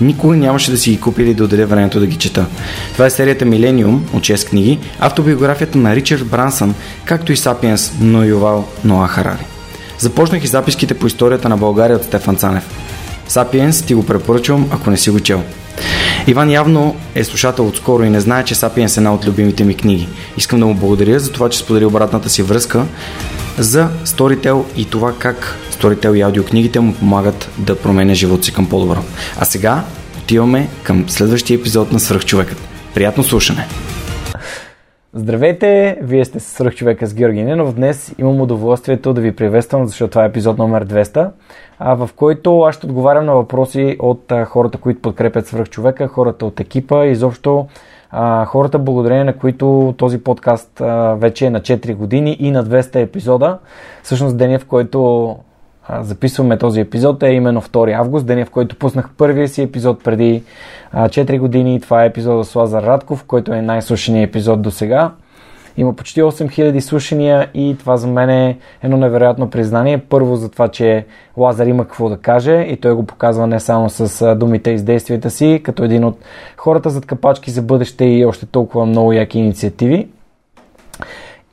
никога нямаше да си ги купи или да отделя времето да ги чета. Това е серията Милениум от 6 книги, автобиографията на Ричард Брансън, както и Сапиенс но Ювал Ноа Харари. Започнах и записките по историята на България от Стефан Цанев. Сапиенс ти го препоръчвам, ако не си го чел. Иван явно е слушател отскоро и не знае, че Сапиенс е една от любимите ми книги. Искам да му благодаря за това, че сподели обратната си връзка за Storytel и това как Storytel и аудиокнигите му помагат да променя живота си към по-добро. А сега отиваме към следващия епизод на Свръхчовекът. Приятно слушане! Здравейте! Вие сте Свръхчовека с Георги Ненов. Днес имам удоволствието да ви приветствам, защото това е епизод номер 200, в който аз ще отговарям на въпроси от хората, които подкрепят Свръхчовека, хората от екипа и изобщо хората, благодарение на които този подкаст вече е на 4 години и на 200 епизода. Всъщност деня, в който записваме този епизод е именно 2 август, деня в който пуснах първия си епизод преди 4 години. Това е епизода с Лазар Радков, който е най-слушания епизод до сега. Има почти 8000 слушания и това за мен е едно невероятно признание. Първо за това, че Лазар има какво да каже и той го показва не само с думите и с действията си, като един от хората зад капачки за бъдеще и още толкова много яки инициативи.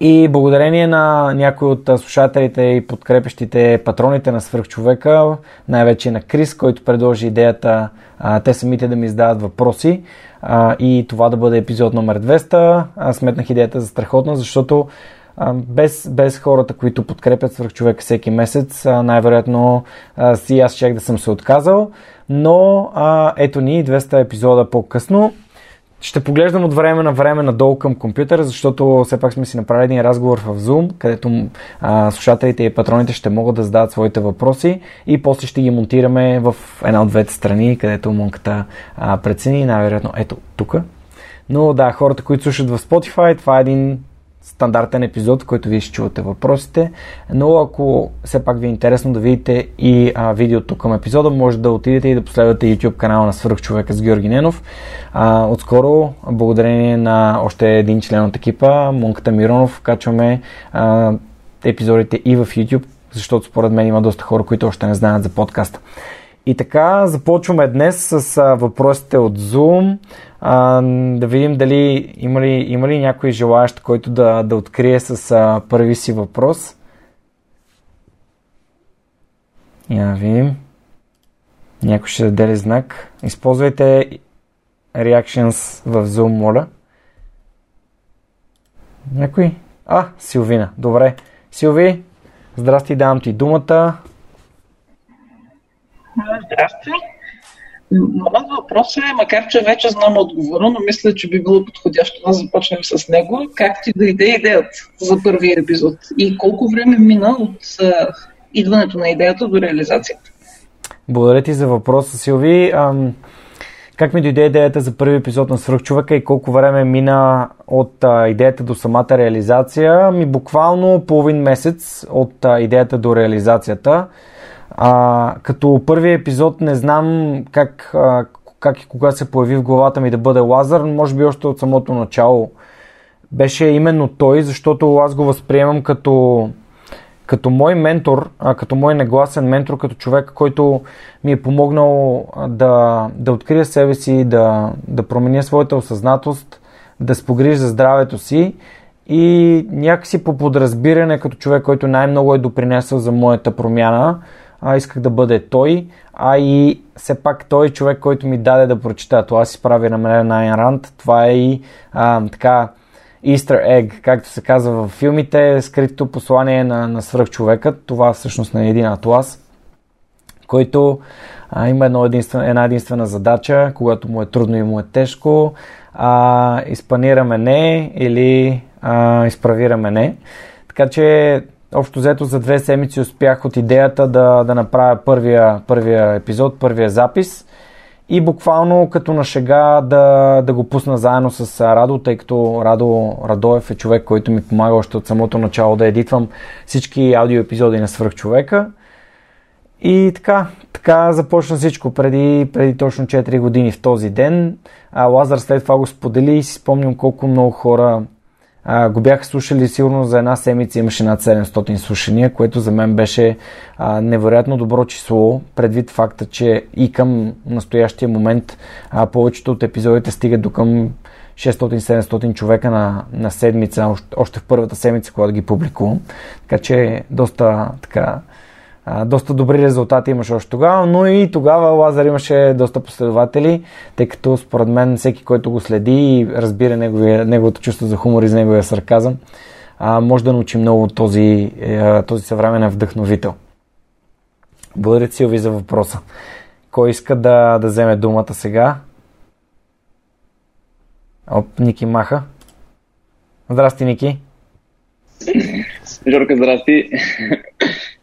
И благодарение на някои от слушателите и подкрепещите патроните на свръхчовека, най-вече на Крис, който предложи идеята а, те самите да ми задават въпроси а, и това да бъде епизод номер 200, аз сметнах идеята за страхотна, защото без, без хората, които подкрепят свръхчовека всеки месец, най-вероятно си аз чех да съм се отказал, но а, ето ни 200 епизода по-късно ще поглеждам от време на време надолу към компютъра, защото все пак сме си направили един разговор в Zoom, където а, слушателите и патроните ще могат да зададат своите въпроси и после ще ги монтираме в една от двете страни, където монката прецени, най-вероятно ето тук. Но да, хората, които слушат в Spotify, това е един стандартен епизод, в който вие ще чувате въпросите, но ако все пак ви е интересно да видите и а, видеото към епизода, може да отидете и да последвате YouTube канала на Свърхчовека с Георги Ненов. А, отскоро, благодарение на още един член от екипа, Монката Миронов, качваме а, епизодите и в YouTube, защото според мен има доста хора, които още не знаят за подкаста. И така, започваме днес с въпросите от Zoom. А, да видим дали има ли, има ли някой желаящ, който да, да открие с а, първи си въпрос. Я да видим. Някой ще даде ли знак. Използвайте Reactions в Zoom, моля. Някой? А, Силвина. Добре. Силви, здрасти, давам ти думата. Здрасти. Моят въпрос е, макар че вече знам отговора, но мисля, че би било подходящо да започнем с него. Как ти дойде идеята за първия епизод и колко време мина от идването на идеята до реализацията? Благодаря ти за въпроса, Силви. Ам, как ми дойде идеята за първи епизод на Свръхчовека и колко време мина от а, идеята до самата реализация? Ми буквално половин месец от а, идеята до реализацията. А, като първи епизод не знам как, а, как и кога се появи в главата ми да бъде Лазар, може би още от самото начало. Беше именно той, защото аз го възприемам като, като мой ментор, а, като мой негласен ментор, като човек, който ми е помогнал да, да открия себе си, да, да променя своята осъзнатост, да спогрижа здравето си. И някакси по подразбиране като човек, който най-много е допринесъл за моята промяна, а, исках да бъде той, а и все пак той е човек, който ми даде да прочита. Това си прави на мен на Ранд. Това е и а, така Easter egg, както се казва в филмите, скритото послание на, на свръхчовекът. Това всъщност не е един атлас, който а, има едно единствена, една единствена задача, когато му е трудно и му е тежко. А, изпанираме не или а, изправираме не. Така че общо взето за две седмици успях от идеята да, да направя първия, първия епизод, първия запис и буквално като на шега да, да го пусна заедно с Радо, тъй като Радо Радоев е човек, който ми помага още от самото начало да едитвам всички аудио епизоди на Свърхчовека. И така, така започна всичко преди, преди точно 4 години в този ден. А Лазар след това го сподели и си спомням колко много хора а, го бяха слушали сигурно за една седмица имаше над 700 слушания, което за мен беше а, невероятно добро число, предвид факта, че и към настоящия момент а, повечето от епизодите стигат до към 600-700 човека на, на седмица, още, в първата седмица, когато ги публикувам. Така че доста така а, доста добри резултати имаше още тогава, но и тогава Лазар имаше доста последователи, тъй като според мен всеки, който го следи и разбира неговия, неговото чувство за хумор и за неговия сарказъм, а, може да научи много този, е, този съвременен вдъхновител. Благодаря Силви, за въпроса. Кой иска да, да вземе думата сега? Оп, Ники маха. Здрасти, Ники. Жорка, здрасти.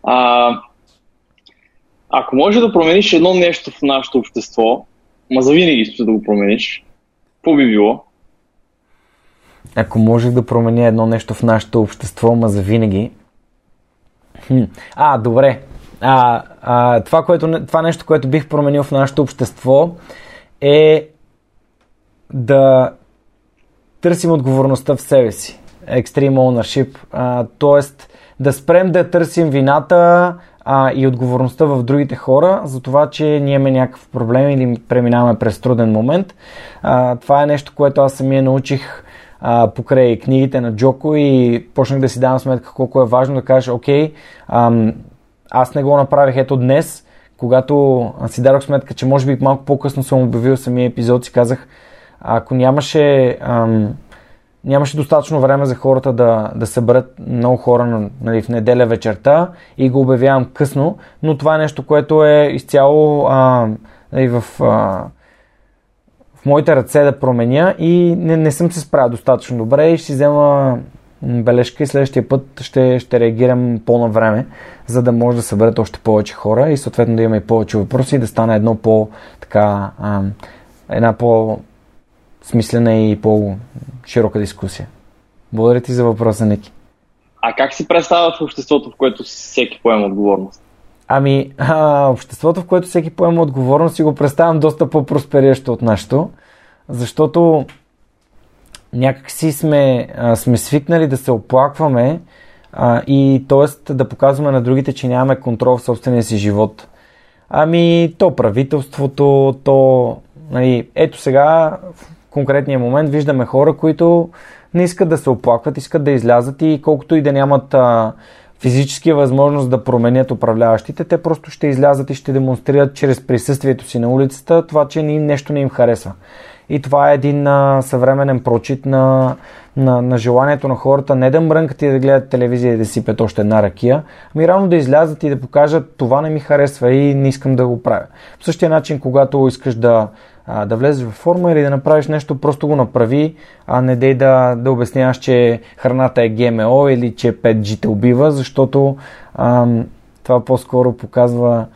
А, ако можеш да промениш едно нещо в нашето общество, ма завинаги искаш да го промениш, какво би било? Ако можех да променя едно нещо в нашето общество, ма завинаги. Хм. А, добре. А, а, това, което, това нещо, което бих променил в нашето общество е да търсим отговорността в себе си. Extreme ownership. А, тоест да спрем да търсим вината а, и отговорността в другите хора за това, че ние имаме някакъв проблем или преминаваме през труден момент. А, това е нещо, което аз самия научих а, покрай книгите на Джоко и почнах да си давам сметка колко е важно да кажеш, окей, ам, аз не го направих ето днес, когато си дадох сметка, че може би малко по-късно съм обявил самия епизод, си казах, ако нямаше ам, нямаше достатъчно време за хората да, да съберат много хора нали, в неделя вечерта и го обявявам късно, но това е нещо, което е изцяло а, нали, в, а, в моите ръце да променя и не, не съм се справил достатъчно добре и ще си взема бележка и следващия път ще, ще реагирам по-на време, за да може да съберат още повече хора и съответно да имаме и повече въпроси и да стане едно по така една по смислена и по-широка дискусия. Благодаря ти за въпроса, Ники. А как си представя в обществото, в което всеки поема отговорност? Ами, а, обществото, в което всеки поема отговорност, си го представям доста по-проспериращо от нашето, защото някак си сме, а, сме свикнали да се оплакваме а, и т.е. да показваме на другите, че нямаме контрол в собствения си живот. Ами, то правителството, то... Нали, ето сега, конкретния момент виждаме хора, които не искат да се оплакват, искат да излязат и колкото и да нямат а, физически възможност да променят управляващите, те просто ще излязат и ще демонстрират чрез присъствието си на улицата това, че ни, нещо не им харесва. И това е един а, съвременен прочит на, на, на желанието на хората не да мрънкат и да гледат телевизия и да сипят още една ракия, ами равно да излязат и да покажат това не ми харесва и не искам да го правя. По същия начин, когато искаш да а, да влезеш в форма или да направиш нещо, просто го направи, а не дей да, да обясняваш, че храната е ГМО или че 5G те убива, защото а, това по-скоро показва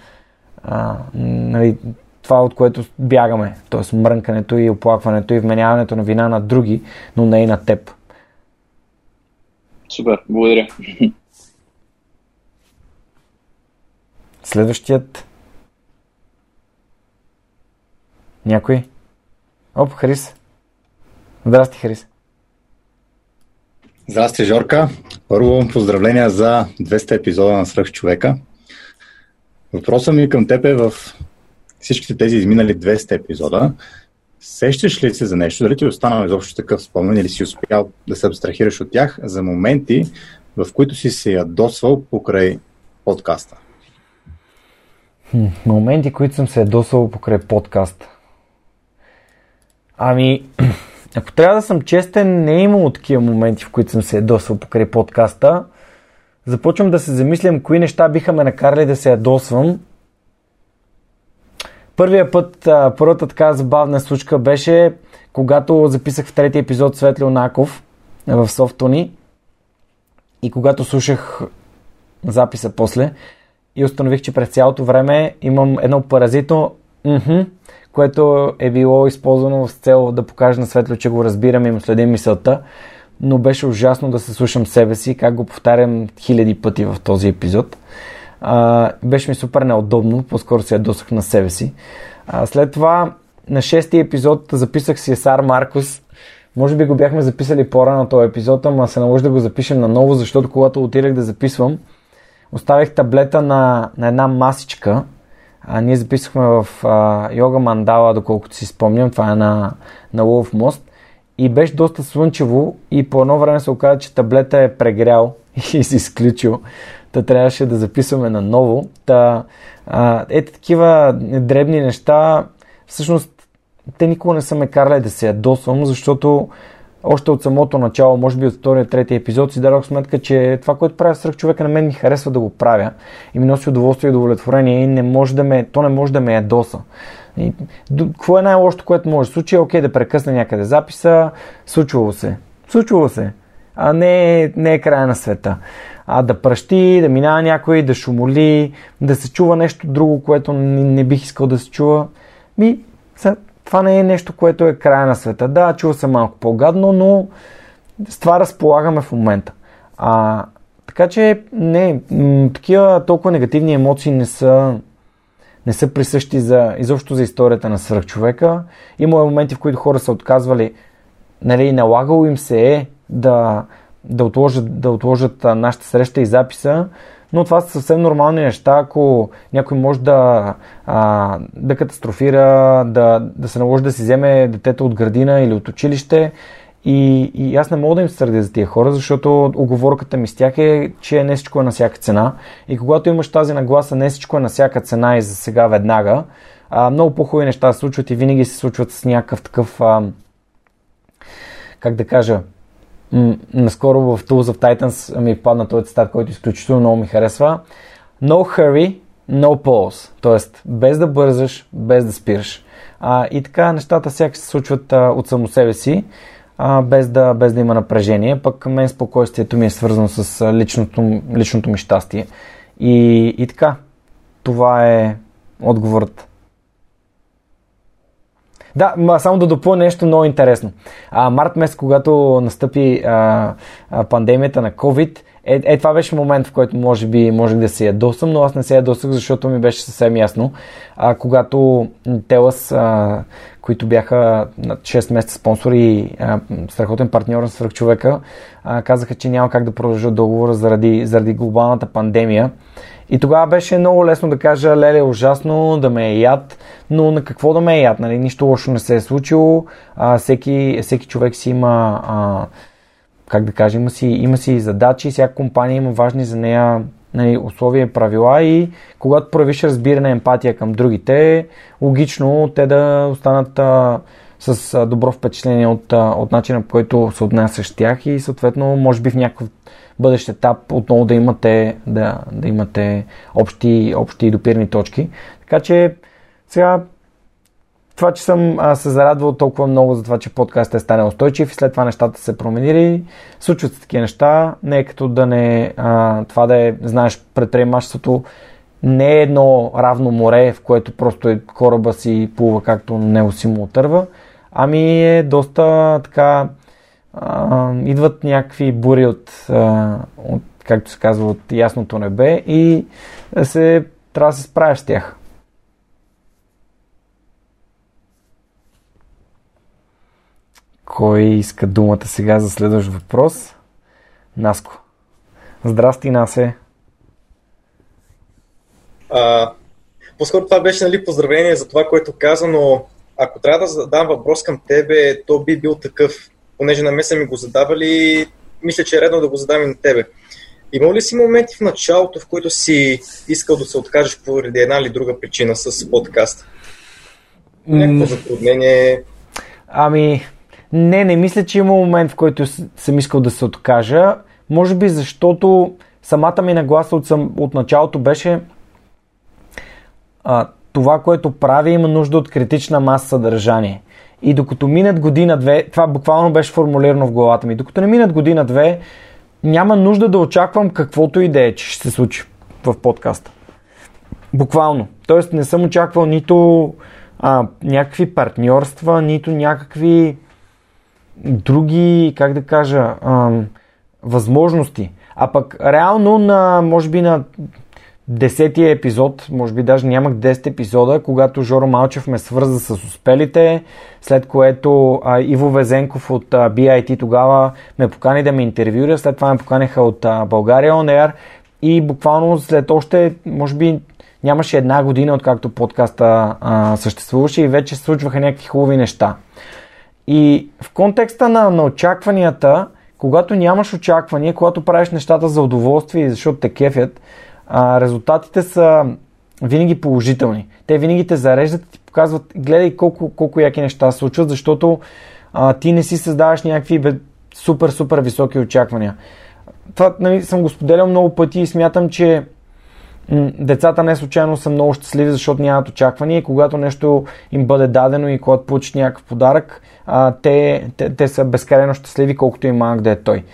а, нали, това, от което бягаме, т.е. мрънкането и оплакването и вменяването на вина на други, но не и на теб. Супер, благодаря. Следващият някой? Оп, Хрис. Здрасти, Хрис. Здрасти, Жорка. Първо, поздравления за 200 епизода на Сръх човека. Въпросът ми към теб е в всичките тези изминали 200 епизода. Сещаш ли се за нещо? Дали ти е останал изобщо такъв спомен или си успял да се абстрахираш от тях за моменти, в които си се ядосвал покрай подкаста? Моменти, които съм се ядосвал покрай подкаста. Ами, ако трябва да съм честен, не е имало такива моменти, в които съм се ядосвал покрай подкаста. Започвам да се замислям кои неща биха ме накарали да се ядосвам. Първия път, първата така забавна случка беше, когато записах в третия епизод Светли Онаков в Софтони и когато слушах записа после и установих, че през цялото време имам едно паразито, което е било използвано с цел да покажа на Светло, че го разбирам и му следим мисълта, но беше ужасно да се слушам себе си, как го повтарям хиляди пъти в този епизод. А, беше ми супер неудобно, по-скоро се ядосах на себе си. А, след това на шестия епизод записах си Есар Маркус. Може би го бяхме записали по-рано този епизод, ама се наложи да го запишем наново, защото когато отидах да записвам, оставих таблета на, на една масичка. А, ние записахме в а, Йога Мандала, доколкото си спомням, това е на, на Лъв мост. И беше доста слънчево и по едно време се оказа, че таблета е прегрял и си изключил. Та трябваше да записваме наново. Та, а, ето такива дребни неща, всъщност те никога не са ме карали да се ядосвам, защото още от самото начало, може би от втория, третия епизод, си дадох сметка, че това, което правя сръх човека, на мен ми харесва да го правя и ми носи удоволствие и удовлетворение и не може да ме, то не може да ме ядоса. И, какво е най-лошото, което може да случи? Окей, да прекъсна някъде записа, случвало се. Случвало се. А не, не е края на света. А да пръщи, да минава някой, да шумоли, да се чува нещо друго, което не, не бих искал да се чува. Ми, това не е нещо, което е края на света. Да, чува се малко по-гадно, но с това разполагаме в момента. А, така че, не, такива толкова негативни емоции не са, не са присъщи за, изобщо за историята на свръхчовека. Има моменти, в които хора са отказвали, нали, налагало им се е да, да отложат, да отложат нашата среща и записа, но това са съвсем нормални неща, ако някой може да, а, да катастрофира, да, да се наложи да си вземе детето от градина или от училище. И, и аз не мога да им сърдя за тия хора, защото оговорката ми с тях е, че не всичко е на всяка цена. И когато имаш тази нагласа, не всичко е на всяка цена и за сега веднага, а, много по-хубави неща се случват и винаги се случват с някакъв такъв, а, как да кажа, наскоро в Tools of Titans ми падна този цитат, който изключително много ми харесва. No hurry, no pause. Тоест, без да бързаш, без да спираш. А, и така нещата сякаш се случват а, от само себе си, а, без, да, без да има напрежение. Пък мен спокойствието ми е свързано с личното, личното ми щастие. И, и така, това е отговорът да, само да допълня нещо много интересно. А, март месец, когато настъпи а, а, пандемията на COVID, е, е, това беше момент, в който може би можех да се ядосам, но аз не се ядосах, защото ми беше съвсем ясно. А, когато Телас, а, които бяха над 6 месеца спонсори и страхотен партньор на свръхчовека, а, казаха, че няма как да продължат договора заради, заради глобалната пандемия. И тогава беше много лесно да кажа, леле, ужасно, да ме е яд, но на какво да ме е яд, нали? Нищо лошо не се е случило, а, всеки, всеки човек си има, а, как да кажа, има си, има си задачи, всяка компания има важни за нея нали, условия и правила и когато проявиш разбиране, емпатия към другите, логично те да останат а, с а, добро впечатление от, а, от начина по който се отнасяш тях и съответно може би в някакъв бъдещ етап отново да имате, да, да имате общи, общи допирни точки. Така че сега това, че съм а, се зарадвал толкова много за това, че подкастът е станал устойчив и след това нещата се променили, случват се такива неща, не е като да не, а, това да е, знаеш, предприемачеството не е едно равно море, в което просто е, кораба си плува както него си му отърва, ами е доста така идват някакви бури от, а, от, както се казва, от ясното небе и се, трябва да се справяш с тях. Кой иска думата сега за следващ въпрос? Наско. Здрасти, Насе. А, по-скоро това беше нали, поздравление за това, което каза, но ако трябва да задам въпрос към тебе, то би бил такъв, понеже на мен са ми го задавали, мисля, че е редно да го задам и на тебе. Имал ли си моменти в началото, в които си искал да се откажеш поради една или друга причина с подкаст? Някакво затруднение? Ами, не, не мисля, че има момент, в който съм искал да се откажа. Може би защото самата ми нагласа от, съм, от началото беше а, това, което прави, има нужда от критична маса съдържание. И докато минат година-две, това буквално беше формулирано в главата ми, докато не минат година-две, няма нужда да очаквам каквото и да е, че ще се случи в подкаста. Буквално. Тоест не съм очаквал нито а, някакви партньорства, нито някакви други, как да кажа, а, възможности. А пък реално на, може би на десетия епизод, може би даже нямах 10 епизода, когато Жоро Малчев ме свърза с успелите, след което а, Иво Везенков от а, BIT тогава ме покани да ме интервюира, след това ме поканиха от а, България On Air и буквално след още, може би нямаше една година, откакто подкаста а, съществуваше и вече случваха някакви хубави неща. И в контекста на, на очакванията, когато нямаш очаквания, когато правиш нещата за удоволствие и защото те кефят, а, резултатите са винаги положителни. Те винаги те зареждат и ти показват, гледай колко, колко яки неща се случват, защото а, ти не си създаваш някакви супер, супер високи очаквания. Това нали, съм го споделял много пъти и смятам, че м- децата не случайно са много щастливи, защото нямат очаквания и когато нещо им бъде дадено и когато получат някакъв подарък, а, те, те, те са безкрайно щастливи, колкото и малък да е той.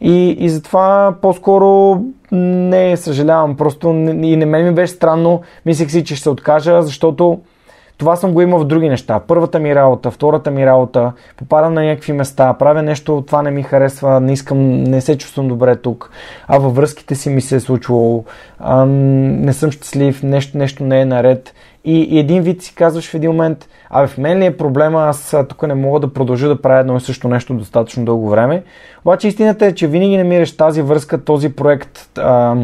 И, и затова по-скоро не съжалявам, просто и не мен ми беше странно, мислех си, че ще се откажа, защото това съм го имал в други неща. Първата ми работа, втората ми работа, попадам на някакви места, правя нещо, това не ми харесва, не искам, не се чувствам добре тук, а във връзките си ми се е случвало, а, не съм щастлив, нещо, нещо не е наред. И, и един вид си казваш в един момент, абе в мен ли е проблема, аз тук не мога да продължа да правя едно и също нещо достатъчно дълго време. Обаче истината е, че винаги намираш тази връзка, този проект, а,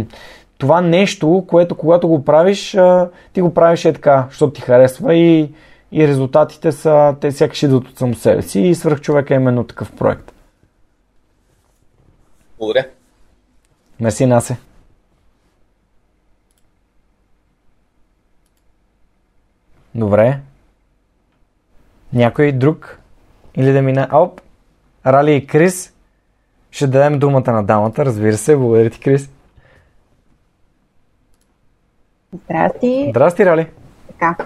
това нещо, което когато го правиш, а, ти го правиш е така, защото ти харесва и, и резултатите са, те сякаш идват от само себе си и свърх човека е именно такъв проект. Благодаря. Меси, Насе. Добре. Някой друг? Или да мина... Оп! Рали и Крис. Ще дадем думата на дамата, разбира се. Благодаря ти, Крис. Здрасти. Здрасти, Рали. Така.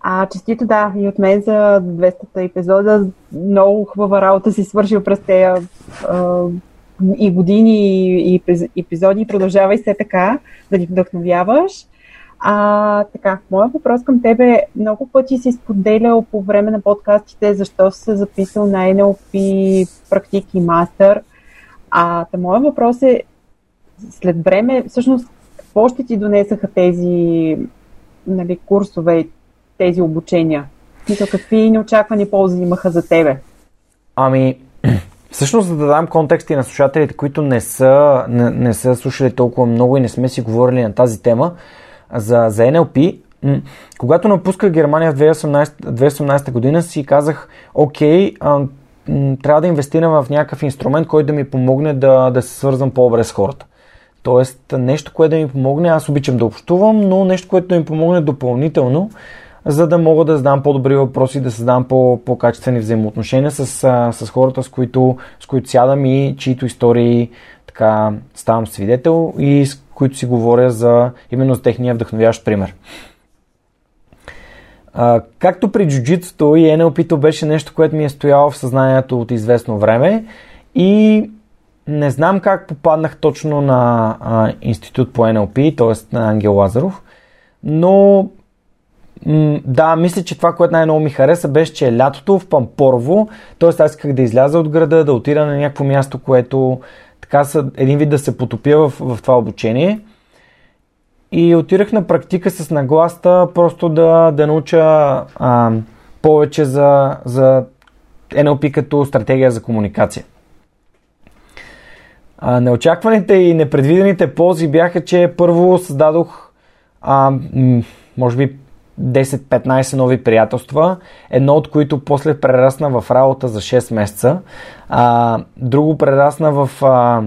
А, честито да, и от мен за 200-та епизода. Много хубава работа си свършил през тези и години и епизоди. Продължавай се така да ни вдъхновяваш. А, така, моят въпрос към тебе много пъти си споделял по време на подкастите защо си се записал на NLP практик и мастър. А та моят въпрос е след време, всъщност, какво ще ти донесаха тези нали, курсове, тези обучения? Мисля, какви неочаквани ползи имаха за тебе? Ами, всъщност, за да дам контексти на слушателите, които не са, не, не са слушали толкова много и не сме си говорили на тази тема, за, за NLP, когато напусках Германия в 2018, 2018 година, си казах, окей, а, трябва да инвестирам в някакъв инструмент, който да ми помогне да, да се свързвам по-добре с хората. Тоест, нещо, което да ми помогне, аз обичам да общувам, но нещо, което да ми помогне допълнително, за да мога да задам по-добри въпроси, да създам по- по-качествени взаимоотношения с, с хората, с които, с които сядам и чието истории така ставам свидетел и с които си говоря за именно с техния вдъхновяващ пример. А, както при джуджитото и NLP-то беше нещо, което ми е стояло в съзнанието от известно време и не знам как попаднах точно на а, институт по NLP, т.е. на Ангел Лазаров, но м- да, мисля, че това, което най-много ми хареса, беше, че е лятото в Пампорово, т.е. аз исках да изляза от града, да отида на някакво място, което така са един вид да се потопя в, в това обучение. И отирах на практика с нагласта просто да, да науча а, повече за, за NLP като стратегия за комуникация. А, неочакваните и непредвидените ползи бяха, че първо създадох, а, може би 10-15 нови приятелства, едно от които после прерасна в работа за 6 месеца, а, друго прерасна в а,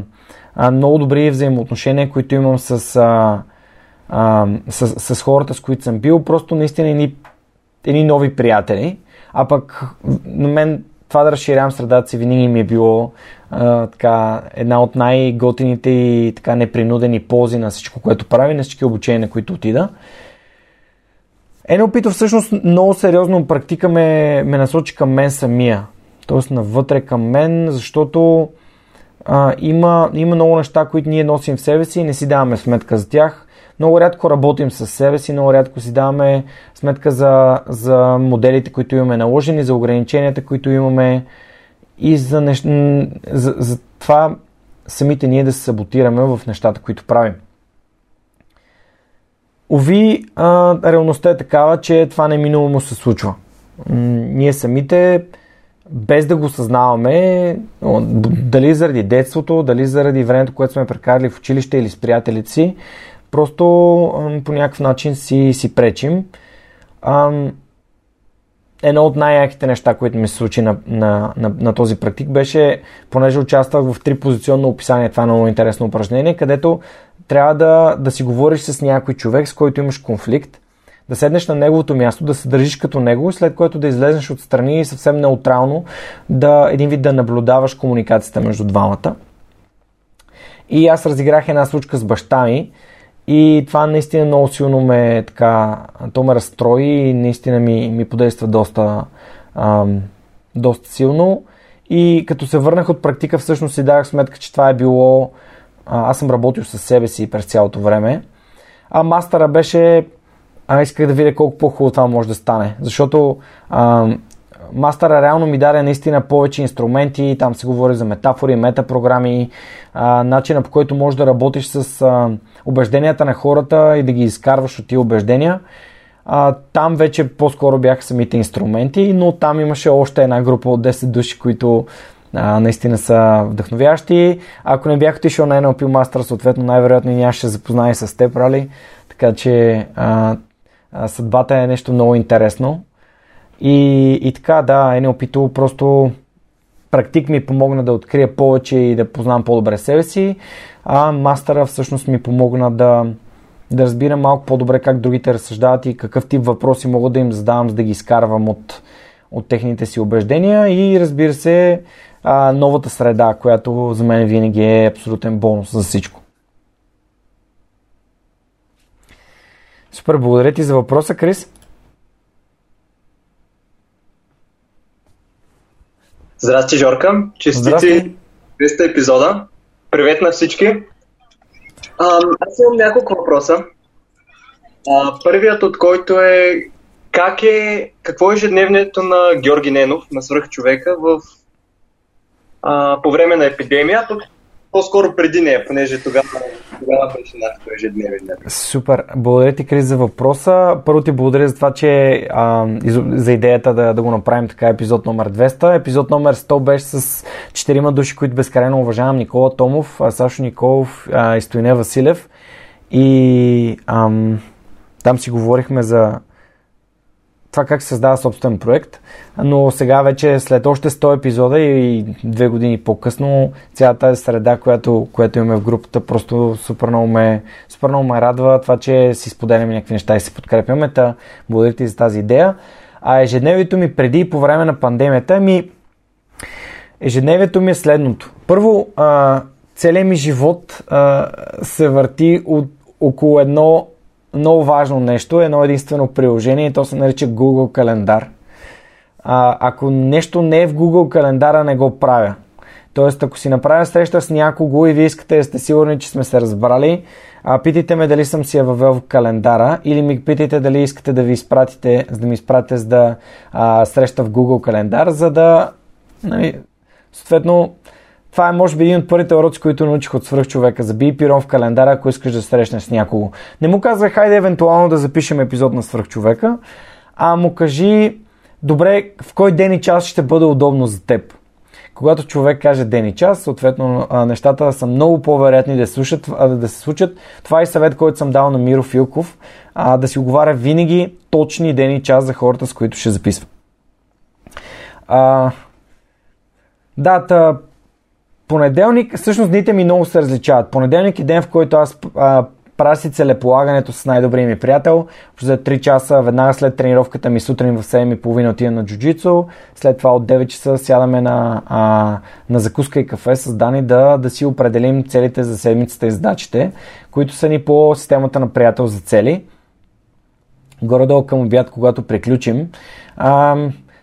а, много добри взаимоотношения, които имам с, а, а, с, с хората, с които съм бил, просто наистина едни, нови приятели, а пък на мен това да разширявам средата си винаги ми е било а, така, една от най-готините и така непринудени ползи на всичко, което прави, на всички обучения, на които отида. NLP-то всъщност много сериозно практика ме, ме насочи към мен самия. Тоест навътре към мен, защото а, има, има много неща, които ние носим в себе си и не си даваме сметка за тях. Много рядко работим с себе си, много рядко си даваме сметка за, за моделите, които имаме наложени, за ограниченията, които имаме и за, нещ... за, за това самите ние да се саботираме в нещата, които правим. Ови, а, реалността е такава, че това неминуемо се случва. М- ние самите, без да го съзнаваме, дали заради детството, дали заради времето, което сме прекарали в училище или с приятелите си, просто по някакъв начин си, си пречим. А, едно от най-яките неща, които ми се случи на, на, на, на този практик беше, понеже участвах в три позиционно описание, това е много интересно упражнение, където трябва да, да си говориш с някой човек, с който имаш конфликт, да седнеш на неговото място, да се държиш като него, след което да излезеш отстрани и съвсем неутрално да един вид да наблюдаваш комуникацията между двамата. И аз разиграх една случка с баща ми и това наистина много силно ме така, то ме разстрои и наистина ми, ми подейства доста, ам, доста силно. И като се върнах от практика, всъщност си дадах сметка, че това е било аз съм работил със себе си през цялото време. А мастера беше... А, исках да видя колко по-хубаво това може да стане. Защото а, мастера реално ми даде наистина повече инструменти. Там се говори за метафори, метапрограми, а, начина по който можеш да работиш с а, убежденията на хората и да ги изкарваш от тия убеждения. А, там вече по-скоро бяха самите инструменти, но там имаше още една група от 10 души, които а, наистина са вдъхновящи. Ако не бях отишъл на NLP Master, съответно най-вероятно нямаше ще запознае с теб, рали. Така че а, а, съдбата е нещо много интересно. И, и така, да, NLP-то просто практик ми помогна да открия повече и да познавам по-добре себе си, а мастера всъщност ми помогна да, да разбира малко по-добре как другите разсъждават и какъв тип въпроси мога да им задавам, за да ги изкарвам от, от техните си убеждения и разбира се а, новата среда, която за мен винаги е абсолютен бонус за всичко. Супер, благодаря ти за въпроса, Крис. Здрасти, Жорка. Честити 200 епизода. Привет на всички. А, аз имам няколко въпроса. А, първият от който е как е, какво е ежедневието на Георги Ненов, на свръхчовека в а, по време на епидемия, пък по-скоро преди нея, понеже тогава, тогава беше нашето ежедневие. Супер. Благодаря ти, Крис, за въпроса. Първо ти благодаря за това, че а, за идеята да, да го направим така епизод номер 200. Епизод номер 100 беше с четирима души, които безкрайно уважавам. Никола Томов, Сашо Николов и Стоине Василев. И ам, там си говорихме за това как се създава собствен проект, но сега вече след още 100 епизода и две години по-късно цялата тази среда, която, която имаме в групата, просто супер много, ме, супер много ме радва това, че си споделяме някакви неща и се подкрепяме. Та, благодаря ти за тази идея. А ежедневието ми преди и по време на пандемията ми ежедневието ми е следното. Първо, а, целият ми живот а, се върти от около едно много важно нещо, едно единствено приложение и то се нарича Google календар. А, ако нещо не е в Google календара, не го правя. Тоест, ако си направя среща с някого и вие искате да сте сигурни, че сме се разбрали, а, питайте ме дали съм си я въвел в календара или ми питайте дали искате да ви изпратите, за да ми изпратите за да а, среща в Google календар, за да нали, съответно това е, може би, един от първите уроци, които научих от свръхчовека. Забий пирон в календара, ако искаш да срещнеш с някого. Не му казвай, хайде евентуално да запишем епизод на свръхчовека, а му кажи, добре, в кой ден и час ще бъде удобно за теб. когато човек каже ден и час, съответно нещата са много по-вероятни да, слушат, да се случат. Това е съвет, който съм дал на Миро Филков, да си оговаря винаги точни ден и час за хората, с които ще записва. А, да, понеделник, всъщност дните ми много се различават. Понеделник е ден, в който аз а, правя си целеполагането с най-добрия ми приятел. За 3 часа, веднага след тренировката ми сутрин в 7.30 отивам на джуджицу. След това от 9 часа сядаме на, а, на закуска и кафе с Дани да, да си определим целите за седмицата и задачите, които са ни по системата на приятел за цели. Горе-долу към обяд, когато приключим. А,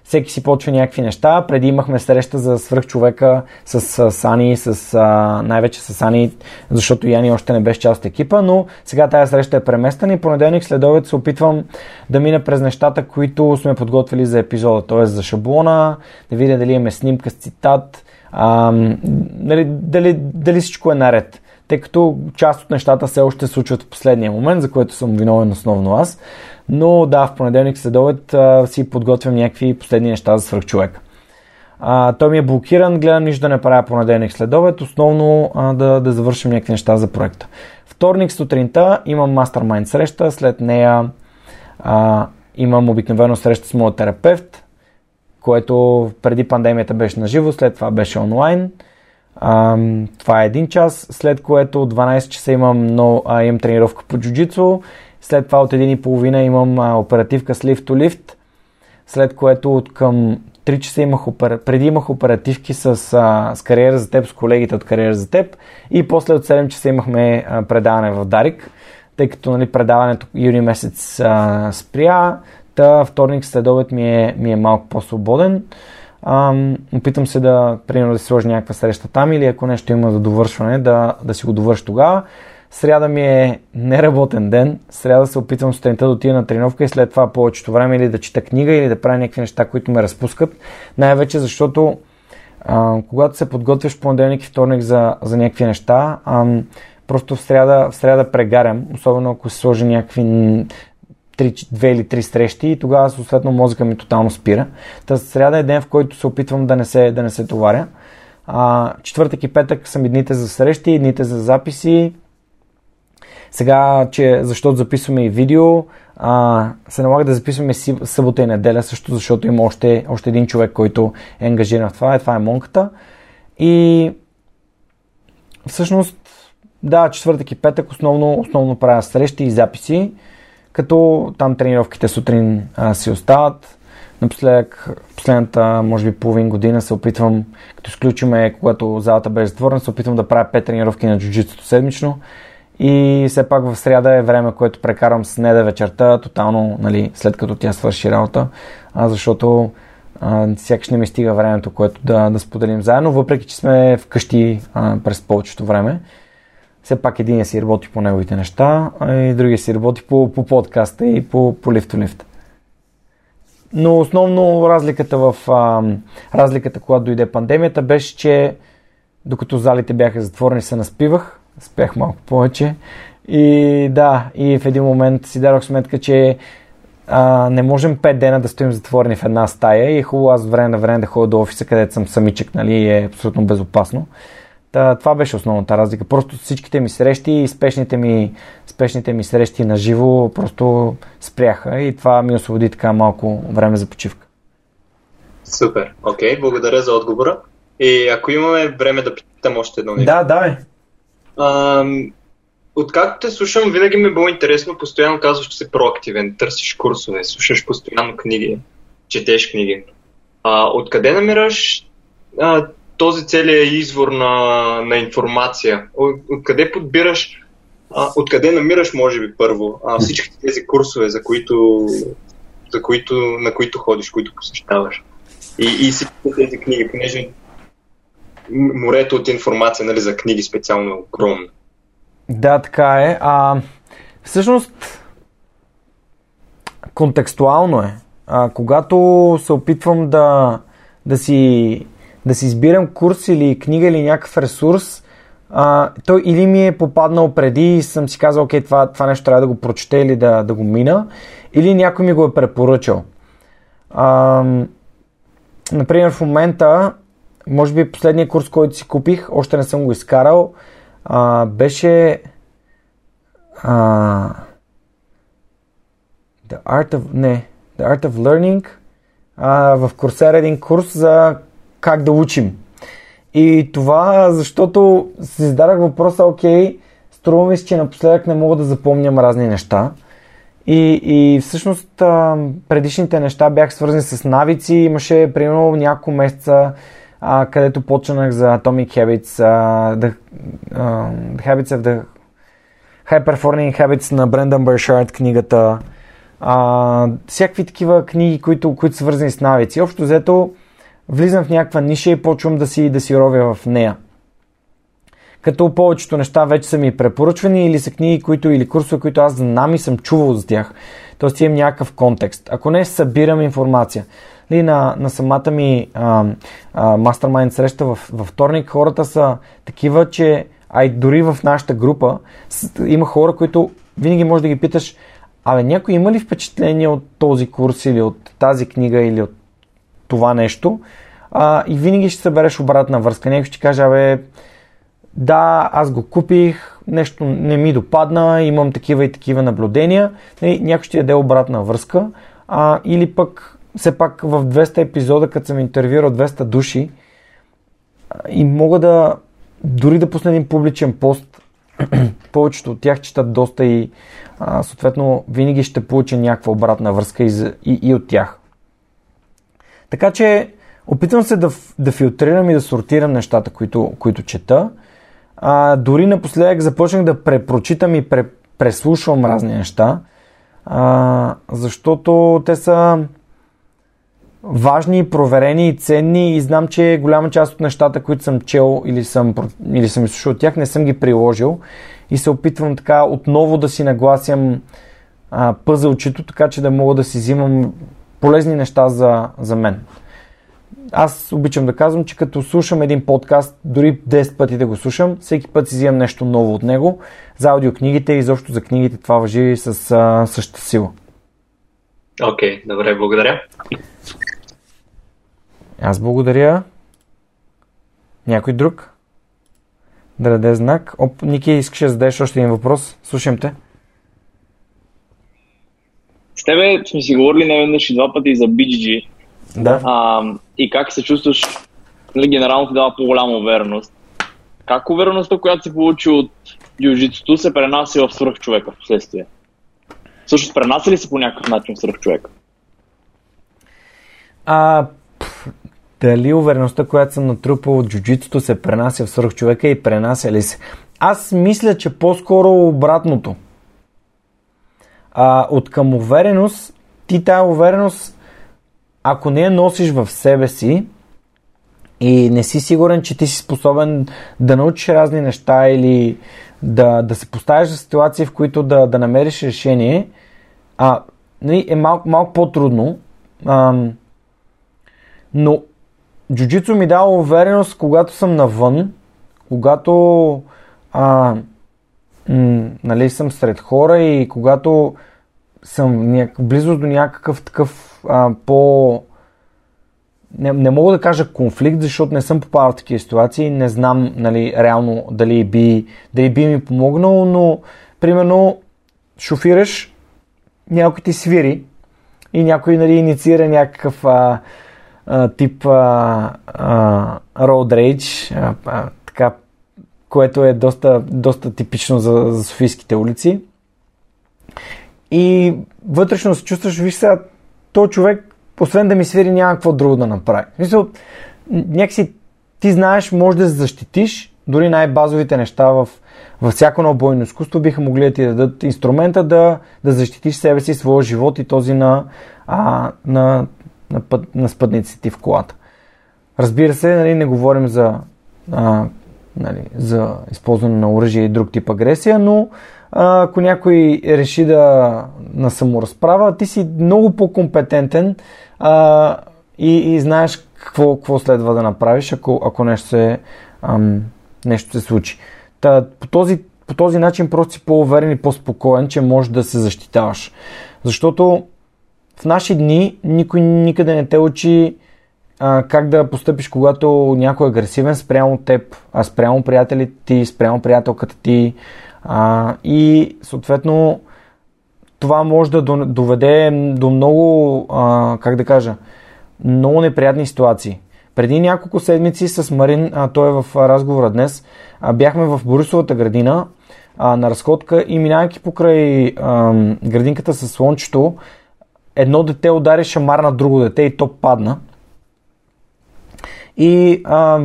всеки си почва някакви неща. Преди имахме среща за свръхчовека с, Сани, с, най-вече с Сани, защото Яни още не беше част от екипа, но сега тази среща е преместена и понеделник след обед се опитвам да мина през нещата, които сме подготвили за епизода, т.е. за шаблона, да видя дали имаме снимка с цитат, а, дали, дали, дали всичко е наред тъй като част от нещата все още случват в последния момент, за което съм виновен основно аз. Но да, в понеделник следобед си подготвям някакви последни неща за свръхчовек. А, той ми е блокиран, гледам нищо да не правя понеделник следобед, основно а, да, да завършим някакви неща за проекта. Вторник сутринта имам мастермайнд среща, след нея а, имам обикновено среща с моят терапевт, което преди пандемията беше на живо, след това беше онлайн. А, това е един час, след което от 12 часа имам, но, а, имам тренировка по джуджицу след това от един и половина имам а, оперативка с lift to след което от към 3 часа имах, опера... преди имах оперативки с, а, с кариера за теб, с колегите от кариера за теб и после от 7 часа имахме а, предаване в Дарик, тъй като нали, предаването юни месец а, спря, та вторник след обед ми е, ми е малко по-свободен. Ам, опитам се да, примерно, да си сложа някаква среща там или ако нещо има за довършване, да, да си го довърши тогава. Сряда ми е неработен ден. Сряда се опитвам сутринта да отида на тренировка и след това повечето време или да чета книга или да правя някакви неща, които ме разпускат. Най-вече защото а, когато се подготвяш понеделник и вторник за, за някакви неща, а, просто в сряда, в сряда прегарям, особено ако се сложи някакви 3, 2 или 3 срещи и тогава съответно мозъка ми тотално спира. Та сряда е ден, в който се опитвам да не се, да не се товаря. А, четвъртък и петък са ми дните за срещи, дните за записи, сега, че защото записваме и видео, а, се налага да записваме събота и неделя, също защото има още, още един човек, който е ангажиран в това, и това е Монката. И всъщност, да, четвъртък и петък основно, основно правя срещи и записи, като там тренировките сутрин а, си остават. Напоследък, последната, може би половин година се опитвам, като изключиме, когато залата беше затворена, се опитвам да правя 5 тренировки на джуджитото седмично и все пак в сряда е време, което прекарам с неда вечерта, тотално, нали, след като тя свърши работа, а, защото а, сякаш не ми стига времето, което да, да споделим заедно, въпреки че сме вкъщи а, през повечето време. Все пак един си работи по неговите неща, а и другия си работи по, по подкаста и по, по лифт-лифт. Но основно разликата в а, разликата, когато дойде пандемията, беше, че докато залите бяха затворени, се наспивах, спях малко повече. И да, и в един момент си дадох сметка, че а, не можем 5 дена да стоим затворени в една стая и е хубаво аз време на време да ходя до офиса, където съм самичък, нали, е абсолютно безопасно. Та, това беше основната разлика. Просто всичките ми срещи и спешните ми, спешните ми срещи на живо просто спряха и това ми освободи така малко време за почивка. Супер. Окей, okay, благодаря за отговора. И ако имаме време да питам още едно нещо. Да, давай. Откакто те слушам, винаги ми е било интересно, постоянно казваш, че си проактивен, търсиш курсове, слушаш постоянно книги, четеш книги. А, откъде намираш а, този целият извор на, на информация? От, откъде подбираш, а, откъде намираш, може би, първо, а, всички тези курсове, за които, за които, на които ходиш, които посещаваш? И, и всички тези книги, понеже морето от информация нали, за книги специално огромно. Да, така е. А, всъщност, контекстуално е. А, когато се опитвам да, да, си, да си избирам курс или книга или някакъв ресурс, а, той или ми е попаднал преди и съм си казал, окей, това, това нещо трябва да го прочете или да, да го мина, или някой ми го е препоръчал. А, например, в момента може би последния курс, който си купих, още не съм го изкарал, а, беше а, The Art of, не, The Art of Learning а, в Coursera един курс за как да учим. И това, защото си зададах въпроса, окей, струва ми се, че напоследък не мога да запомням разни неща. И, и всъщност предишните неща бях свързани с навици. Имаше примерно няколко месеца, а, където почнах за Atomic Habits, а, the, uh, the Habits of the High Performing Habits на Брендан Бършард книгата. А, всякакви такива книги, които, които са свързани с навици. Общо взето, влизам в някаква ниша и почвам да си, да си ровя в нея. Като повечето неща вече са ми препоръчвани или са книги, които, или курсове, които аз знам и съм чувал за тях. Тоест имам някакъв контекст. Ако не, събирам информация. Ли, на, на самата ми мастермайнд среща във вторник хората са такива, че а и дори в нашата група има хора, които винаги може да ги питаш, абе някой има ли впечатление от този курс или от тази книга или от това нещо? А, и винаги ще събереш обратна връзка. Някой ще каже, абе, да, аз го купих, нещо не ми допадна, имам такива и такива наблюдения. И някой ще даде обратна връзка. А, или пък, все пак в 200 епизода, като съм интервюирал 200 души, и мога да дори да пусна един публичен пост, повечето от тях четат доста и а, съответно винаги ще получа някаква обратна връзка и, и, и от тях. Така че опитвам се да, да филтрирам и да сортирам нещата, които, които чета. А, дори напоследък започнах да препрочитам и пре, преслушвам разни неща, а, защото те са важни, проверени ценни и знам, че голяма част от нещата, които съм чел или съм, или съм изслушал от тях, не съм ги приложил и се опитвам така отново да си нагласям а, пъзълчето, така че да мога да си взимам полезни неща за, за мен. Аз обичам да казвам, че като слушам един подкаст, дори 10 пъти да го слушам, всеки път си взимам нещо ново от него. За аудиокнигите и изобщо за книгите това въжи с а, същата сила. Окей, okay, добре, благодаря. Аз благодаря. Някой друг? Да даде знак. Оп, Ники, искаш да зададеш още един въпрос? Слушам те. С тебе сме си говорили не веднъж и два пъти за BGG. Да. А, и как се чувстваш, нали, генерално ти дава по-голяма увереност. Как увереността, която си получи от джиу се пренася в свръхчовека в последствие? Всъщност, пренася ли се по някакъв начин в свръхчовека? А, дали увереността, която съм натрупал от джуджитото се пренася в свръхчовека и пренася ли се? Аз мисля, че по-скоро обратното. А, от към увереност, ти тази увереност, ако не я носиш в себе си и не си сигурен, че ти си способен да научиш разни неща или да, да се поставиш в ситуации, в които да, да намериш решение, а, нали, е малко, малко по-трудно. А, но джуджицу ми дава увереност, когато съм навън, когато а, м, нали, съм сред хора и когато съм няк... близо до някакъв такъв а, по... Не, не мога да кажа конфликт, защото не съм попадал в такива ситуации, не знам нали, реално дали би, дали би ми помогнало, но примерно шофираш, някой ти свири и някой нали, инициира някакъв а, тип а, а, road rage, а, а, така, което е доста, доста типично за, за софийските улици. И вътрешно се чувстваш, виж сега, то човек, освен да ми свири, няма какво друго да направи. Мисля, някакси ти знаеш, може да се защитиш, дори най-базовите неща в, във всяко едно бойно изкуство биха могли да ти дадат инструмента да, да защитиш себе си, своя живот и този на, а, на на, път, на спътниците в колата. Разбира се, нали, не говорим за, а, нали, за използване на оръжие и друг тип агресия, но а, ако някой реши да на саморазправа, ти си много по-компетентен а, и, и знаеш какво, какво следва да направиш, ако, ако нещо, се, ам, нещо се случи. Та, по, този, по този начин просто си по-уверен и по-спокоен, че можеш да се защитаваш. Защото в наши дни никой никъде не те учи а, как да постъпиш, когато някой е агресивен спрямо теб, а спрямо приятелите ти, спрямо приятелката ти. А, и съответно това може да доведе до много, а, как да кажа, много неприятни ситуации. Преди няколко седмици с Марин, а, той е в разговора днес, а, бяхме в Борисовата градина а, на разходка и минавайки покрай а, градинката с слончето, едно дете удари шамар на друго дете и то падна. И а,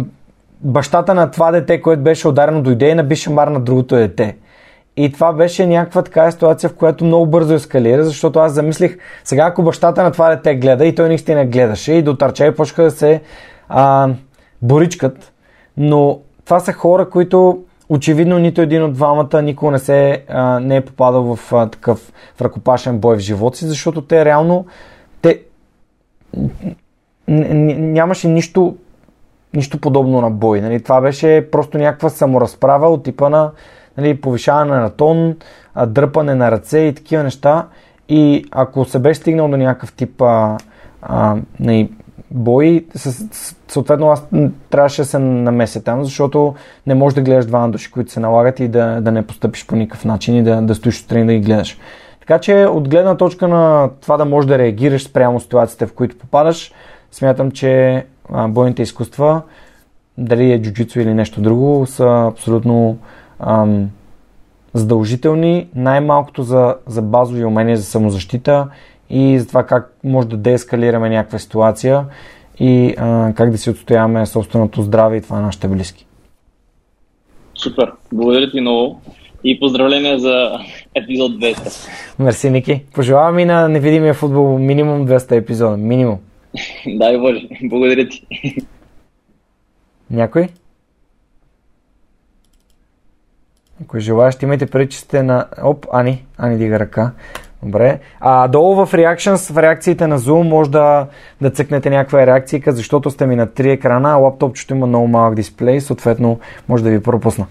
бащата на това дете, което беше ударено, дойде и наби шамар на другото дете. И това беше някаква така ситуация, в която много бързо ескалира, защото аз замислих, сега ако бащата на това дете гледа и той наистина гледаше и дотърча и почнаха да се а, боричкат, но това са хора, които очевидно нито един от двамата никога не, се, а, не е попадал в а, такъв в ръкопашен бой в живота си, защото те реално те нямаше нищо, нищо подобно на бой. Нали? Това беше просто някаква саморазправа от типа на нали, повишаване на тон, дърпане на ръце и такива неща. И ако се беше стигнал до някакъв тип а, а, нали, бой, съответно аз трябваше да се намеся там, защото не можеш да гледаш двама души, които се налагат и да, да не постъпиш по никакъв начин и да, да стоиш отстрани да ги гледаш. Така че от гледна точка на това да можеш да реагираш спрямо ситуациите, в които попадаш, смятам, че бойните изкуства, дали е джуджицу или нещо друго, са абсолютно ам, задължителни, най-малкото за, за базови умения за самозащита и за това как може да деескалираме някаква ситуация и а, как да си отстояваме собственото здраве и това на нашите близки. Супер! Благодаря ти много и поздравления за епизод 200. Мерси, Ники. Пожелавам и на невидимия футбол минимум 200 епизода. Минимум. Дай Боже. Благодаря ти. Някой? Ако желаеш, имайте преди, че сте на... Оп, Ани, Ани дига ръка. Добре. А долу в Reactions, в реакциите на Zoom, може да, да цъкнете някаква реакция, защото сте ми на три екрана, а лаптопчето има много малък дисплей, съответно може да ви пропусна.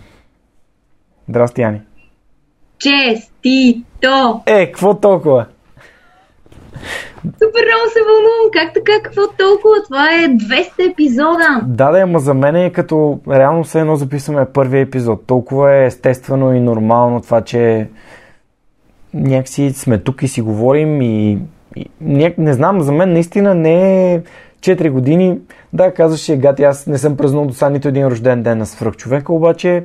Здрасти, Ани. Честито! Е, какво толкова? Супер много се вълнувам. Как така? Какво толкова? Това е 200 епизода. Да, да, ама за мен е като реално все едно записваме първия епизод. Толкова е естествено и нормално това, че някакси сме тук и си говорим и, и не, не знам, за мен наистина не е 4 години. Да, казваше Гати, аз не съм празнувал до сега нито един рожден ден на свръхчовека, обаче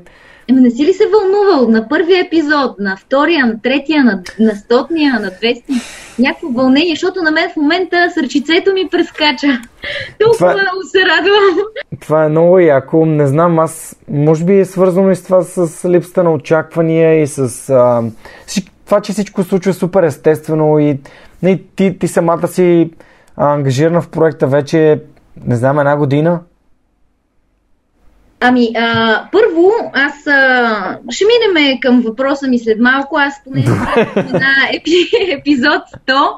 Еми, не си ли се вълнувал на първия епизод, на втория, на третия, на, на стотния, на 200? Някакво вълнение, защото на мен в момента сърчицето ми прескача. Толкова това, много се радвам. Това е много яко. Не знам, аз може би е свързано и с това с липсата на очаквания и с а, това, че всичко се случва супер естествено и не, ти, ти самата си ангажирана в проекта вече, не знам, една година. Ами, а, първо, аз а, ще минеме към въпроса ми след малко. Аз поне на епи, епизод 100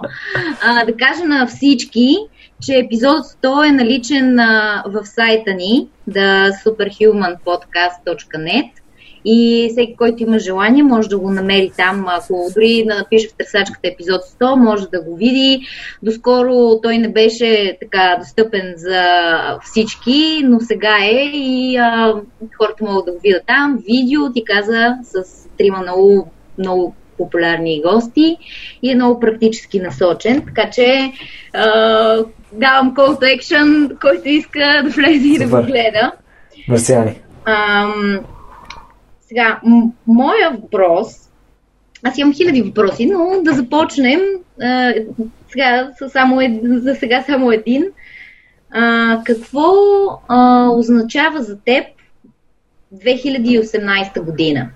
а, да кажа на всички, че епизод 100 е наличен а, в сайта ни, the superhumanpodcast.net и всеки, който има желание, може да го намери там. Ако дори да напише в търсачката епизод 100, може да го види. Доскоро той не беше така достъпен за всички, но сега е и а, хората могат да го видят там. Видео ти каза с трима много, много популярни гости и е много практически насочен. Така че а, давам call to action, който иска да влезе и да го гледа. Мерси, сега, м- моя въпрос, аз имам хиляди въпроси, но да започнем а, сега, само ед, за сега само един. А, какво а, означава за теб 2018 година?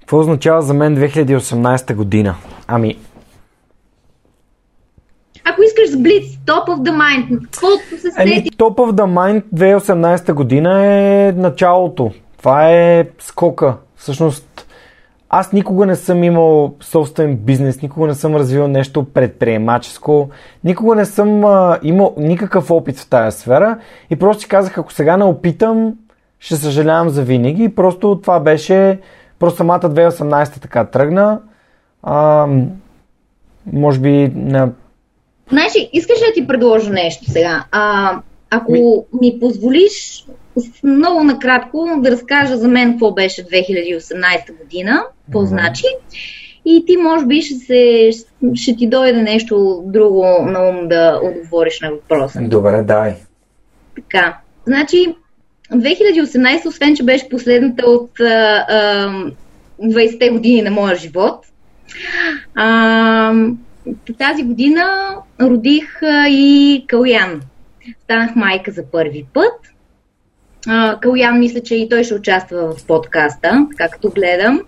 Какво означава за мен 2018 година? Ами, ако искаш с Blitz, Top of the Mind, каквото се сети. Ами, Top of the Mind 2018 година е началото. Това е скока. Всъщност, аз никога не съм имал собствен бизнес, никога не съм развил нещо предприемаческо, никога не съм а, имал никакъв опит в тази сфера и просто си казах, ако сега не опитам, ще съжалявам за винаги. И просто това беше, просто самата 2018 така тръгна. А, може би на Знаеш ли, искаш да ти предложа нещо сега? А, ако ми позволиш много накратко да разкажа за мен какво беше 2018 година, какво mm-hmm. значи. И ти може би ще, се, ще ти дойде нещо друго на ум да отговориш на въпроса. Добре, дай. Така, значи 2018, освен че беше последната от а, а, 20-те години на моя живот, а, тази година родих и Калян. Станах майка за първи път. Калян мисля, че и той ще участва в подкаста, както гледам.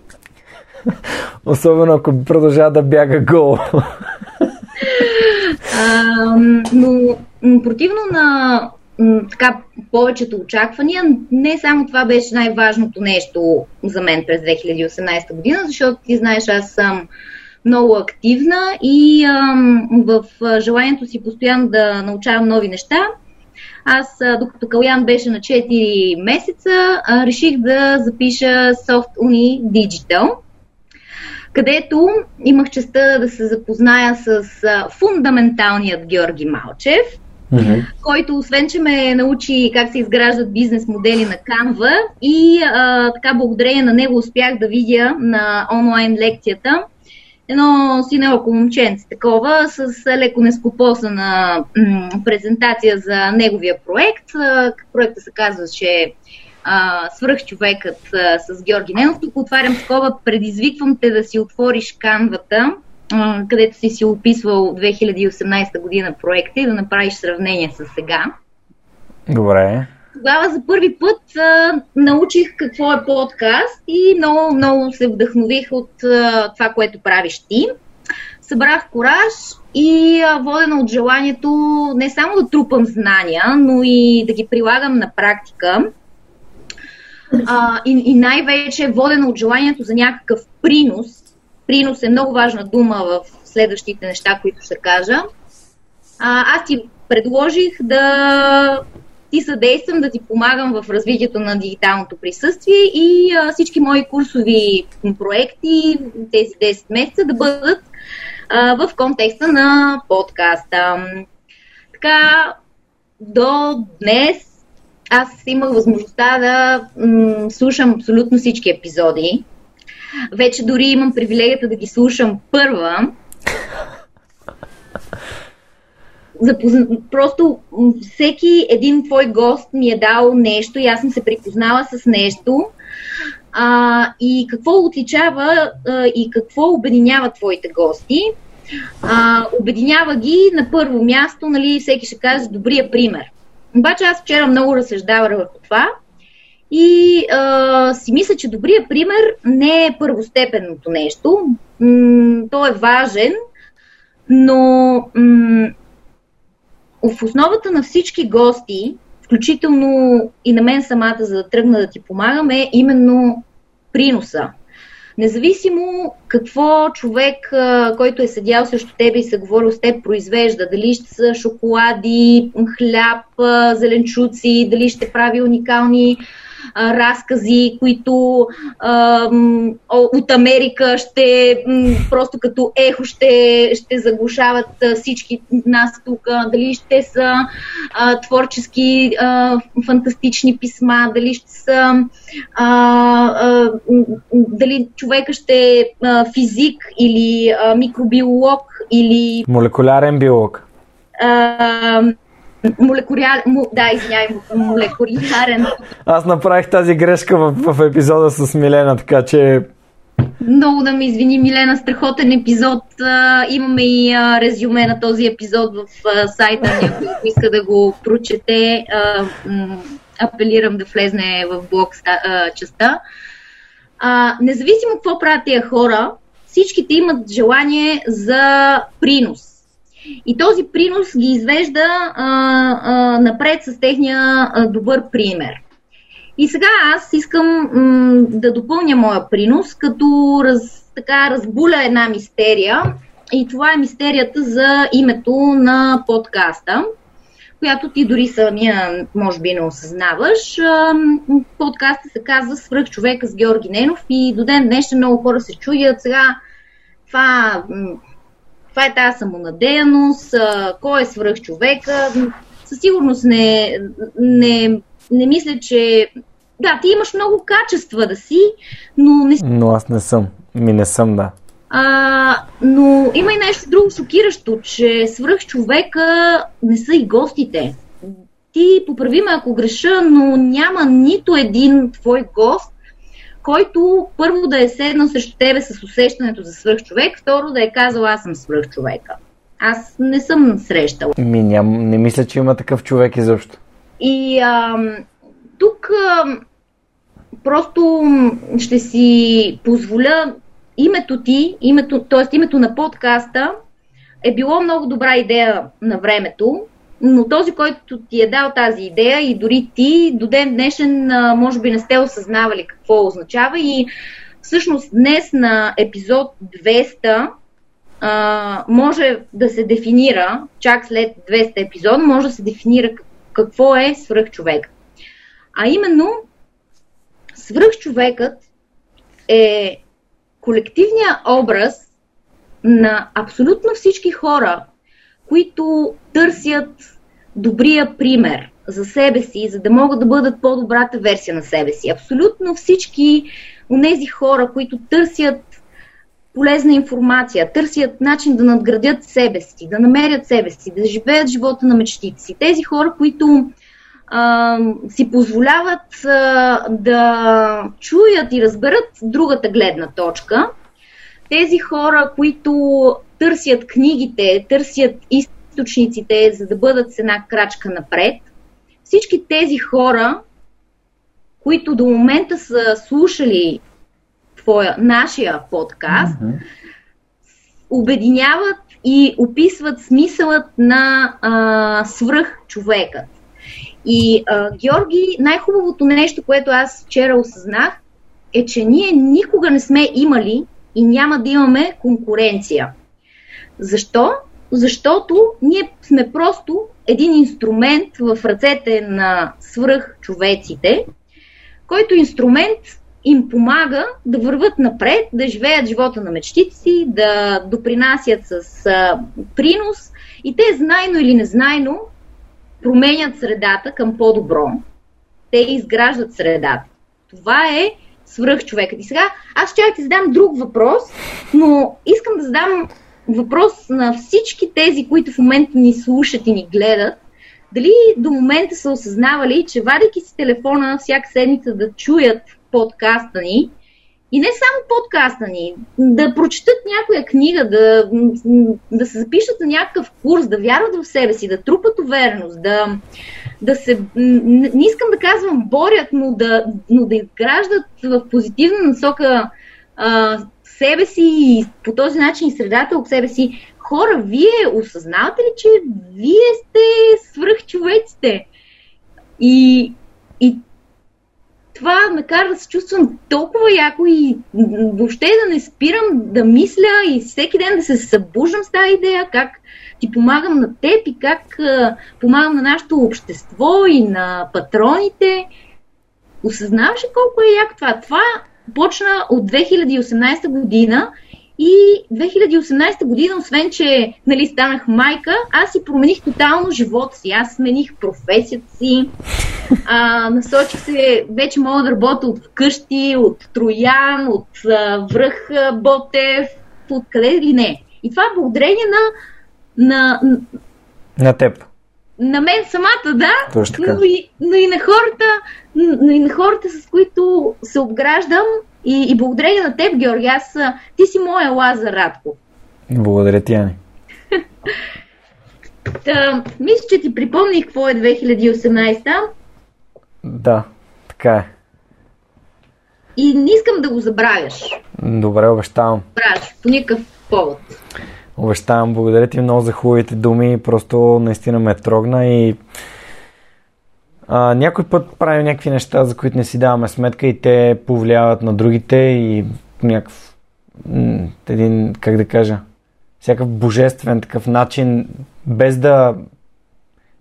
Особено ако продължава да бяга гол. а, но противно на така повечето очаквания, не само това беше най-важното нещо за мен през 2018 година, защото ти знаеш, аз съм много активна и ам, в желанието си постоянно да научавам нови неща, аз, докато Калян беше на 4 месеца, реших да запиша Soft Uni Digital, където имах честа да се запозная с фундаменталният Георги Малчев, Mm-hmm. който освен, че ме научи как се изграждат бизнес модели на Canva и а, така благодарение на него успях да видя на онлайн лекцията едно синелко момченце такова с леко нескопосана презентация за неговия проект. Проектът се казваше Свръхчовекът с Георги Ненов. Тук отварям такова, предизвиквам те да си отвориш канвата, където си си описвал 2018 година проекта и да направиш сравнение с сега. Добре тогава за първи път а, научих какво е подкаст и много, много се вдъхнових от а, това, което правиш ти. Събрах кораж и а, водена от желанието не само да трупам знания, но и да ги прилагам на практика. А, и, и най-вече водена от желанието за някакъв принос. Принос е много важна дума в следващите неща, които ще кажа. А, аз ти предложих да ти съдействам да ти помагам в развитието на дигиталното присъствие и а, всички мои курсови проекти тези 10 месеца да бъдат а, в контекста на подкаста. Така, до днес аз имах възможността да м- слушам абсолютно всички епизоди. Вече дори имам привилегията да ги слушам първа запозна... просто всеки един твой гост ми е дал нещо и аз съм се припознала с нещо. А, и какво отличава а, и какво обединява твоите гости? А, обединява ги на първо място, нали, всеки ще каже добрия пример. Обаче аз вчера много разсъждавах върху това и а, си мисля, че добрия пример не е първостепенното нещо. М- то е важен, но м- в основата на всички гости, включително и на мен самата, за да тръгна да ти помагам, е именно приноса. Независимо какво човек, който е седял срещу тебе и се говорил с теб, произвежда, дали ще са шоколади, хляб, зеленчуци, дали ще прави уникални а, разкази, които а, от Америка ще просто като ехо ще, ще заглушават всички нас тук, дали ще са а, творчески а, фантастични писма, дали ще са а, а, дали човека ще е физик или а, микробиолог или молекулярен биолог. А, молекулярен, да, извинявай, молекулярен. Аз направих тази грешка в, в епизода с Милена, така че... Много да ми извини, Милена, страхотен епизод. имаме и резюме на този епизод в сайта, някой иска да го прочете. апелирам да влезне в блог частта. независимо какво правят тия хора, всичките имат желание за принос и този принос ги извежда а, а, напред с техния а, добър пример. И сега аз искам м, да допълня моя принос, като раз, така разбуля една мистерия. И това е мистерията за името на подкаста, която ти дори самия може би не осъзнаваш. Подкаста се казва Свръх човека с Георги Ненов и до ден днешен много хора се чудят сега това Това е тази самонадеяност, кой е свръх човека. Със сигурност не, не, не мисля, че... Да, ти имаш много качества да си, но не Но аз не съм. Ми не съм, да. А, но има и нещо друго шокиращо, че свръх човека не са и гостите. Ти поправи ме ако греша, но няма нито един твой гост, който първо да е седнал срещу тебе с усещането за свръх човек, второ да е казал аз съм свръх човека. Аз не съм срещала. Ми ням, не мисля, че има такъв човек изобщо. И а, тук а, просто ще си позволя името ти, името, т.е. името на подкаста е било много добра идея на времето, но този, който ти е дал тази идея и дори ти до ден днешен може би не сте осъзнавали какво означава и всъщност днес на епизод 200 а, може да се дефинира, чак след 200 епизода, може да се дефинира какво е свръхчовек. А именно, свръхчовекът е колективният образ на абсолютно всички хора, които търсят добрия пример за себе си, за да могат да бъдат по-добрата версия на себе си. Абсолютно всички от тези хора, които търсят полезна информация, търсят начин да надградят себе си, да намерят себе си, да живеят живота на мечтите си. Тези хора, които а, си позволяват а, да чуят и разберат другата гледна точка. Тези хора, които търсят книгите, търсят източниците, за да бъдат с една крачка напред. Всички тези хора, които до момента са слушали твоя, нашия подкаст, mm-hmm. обединяват и описват смисълът на а, свръх човекът. И а, Георги, най-хубавото нещо, което аз вчера осъзнах, е, че ние никога не сме имали и няма да имаме конкуренция. Защо? Защото ние сме просто един инструмент в ръцете на свръхчовеците, който инструмент им помага да върват напред, да живеят живота на мечтите си, да допринасят с а, принос и те знайно или незнайно променят средата към по-добро. Те изграждат средата. Това е свръх човекът. И сега аз ще ти задам друг въпрос, но искам да задам въпрос на всички тези, които в момента ни слушат и ни гледат. Дали до момента са осъзнавали, че вадейки си телефона всяка седмица да чуят подкаста ни, и не само подкаста ни, да прочитат някоя книга, да, да се запишат на някакъв курс, да вярват в себе си, да трупат увереност, да, да се, не искам да казвам борят, но да, но да изграждат в позитивна насока а, себе си и по този начин средата от себе си. Хора, вие осъзнавате ли, че вие сте свръхчовеците? И, и това ме кара да се чувствам толкова яко и въобще да не спирам да мисля и всеки ден да се събуждам с тази идея, как ти помагам на теб и как помагам на нашето общество и на патроните. Осъзнаваш ли колко е яко това? Това почна от 2018 година и 2018 година, освен че нали, станах майка, аз си промених тотално живота си. Аз смених професията си, а, насочих се, вече мога да работя от вкъщи, от Троян, от а, Връх Ботев, от къде ли не. И това е благодарение на, на, на теб. На мен самата, да, Точно така. но и, но и на хората, но и на хората, с които се обграждам и, и благодарение на теб, Георги, аз, ти си моя Лазар Радко. Благодаря ти, Ани. Та, мисля, че ти припомних какво е 2018. Да, така е. И не искам да го забравяш. Добре, обещавам. Забравяш по никакъв повод. Обещавам, благодаря ти много за хубавите думи, просто наистина ме трогна и а, някой път правим някакви неща, за които не си даваме сметка и те повлияват на другите и някакъв един, как да кажа, всякакъв божествен такъв начин, без да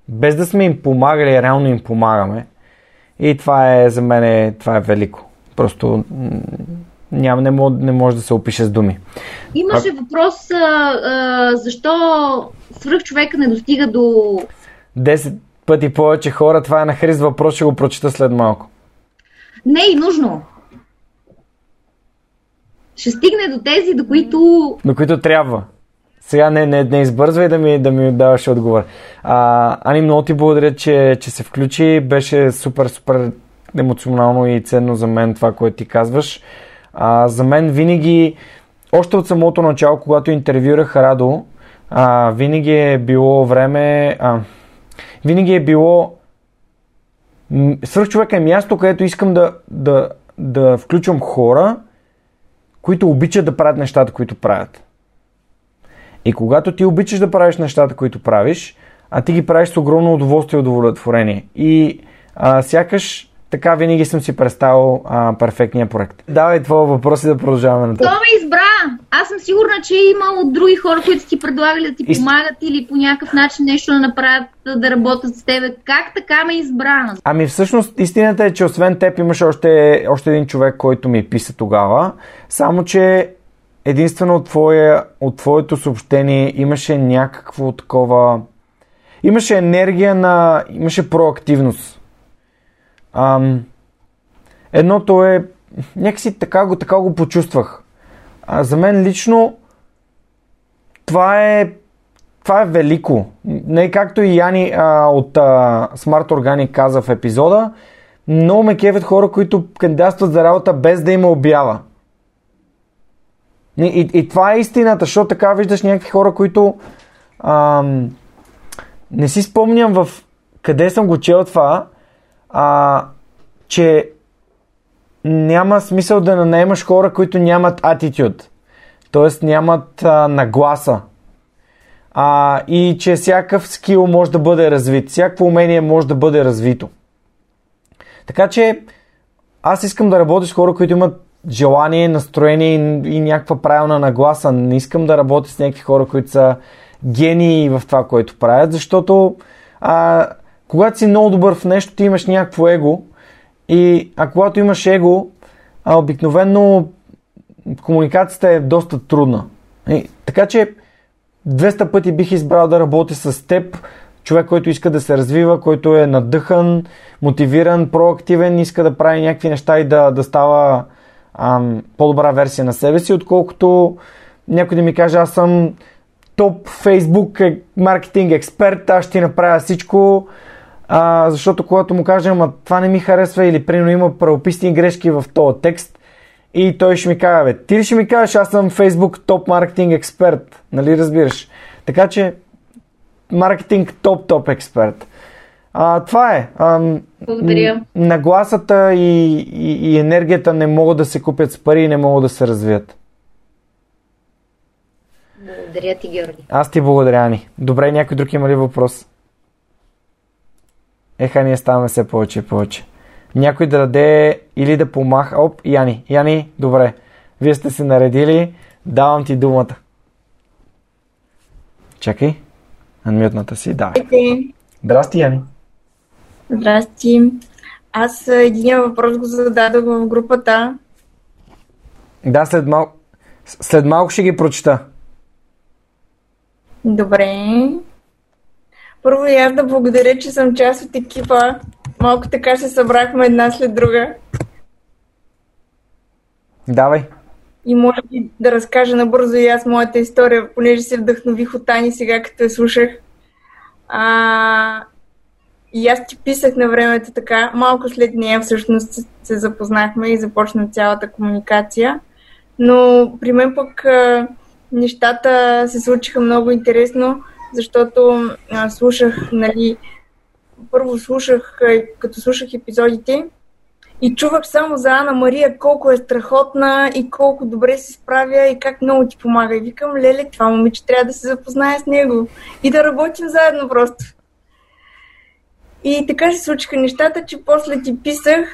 без да сме им помагали, реално им помагаме. И това е за мен, това е велико. Просто няма, не, мож, не може да се опише с думи. Имаше а... въпрос а, а, защо свръх човека не достига до... 10 пъти повече хора, това е на Христ въпрос, ще го прочита след малко. Не е нужно. Ще стигне до тези, до които... До които трябва. Сега не, не, не избързвай да ми, да ми даваш отговор. А, Ани, много ти благодаря, че, че се включи. Беше супер, супер емоционално и ценно за мен това, което ти казваш. А, за мен винаги, още от самото начало, когато интервюрах Радо, а, винаги е било време, а, винаги е било свърх е място, където искам да, да, да включвам хора, които обичат да правят нещата, които правят. И когато ти обичаш да правиш нещата, които правиш, а ти ги правиш с огромно удоволствие и удовлетворение. И а, сякаш така винаги съм си представил а, перфектния проект. Давай твоя въпрос и да продължаваме на това. Това ме избра! Аз съм сигурна, че е имало други хора, които ти предлагали да ти помагат или по някакъв начин нещо да направят, да работят с теб. Как така ме избра? Ами всъщност истината е, че освен теб имаше още, още един човек, който ми писа тогава. Само, че единствено от, твоя, от твоето съобщение имаше някакво такова... Имаше енергия на... Имаше проактивност. Ам, едното е... Някакси така го, така го почувствах. А, за мен лично това е това е велико. Не както и Яни а, от а, Smart Organic каза в епизода, много ме кевят хора, които кандидатстват за работа без да има обява. И, и, и това е истината, защото така виждаш някакви хора, които ам, не си спомням в къде съм го чел това, а, че няма смисъл да наемаш хора, които нямат атитюд, т.е. нямат а, нагласа. А, и че всякакъв скил може да бъде развит, всяко умение може да бъде развито. Така че аз искам да работя с хора, които имат желание, настроение и, и някаква правилна нагласа. Не искам да работя с някакви хора, които са гении в това, което правят, защото а, когато си много добър в нещо, ти имаш някакво его и а когато имаш его, а, обикновено комуникацията е доста трудна. И, така че 200 пъти бих избрал да работя с теб, човек, който иска да се развива, който е надъхан, мотивиран, проактивен, иска да прави някакви неща и да, да става ам, по-добра версия на себе си, отколкото някой да ми каже, аз съм топ фейсбук маркетинг експерт, аз ще направя всичко, а, защото когато му кажем, а това не ми харесва или примерно има правописни грешки в този текст и той ще ми каже, бе, ти ли ще ми кажеш, аз съм фейсбук топ маркетинг експерт, нали разбираш? Така че маркетинг топ-топ експерт. А, това е. А, Благодаря. Нагласата и, и, и енергията не могат да се купят с пари и не могат да се развият. Благодаря ти, Георги. Аз ти благодаря, Ани. Добре, някой друг има ли въпрос? Еха, ние ставаме все повече и повече. Някой да даде или да помаха. Оп, Яни. Яни, добре. Вие сте се наредили. Давам ти думата. Чакай. Анмютната си. Да. Здрасти, Яни. Здрасти. Аз един въпрос го зададох в групата. Да, след, мал... след малко ще ги прочита. Добре. Първо и аз да благодаря, че съм част от екипа. Малко така се събрахме една след друга. Давай. И може би да разкажа набързо и аз моята история, понеже се вдъхнових от Тани сега, като я слушах. А, и аз ти писах на времето така, малко след нея всъщност се запознахме и започна цялата комуникация. Но при мен пък нещата се случиха много интересно, защото а, слушах, нали, първо слушах, като слушах епизодите и чувах само за Ана Мария колко е страхотна и колко добре се справя и как много ти помага. И викам, леле, това момиче трябва да се запознае с него и да работим заедно просто. И така се случиха нещата, че после ти писах,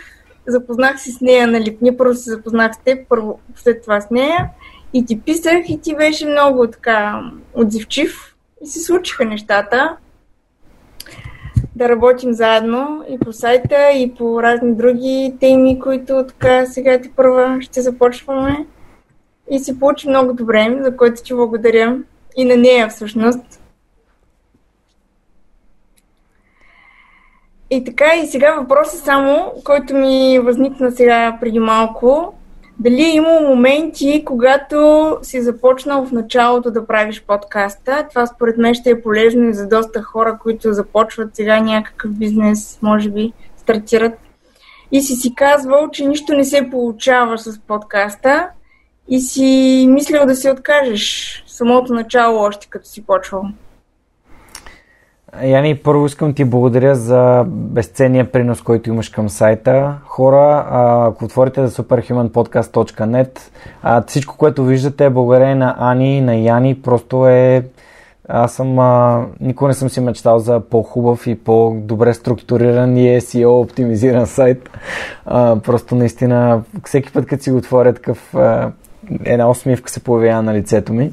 запознах се с нея, нали, ние първо се запознах с теб, първо след това с нея и ти писах и ти беше много така отзивчив и се случиха нещата. да работим заедно и по сайта, и по разни други теми, които така сега ти първа ще започваме. И се получи много добре, за което ти благодаря. И на нея всъщност. И така, и сега въпросът само, който ми възникна сега преди малко. Дали е моменти, когато си започнал в началото да правиш подкаста? Това според мен ще е полезно и за доста хора, които започват сега някакъв бизнес, може би стартират. И си си казвал, че нищо не се получава с подкаста и си мислил да се откажеш самото начало, още като си почвал. Яни, първо искам ти благодаря за безценния принос, който имаш към сайта. Хора, ако отворите за superhumanpodcast.net, всичко, което виждате е благодарение на Ани, на Яни, просто е... Аз съм... А, никога не съм си мечтал за по-хубав и по-добре структуриран и SEO оптимизиран сайт. А, просто наистина, всеки път, като си го отворя такъв... А, една усмивка се появява на лицето ми.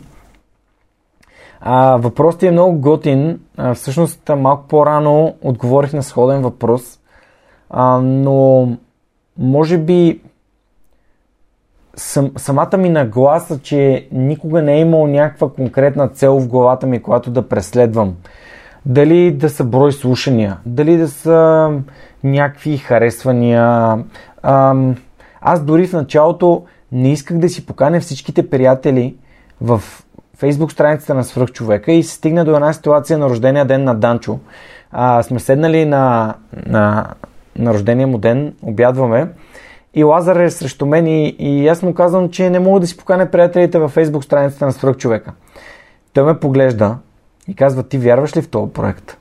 А, въпросът е много готин. А, всъщност малко по-рано отговорих на сходен въпрос, а, но може би сам, самата ми нагласа, че никога не е имал някаква конкретна цел в главата ми, която да преследвам. Дали да са брой слушания, дали да са някакви харесвания. А, аз дори в началото не исках да си поканя всичките приятели в фейсбук страницата на свръхчовека и се стигна до една ситуация на рождения ден на Данчо. А, сме седнали на, на, на рождения му ден, обядваме и Лазар е срещу мен и, и аз му казвам, че не мога да си поканя приятелите във фейсбук страницата на свръхчовека. Той ме поглежда и казва, ти вярваш ли в този проект?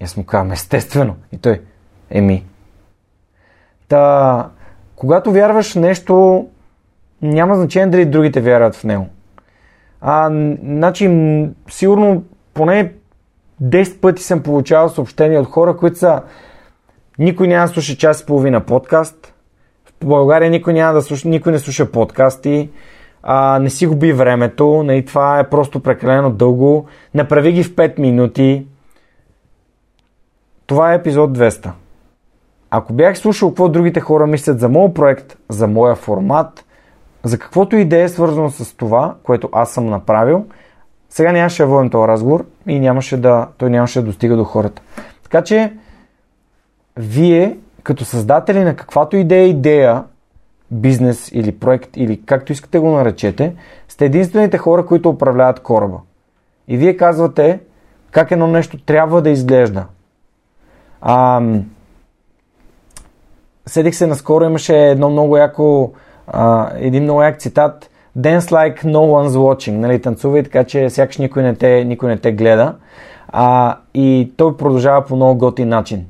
И аз му казвам, естествено. И той, еми. Та, когато вярваш в нещо, няма значение дали другите вярват в него. А, значи, сигурно поне 10 пъти съм получавал съобщения от хора, които са никой няма да слуша час и половина подкаст. В България никой, няма да слуша, никой не слуша подкасти. А, не си губи времето. Нали, това е просто прекалено дълго. Направи ги в 5 минути. Това е епизод 200. Ако бях слушал какво другите хора мислят за моят проект, за моя формат – за каквото идея е свързано с това, което аз съм направил, сега нямаше да водим този разговор и нямаше да, той нямаше да достига до хората. Така че, вие, като създатели на каквато идея идея, бизнес или проект или както искате го наречете, сте единствените хора, които управляват кораба. И вие казвате как едно нещо трябва да изглежда. А, седих се наскоро, имаше едно много яко един много як цитат Dance like no one's watching, нали, танцувай така, че сякаш никой не те, никой не те гледа. А, и той продължава по много готин начин,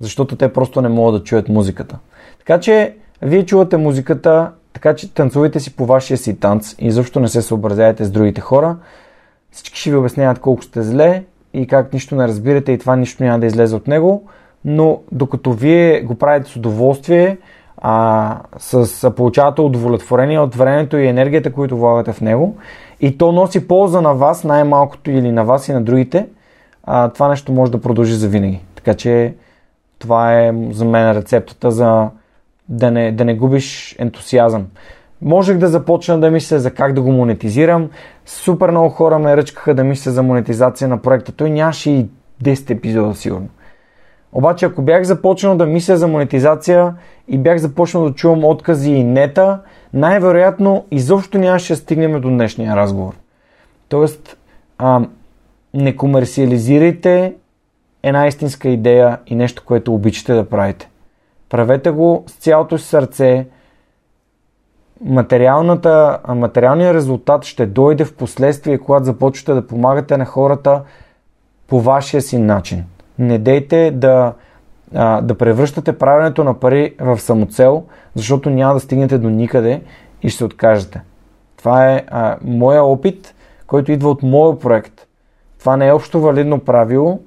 защото те просто не могат да чуят музиката. Така че, вие чувате музиката, така че танцувайте си по вашия си танц и защо не се съобразявайте с другите хора. Всички ще ви обясняват колко сте зле и как нищо не разбирате и това нищо няма да излезе от него, но докато вие го правите с удоволствие, а, с, получавате удовлетворение от времето и енергията, които влагате в него и то носи полза на вас, най-малкото или на вас и на другите, а, това нещо може да продължи за винаги. Така че това е за мен рецептата за да не, да не губиш ентусиазъм. Можех да започна да мисля за как да го монетизирам. Супер много хора ме ръчкаха да мисля за монетизация на проекта. Той нямаше и 10 епизода сигурно. Обаче ако бях започнал да мисля за монетизация и бях започнал да чувам откази и нета, най-вероятно изобщо нямаше да стигнем до днешния разговор. Тоест, а, не комерциализирайте една истинска идея и нещо, което обичате да правите. Правете го с цялото си сърце. материалният резултат ще дойде в последствие, когато започвате да помагате на хората по вашия си начин не дейте да, а, да превръщате правенето на пари в самоцел, защото няма да стигнете до никъде и ще се откажете. Това е а, моя опит, който идва от моя проект. Това не е общо валидно правило,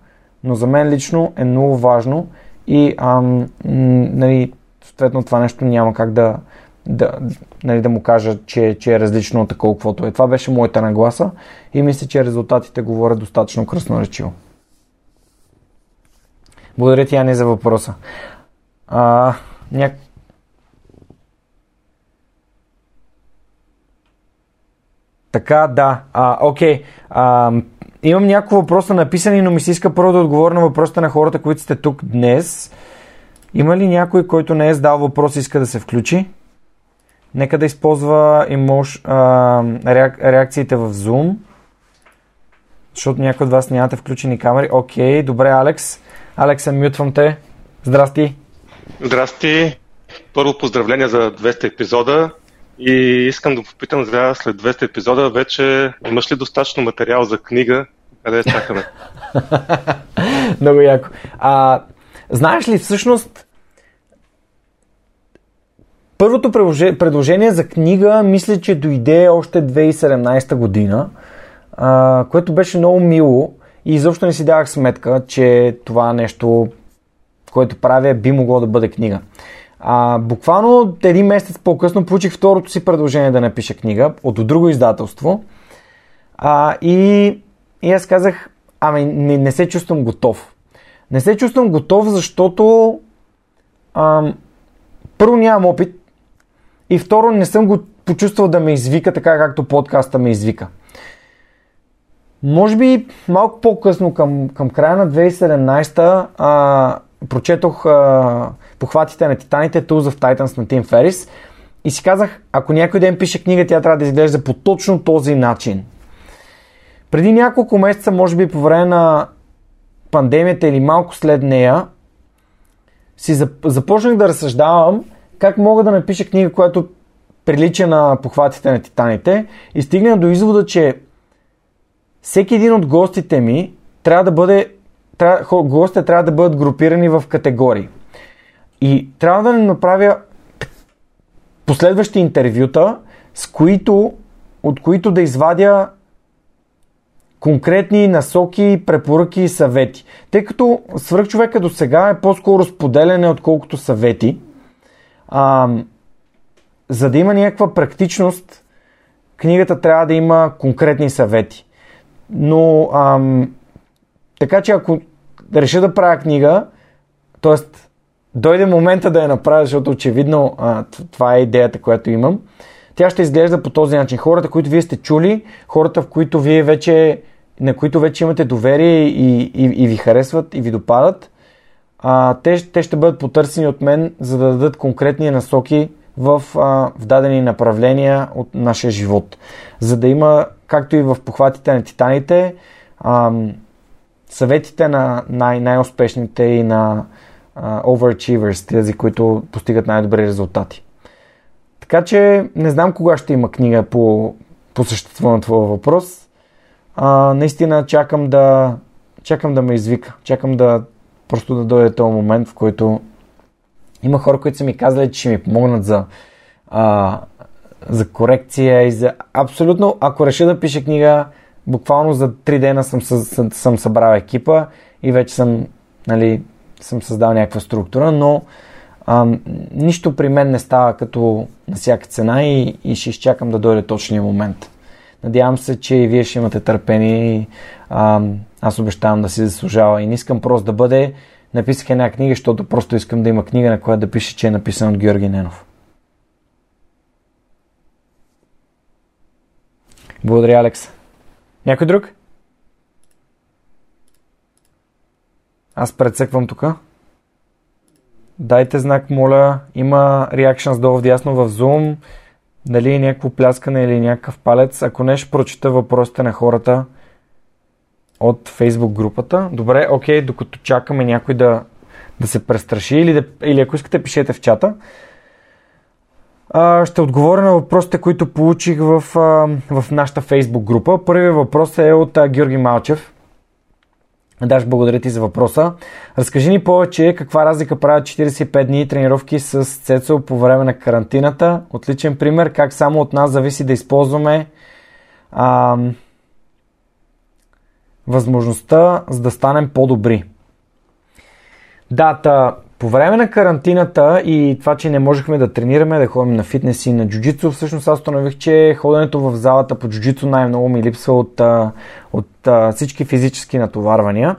но за мен лично е много важно и ам, нали, съответно това нещо няма как да, да, нали, да му кажа, че, че е различно от такова, каквото е. Това беше моята нагласа и мисля, че резултатите говорят достатъчно красноречиво. Благодаря ти, Ани, за въпроса. А, ня... Така, да. А, окей. А, имам няколко въпроса написани, но ми се иска първо да отговоря на въпросите на хората, които сте тук днес. Има ли някой, който не е задал въпрос и иска да се включи? Нека да използва емош, а, реак, реакциите в Zoom, защото някой от вас нямате включени камери. Окей, добре, Алекс. Алекс, мютвам те. Здрасти. Здрасти. Първо поздравления за 200 епизода и искам да попитам за след 200 епизода вече имаш ли достатъчно материал за книга? Къде чакаме? Много яко. А, знаеш ли, всъщност, първото предложение за книга мисля, че дойде още 2017 година, а, което беше много мило и изобщо не си давах сметка, че това нещо, което правя, би могло да бъде книга. А, буквално един месец по-късно получих второто си предложение да напиша книга от друго издателство. А, и, и аз казах, ами не, не се чувствам готов. Не се чувствам готов, защото ам, първо нямам опит и второ не съм го почувствал да ме извика така, както подкаста ме извика. Може би малко по-късно, към, към края на 2017 а, прочетох а, похватите на Титаните, Tools of Titans на Тим Ферис и си казах, ако някой ден пише книга, тя трябва да изглежда по точно този начин. Преди няколко месеца, може би по време на пандемията или малко след нея, си започнах да разсъждавам как мога да напиша книга, която прилича на похватите на Титаните и стигна до извода, че всеки един от гостите ми трябва да бъде трябва, гостите трябва да бъдат групирани в категории. И трябва да не направя последващи интервюта, с които, от които да извадя конкретни насоки, препоръки и съвети. Тъй като свръхчовека до сега е по-скоро споделяне, отколкото съвети. А, за да има някаква практичност, книгата трябва да има конкретни съвети. Но, ам, така че ако реша да правя книга, т.е. дойде момента да я направя, защото очевидно а, това е идеята, която имам, тя ще изглежда по този начин. Хората, които вие сте чули, хората, в които вие вече, на които вече имате доверие и, и, и ви харесват и ви допадат, а, те, те ще бъдат потърсени от мен, за да дадат конкретни насоки в, а, в дадени направления от нашия живот. За да има, както и в похватите на титаните, а, съветите на най- най-успешните и на а, overachievers, тези, които постигат най-добри резултати. Така че не знам кога ще има книга по, по същество на твоя въпрос. А, наистина чакам да, чакам да ме извика. Чакам да просто да дойде този момент, в който има хора, които са ми казали, че ще ми помогнат за, а, за корекция и за... Абсолютно, ако реша да пиша книга, буквално за 3 дена съм, съм, съм събрал екипа и вече съм, нали, съм създал някаква структура, но а, нищо при мен не става като на всяка цена и, и ще изчакам да дойде точния момент. Надявам се, че и вие ще имате търпение а, аз обещавам да си заслужава и не искам просто да бъде написах една книга, защото просто искам да има книга, на която да пише, че е написан от Георги Ненов. Благодаря, Алекс. Някой друг? Аз прецъквам тук. Дайте знак, моля. Има реакшн долу вдясно в Zoom. Дали е някакво пляскане или някакъв палец. Ако не, ще прочета въпросите на хората от Facebook групата. Добре, окей, докато чакаме някой да, да се престраши или, да, или ако искате, пишете в чата. А, ще отговоря на въпросите, които получих в, а, в нашата Facebook група. Първият въпрос е от а, Георги Малчев. Даш, благодаря ти за въпроса. Разкажи ни повече каква разлика правят 45 дни тренировки с Цецо по време на карантината. Отличен пример как само от нас зависи да използваме а, възможността за да станем по-добри. Дата, по време на карантината и това, че не можехме да тренираме, да ходим на фитнес и на джуджицу, всъщност аз установих, че ходенето в залата по джуджицу най-много ми липсва от, от, всички физически натоварвания.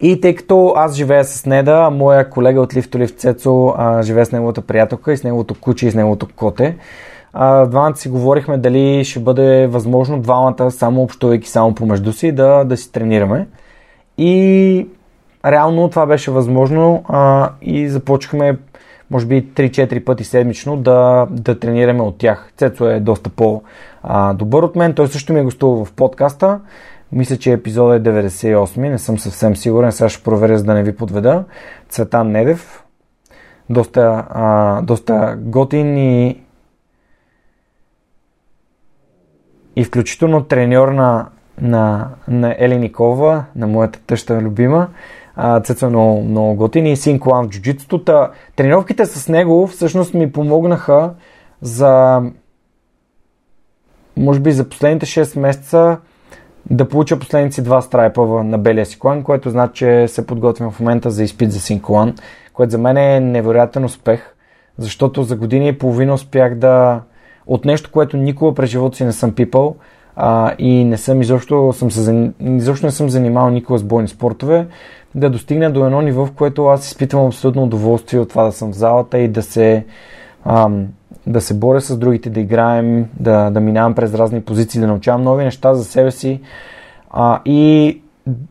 И тъй като аз живея с Неда, моя колега от Лифто Лифт Цецо живее с неговата приятелка и с неговото куче и с неговото коте. Двамата си говорихме дали ще бъде възможно двамата, само общувайки само помежду си, да, да си тренираме. И реално това беше възможно а, и започнахме може би 3-4 пъти седмично да, да тренираме от тях. Цецо е доста по-добър от мен. Той също ми е гостувал в подкаста. Мисля, че епизода е 98, не съм съвсем сигурен, сега ще проверя, за да не ви подведа. Цветан Недев, доста, а, доста готин и, и включително треньор на, на, на Ели Никова, на моята тъща любима. Цецо е много, много готин и син Колан в джуджитото. Тренировките с него всъщност ми помогнаха за може би за последните 6 месеца да получа последните два страйпа на белия си колан, което значи, че се подготвям в момента за изпит за син колан, което за мен е невероятен успех, защото за години и половина успях да от нещо, което никога през живота си не съм пипал а, и не съм изобщо, съм се, изобщо не съм занимавал никога с бойни спортове, да достигна до едно ниво, в което аз изпитвам абсолютно удоволствие от това да съм в залата и да се, ам, да се боря с другите, да играем, да, да минавам през разни позиции, да научавам нови неща за себе си. А, и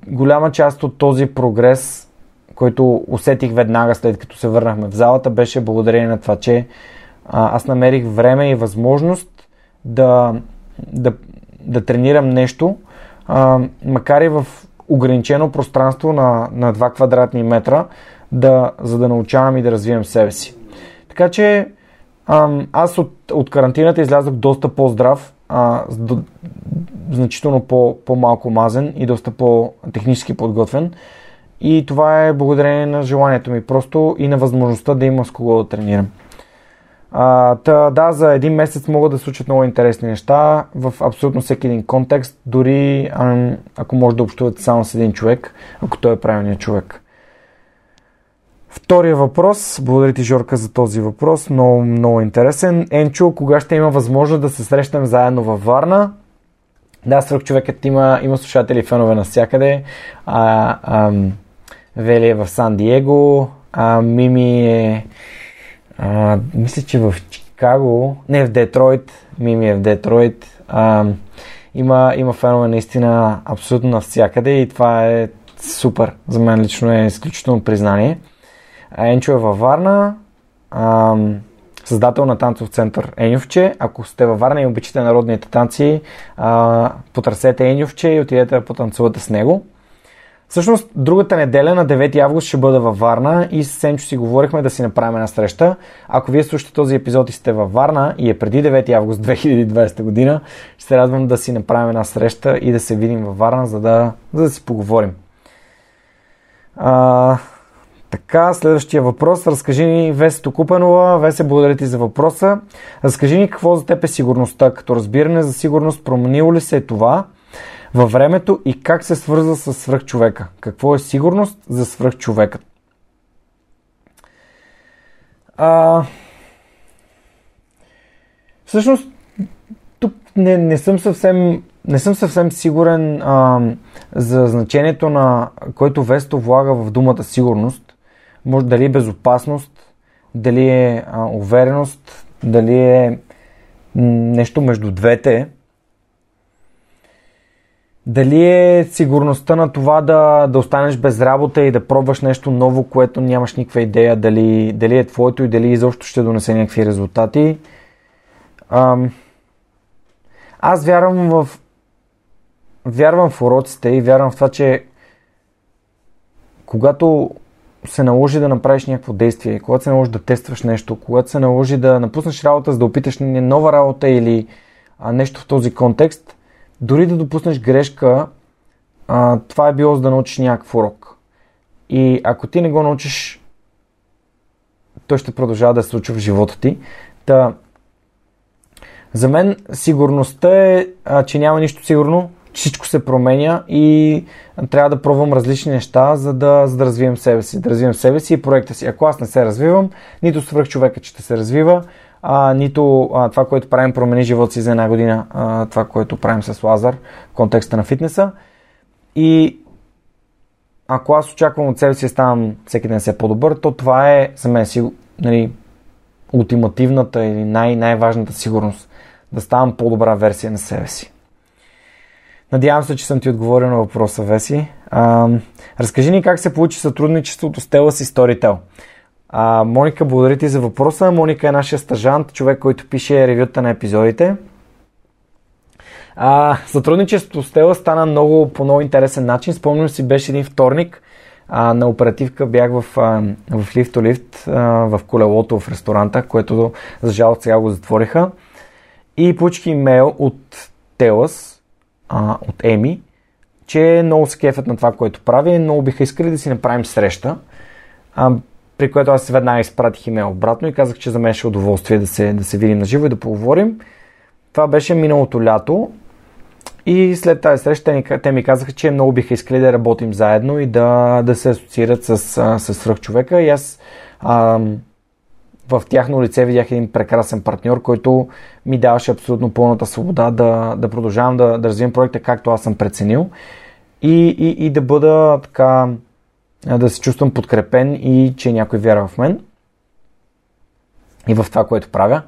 голяма част от този прогрес, който усетих веднага след като се върнахме в залата, беше благодарение на това, че а, аз намерих време и възможност да, да, да тренирам нещо, а, макар и в ограничено пространство на, на 2 квадратни метра, да, за да научавам и да развивам себе си. Така че ам, аз от, от карантината излязох доста по-здрав, а, до, значително по, по-малко мазен и доста по-технически подготвен. И това е благодарение на желанието ми просто и на възможността да има с кого да тренирам. А, та, да, за един месец могат да случат много интересни неща в абсолютно всеки един контекст, дори а, ако може да общувате само с един човек, ако той е правилният човек. Втория въпрос, благодаря ти Жорка за този въпрос, много, много интересен. Енчо, кога ще има възможност да се срещнем заедно във Варна? Да, свърх човекът има, има слушатели и фенове навсякъде. А, а, Вели е в Сан Диего, а, Мими е а, мисля, че в Чикаго, не в Детройт, Мими е в Детройт. А, има, има фенове наистина абсолютно навсякъде и това е супер. За мен лично е изключително признание. Енчо е във Варна, а, създател на танцов център Енювче. Ако сте във Варна и обичате народните танци, а, потърсете Енювче и отидете да потанцувате с него. Всъщност, другата неделя на 9 август ще бъда във Варна и с Сенчо си говорихме да си направим една среща. Ако вие слушате този епизод и сте във Варна и е преди 9 август 2020 година, ще се радвам да си направим една среща и да се видим във Варна, за да, за да си поговорим. А, така, следващия въпрос. Разкажи ни, Весе Купанова. Весе, благодаря ти за въпроса. Разкажи ни какво за теб е сигурността. Като разбиране за сигурност, променило ли се е това? Във времето и как се свързва с свръхчовека. Какво е сигурност за свръхчовекът? А... Всъщност, тук не, не съм съвсем не съм съвсем сигурен а, за значението на който Весто влага в думата сигурност. Може дали е безопасност, дали е а, увереност, дали е нещо между двете. Дали е сигурността на това да, да останеш без работа и да пробваш нещо ново, което нямаш никаква идея дали, дали е твоето и дали изобщо ще донесе някакви резултати. Ам... Аз вярвам в вярвам в уроците и вярвам в това, че когато се наложи да направиш някакво действие, когато се наложи да тестваш нещо, когато се наложи да напуснеш работа, за да опиташ нова работа или а, нещо в този контекст – дори да допуснеш грешка, а, това е било за да научиш някакъв урок. И ако ти не го научиш, той ще продължава да се случва в живота ти. Та, за мен сигурността е, а, че няма нищо сигурно, всичко се променя и трябва да пробвам различни неща, за да, за да развивам себе си. Да развивам себе си и проекта си. Ако аз не се развивам, нито свръх човека ще се развива, а, нито а, това, което правим промени живота си за една година, а, това, което правим с Лазар в контекста на фитнеса. И ако аз очаквам от себе си ставам всеки ден все по-добър, то това е за мен си, нали, ултимативната или най- най-важната сигурност. Да ставам по-добра версия на себе си. Надявам се, че съм ти отговорил на въпроса, Веси. А, разкажи ни как се получи сътрудничеството с Телас и Storytel. А, Моника, благодаря ти за въпроса. Моника е нашия стажант, човек, който пише ревюта на епизодите. А, сътрудничеството с Тела стана много по много интересен начин. Спомням си, беше един вторник а, на оперативка бях в, а, в лифто лифт в колелото в ресторанта, което за жалост сега го затвориха. И получих имейл от Телас, а, от Еми, че много се кефят на това, което прави много биха искали да си направим среща. А, при което аз веднага изпратих имейл обратно и казах, че за мен ще е удоволствие да се, да се видим на живо и да поговорим. Това беше миналото лято и след тази среща те, те ми казаха, че много биха искали да работим заедно и да, да се асоциират с, с свръхчовека. И аз а, в тяхно лице видях един прекрасен партньор, който ми даваше абсолютно пълната свобода да, да продължавам да, да развивам проекта както аз съм преценил и, и, и да бъда така, да се чувствам подкрепен и че някой вярва в мен и в това, което правя.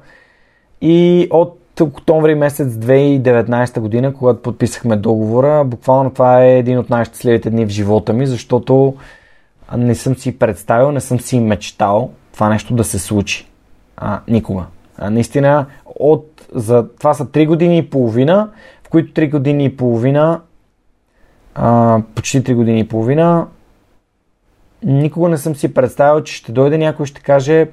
И от октомври месец 2019 година, когато подписахме договора, буквално това е един от най-щастливите дни в живота ми, защото не съм си представил, не съм си мечтал това нещо да се случи. А, никога. А, наистина, от, за, това са 3 години и половина, в които 3 години и половина, а, почти 3 години и половина, никога не съм си представил, че ще дойде някой и ще каже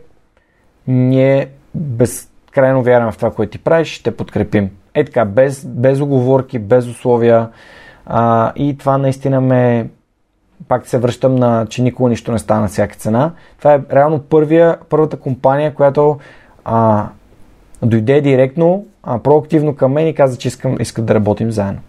ние без крайно вярваме в това, което ти правиш, ще подкрепим. Е така, без, без оговорки, без условия. А, и това наистина ме... Пак се връщам на, че никога нищо не стана на всяка цена. Това е реално първия, първата компания, която а, дойде директно, а, проактивно към мен и каза, че искам, искам да работим заедно.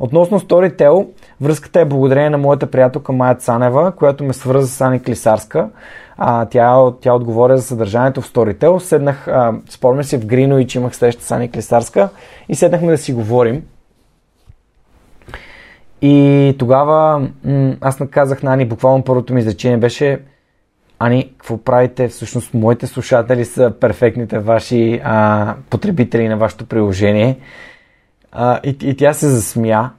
Относно Storytel, връзката е благодарение на моята приятелка Майя Цанева, която ме свърза с Ани Клисарска. А, тя, тя отговоря за съдържанието в Storytel. Седнах, а, спомня си в Грино и че имах среща с Ани Клисарска и седнахме да си говорим. И тогава м- аз наказах на Ани, буквално първото ми изречение беше Ани, какво правите? Всъщност моите слушатели са перфектните ваши а, потребители на вашето приложение. А, и, и тя се засмя.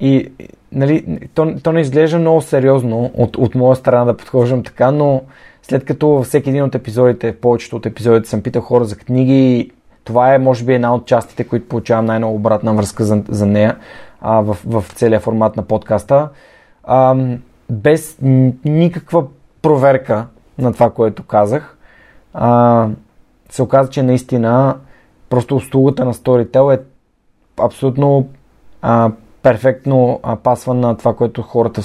И нали, то, то не изглежда много сериозно от, от моя страна да подхождам така, но след като във всеки един от епизодите, повечето от епизодите съм питал хора за книги, това е може би една от частите, които получавам най-много обратна връзка за, за нея а, в, в целия формат на подкаста. А, без никаква проверка на това, което казах, а, се оказа, че наистина просто услугата на Storytel е абсолютно а, перфектно а, пасва на това, което хората,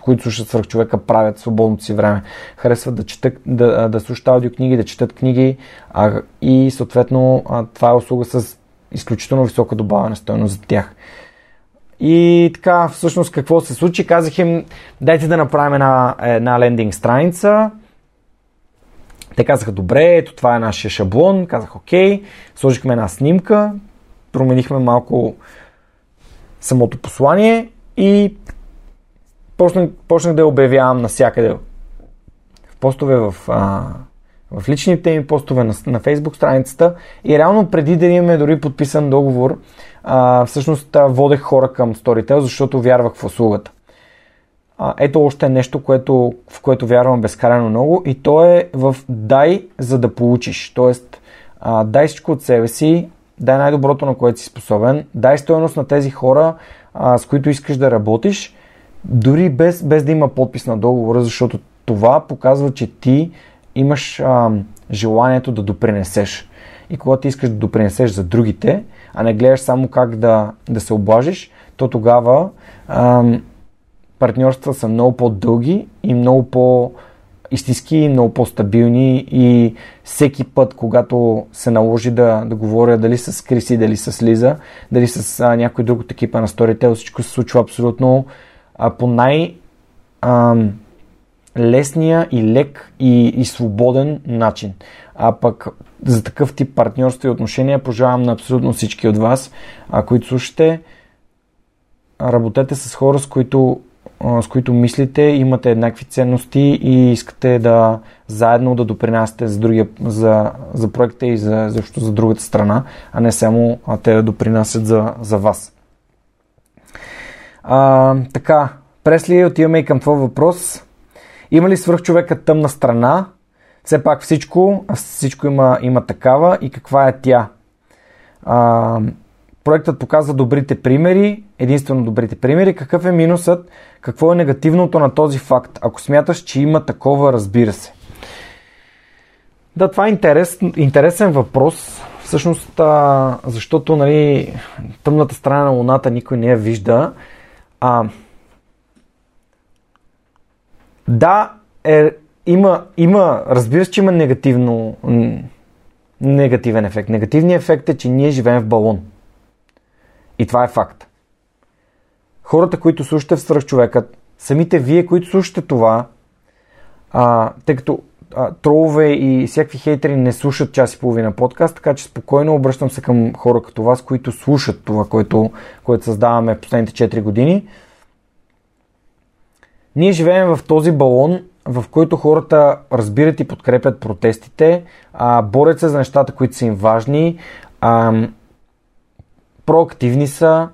които слушат свърх човека, правят в свободното си време. Харесват да, четат, да, да слушат аудиокниги, да четат книги а, и съответно а, това е услуга с изключително висока добавена стоеност за тях. И така, всъщност какво се случи? Казах им, дайте да направим една, една лендинг страница. Те казаха, добре, ето това е нашия шаблон. Казах, окей. Сложихме една снимка, променихме малко самото послание и почнах, почнах да я обявявам навсякъде. В постове в, а, в личните ми постове на, на Facebook страницата и реално преди да имаме дори подписан договор, а, всъщност а, водех хора към Storytel, защото вярвах в услугата. А, ето още нещо, което, в което вярвам безкрайно много и то е в дай за да получиш. Тоест, а, дай всичко от себе си, дай най-доброто, на което си способен, дай стоеност на тези хора, а, с които искаш да работиш, дори без, без да има подпис на договора, защото това показва, че ти имаш а, желанието да допринесеш. И когато ти искаш да допринесеш за другите, а не гледаш само как да, да се облажиш, то тогава а, партньорства са много по-дълги и много по- истински много по-стабилни и всеки път, когато се наложи да, да говоря дали с Криси, дали с Лиза, дали с а, някой друг от екипа на Storytel, всичко се случва абсолютно а, по най- а, лесния и лек и, и свободен начин. А пък за такъв тип партньорство и отношения пожелавам на абсолютно всички от вас, а, които слушате, работете с хора, с които с които мислите, имате еднакви ценности и искате да заедно да допринасяте за, другия, за, за проекта и за, защо за другата страна, а не само а те да допринасят за, за вас. А, така, Пресли, отиваме и към твой въпрос. Има ли свръхчовека тъмна страна? Все пак всичко, всичко има, има такава и каква е тя? А, проектът показва добрите примери, единствено добрите примери. Какъв е минусът? Какво е негативното на този факт? Ако смяташ, че има такова, разбира се. Да, това е интерес, интересен въпрос. Всъщност, защото нали, тъмната страна на Луната никой не я вижда. А, да, е, има, има, разбира се, че има негативно, негативен ефект. Негативният ефект е, че ние живеем в балон. И това е факт. Хората, които слушате в свръхчовекът, самите вие, които слушате това, а, тъй като а, тролове и всякакви хейтери не слушат час и половина подкаст, така че спокойно обръщам се към хора като вас, които слушат това, което, което създаваме в последните 4 години. Ние живеем в този балон, в който хората разбират и подкрепят протестите, а, борят се за нещата, които са им важни, а, проактивни са,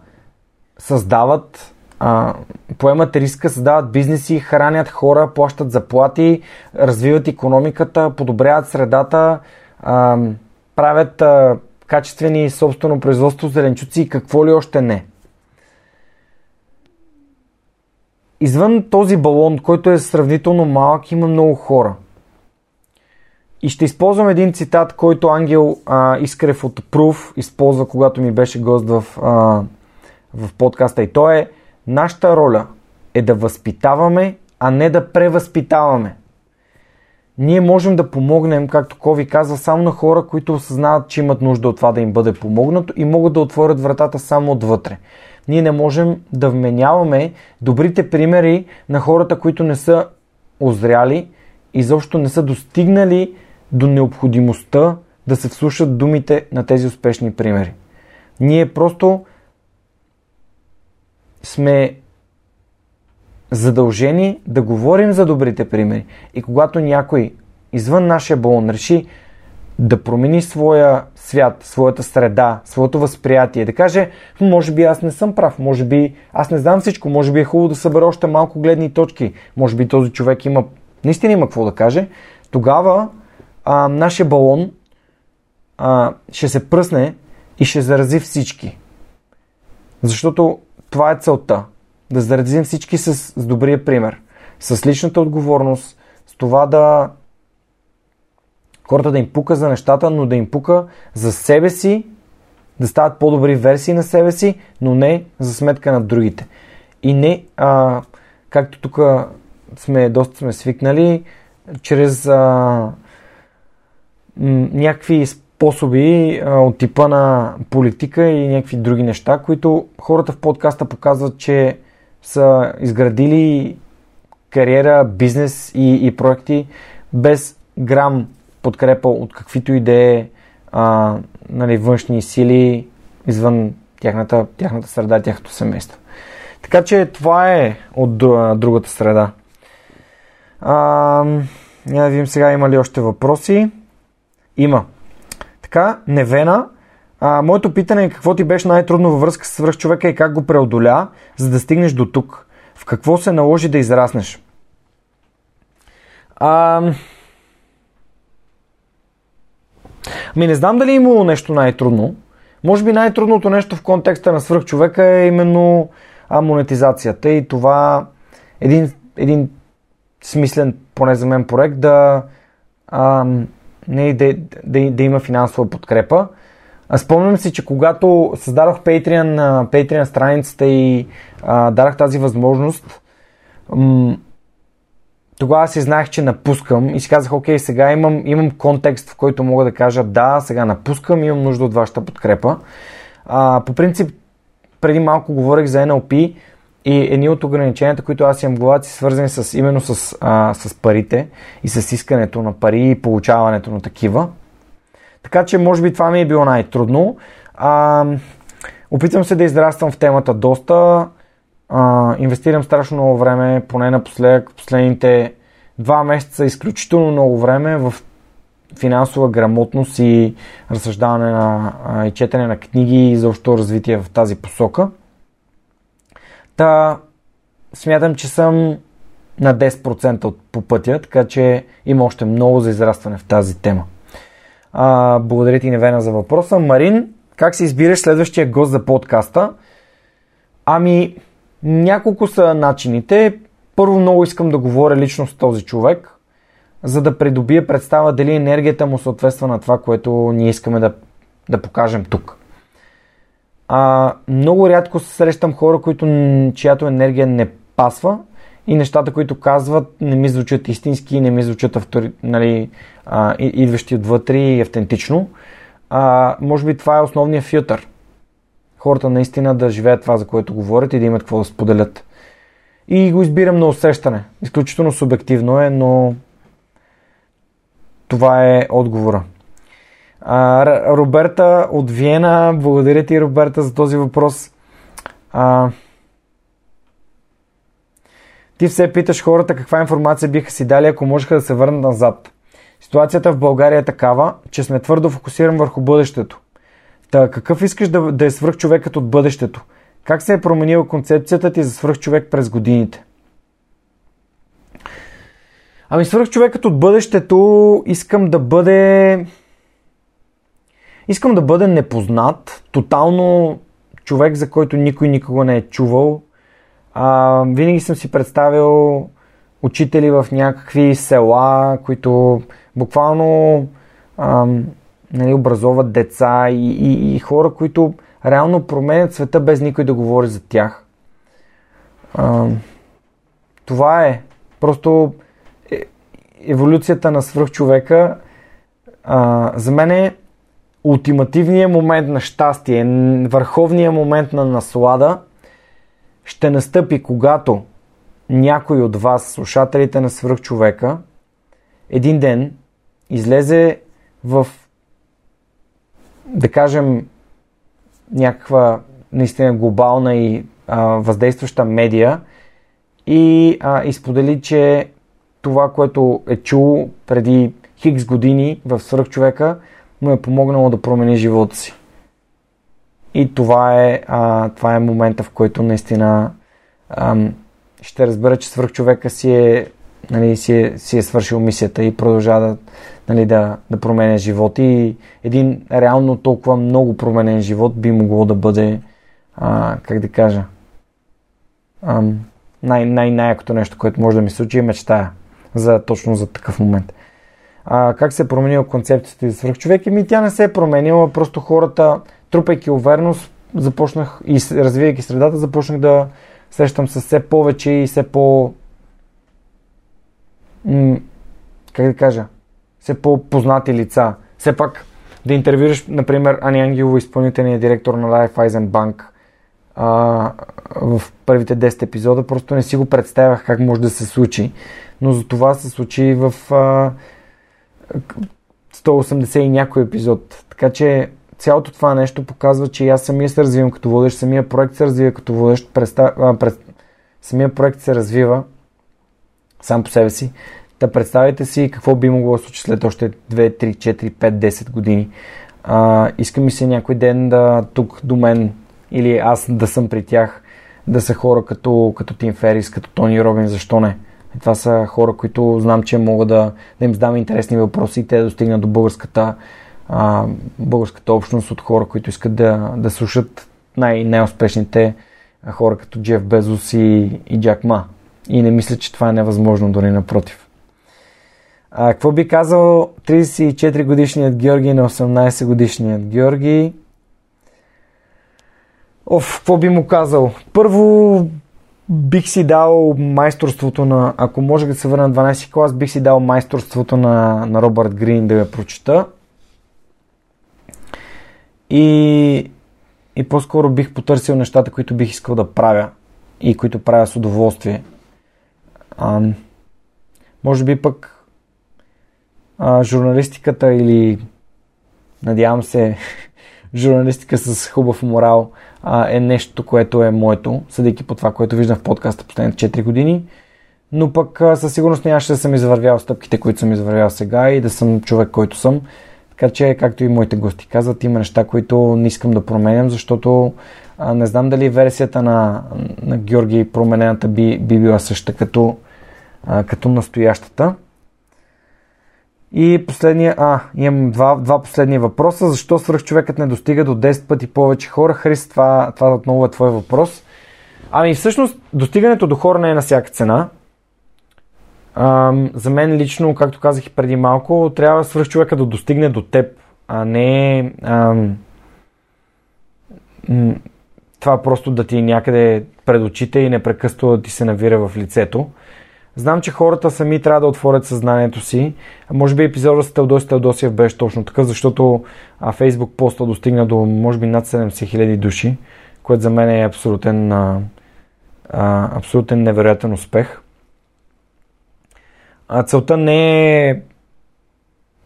създават, а, поемат риска, създават бизнеси, хранят хора, плащат заплати, развиват економиката, подобряват средата, а, правят а, качествени собствено производство, зеленчуци и какво ли още не. Извън този балон, който е сравнително малък, има много хора. И ще използвам един цитат, който Ангел а, Искрев от Proof използва, когато ми беше гост в, а, в подкаста. И то е Нашата роля е да възпитаваме, а не да превъзпитаваме. Ние можем да помогнем, както Кови казва, само на хора, които осъзнават, че имат нужда от това да им бъде помогнато и могат да отворят вратата само отвътре ние не можем да вменяваме добрите примери на хората, които не са озряли и заобщо не са достигнали до необходимостта да се вслушат думите на тези успешни примери. Ние просто сме задължени да говорим за добрите примери. И когато някой извън нашия балон реши да промени своя свят, своята среда, своето възприятие, да каже, може би аз не съм прав, може би аз не знам всичко, може би е хубаво да събера още малко гледни точки, може би този човек има, наистина има какво да каже, тогава а, нашия балон а, ще се пръсне и ще зарази всички. Защото това е целта. Да заразим всички с, с добрия пример. С личната отговорност, с това да хората да им пука за нещата, но да им пука за себе си, да стават по-добри версии на себе си, но не за сметка на другите. И не, а, както тук сме, доста сме свикнали, чрез а, някакви способи от типа на политика и някакви други неща, които хората в подкаста показват, че са изградили кариера, бизнес и, и проекти без грам подкрепа от каквито и да е нали, външни сили извън тяхната, тяхната среда, тяхното семейство. Така че това е от другата среда. А, да видим сега има ли още въпроси. Има. Така, Невена. А, моето питане е какво ти беше най-трудно във връзка с свръхчовека и как го преодоля, за да стигнеш до тук. В какво се наложи да израснеш? А, Ми не знам дали е имало нещо най-трудно. Може би най-трудното нещо в контекста на свръхчовека е именно а, монетизацията и това един, един смислен, поне за мен, проект да, а, не, да, да, да има финансова подкрепа. А спомням си, че когато създадох Patreon, Patreon страницата и а, дарах тази възможност, м- тогава си знаех, че напускам и си казах, окей, сега имам, имам контекст, в който мога да кажа, да, сега напускам, имам нужда от вашата подкрепа. А, по принцип, преди малко говорих за NLP и едни от ограниченията, които аз имам главата, си свързани с, именно с, а, с парите и с искането на пари и получаването на такива. Така че, може би това ми е било най-трудно. А, опитвам се да израствам в темата доста а, инвестирам страшно много време, поне напоследък, последните два месеца изключително много време в финансова грамотност и разсъждаване на, а, и четене на книги и защо развитие в тази посока. Та смятам, че съм на 10% от, по пътя, така че има още много за израстване в тази тема. А, благодаря ти, Невена, за въпроса. Марин, как се избираш следващия гост за подкаста? Ами, няколко са начините. Първо много искам да говоря лично с този човек, за да придобия представа дали енергията му съответства на това, което ние искаме да, да покажем тук. А, много рядко срещам хора, които, чиято енергия не пасва и нещата, които казват, не ми звучат истински, не ми звучат автори, нали, а, идващи отвътре и автентично. А, може би това е основният филтър. Хората наистина да живеят това, за което говорят и да имат какво да споделят. И го избирам на усещане. Изключително субективно е, но това е отговора. А, Роберта от Виена, благодаря ти, Роберта, за този въпрос. А, ти все питаш хората каква информация биха си дали, ако можеха да се върнат назад. Ситуацията в България е такава, че сме твърдо фокусирани върху бъдещето. Та, какъв искаш да, да е свръхчовекът от бъдещето? Как се е променила концепцията ти за свръхчовек през годините? Ами свръхчовекът от бъдещето искам да бъде... Искам да бъде непознат, тотално човек, за който никой никога не е чувал. А, винаги съм си представил учители в някакви села, които буквално ам, нали, образоват деца и, и, и хора, които реално променят света без никой да говори за тях. Ам, това е. Просто е, еволюцията на свръхчовека а, за мен е ултимативният момент на щастие, върховният момент на наслада ще настъпи, когато някой от вас, слушателите на свръхчовека, един ден излезе в, да кажем, някаква наистина глобална и а, въздействаща медия и а, изподели, че това, което е чул преди хикс години в свръхчовека, му е помогнало да промени живота си. И това е, а, това е момента, в който наистина ам, ще разбера, че свръхчовека си е, нали, си е, си е свършил мисията и продължава да, нали, да, да променя живот. И един реално толкова много променен живот би могло да бъде, а, как да кажа, най- най- най-якото нещо, което може да ми случи е мечтая за, точно за такъв момент. А, как се е променила концепцията за свръхчовек? Еми тя не се е променила, просто хората, трупайки увереност, започнах и развивайки средата, започнах да, срещам се все повече и все по... М- как да кажа? Все по-познати лица. Все пак да интервюраш, например, Ани Ангелова, изпълнителният директор на Raiffeisen Bank а, в първите 10 епизода, просто не си го представях как може да се случи. Но за това се случи в а, 180 и някой епизод. Така че цялото това нещо показва, че аз самия се развивам като водещ, самия проект се развива като водещ, представ... пред... самия проект се развива сам по себе си. Да представите си какво би могло да случи след още 2, 3, 4, 5, 10 години. А, иска ми се някой ден да тук до мен или аз да съм при тях, да са хора като, като Тим Ферис, като Тони Робин, защо не? И това са хора, които знам, че мога да, да им задам интересни въпроси и те да достигнат до българската а, българската общност от хора, които искат да, да слушат най- най-успешните хора като Джеф Безос и, и Джак Ма. И не мисля, че това е невъзможно, дори напротив. А, какво би казал 34 годишният Георги на 18 годишният Георги? Оф, какво би му казал? Първо, бих си дал майсторството на... Ако може да се върна на 12 клас, бих си дал майсторството на, на Робърт Грин да я прочета. И, и по-скоро бих потърсил нещата, които бих искал да правя и които правя с удоволствие. А, може би пък а, журналистиката или надявам се журналистика с хубав морал а, е нещо, което е моето, съдейки по това, което виждам в подкаста последните 4 години. Но пък а, със сигурност нямаше да съм извървял стъпките, които съм извървял сега и да съм човек, който съм. Така че, както и моите гости казват, има неща, които не искам да променям, защото а, не знам дали версията на, на Георги променената би, би била съща като, а, като настоящата. И последния, а, имам два, два последни въпроса. Защо свръхчовекът не достига до 10 пъти повече хора? Хрис, това, това отново е твой въпрос. Ами всъщност, достигането до хора не е на всяка цена. Ам, за мен лично, както казах и преди малко, трябва свръхчовека да достигне до теб, а не ам, това просто да ти е някъде пред очите и непрекъснато да ти се навира в лицето. Знам, че хората сами трябва да отворят съзнанието си. Може би епизодът с Теодоси Теодосиев беше точно така, защото Фейсбук поста достигна до може би над 70 000 души, което за мен е абсолютен, а, абсолютен невероятен успех. А целта не е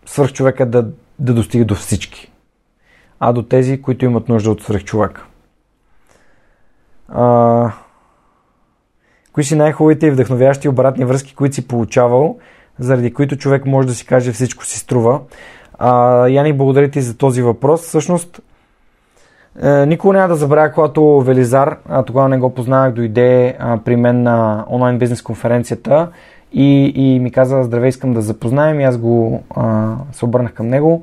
свърхчовека да, да достига до всички, а до тези, които имат нужда от свърхчовека. А, Кои си най-хубавите и вдъхновящи обратни връзки, които си получавал, заради които човек може да си каже всичко си струва? А, Яни, благодаря ти за този въпрос. Всъщност, е, никога няма да забравя, когато Велизар, а, тогава не го познавах, дойде а, при мен на онлайн бизнес конференцията и, и ми каза, здравей, искам да запознаем и аз го а, се обърнах към него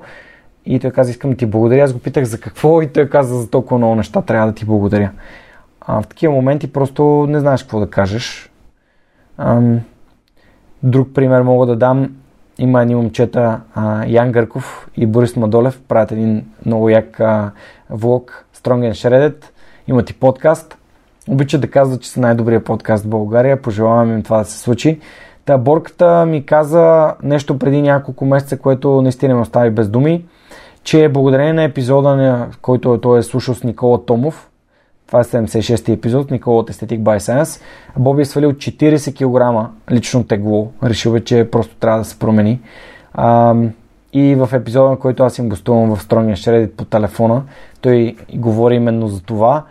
и той каза, искам да ти благодаря. Аз го питах за какво и той каза, за толкова много неща трябва да ти благодаря. А, в такива моменти просто не знаеш какво да кажеш. Ам, друг пример мога да дам. Има едни момчета, а, Ян Гърков и Борис Мадолев, правят един много як а, влог Strong and Shredded. Имат и подкаст. Обичат да казват, че са най-добрия подкаст в България. Пожелавам им това да се случи. Та Борката ми каза нещо преди няколко месеца, което наистина ме остави без думи, че благодарение на епизода, който той е слушал с Никола Томов, това е 76-ти епизод, Никола от Aesthetic by Science. Боби е свалил 40 кг лично тегло. Решил бе, че просто трябва да се промени. А, и в епизода, на който аз им гостувам в Строния Shreddit по телефона, той говори именно за това.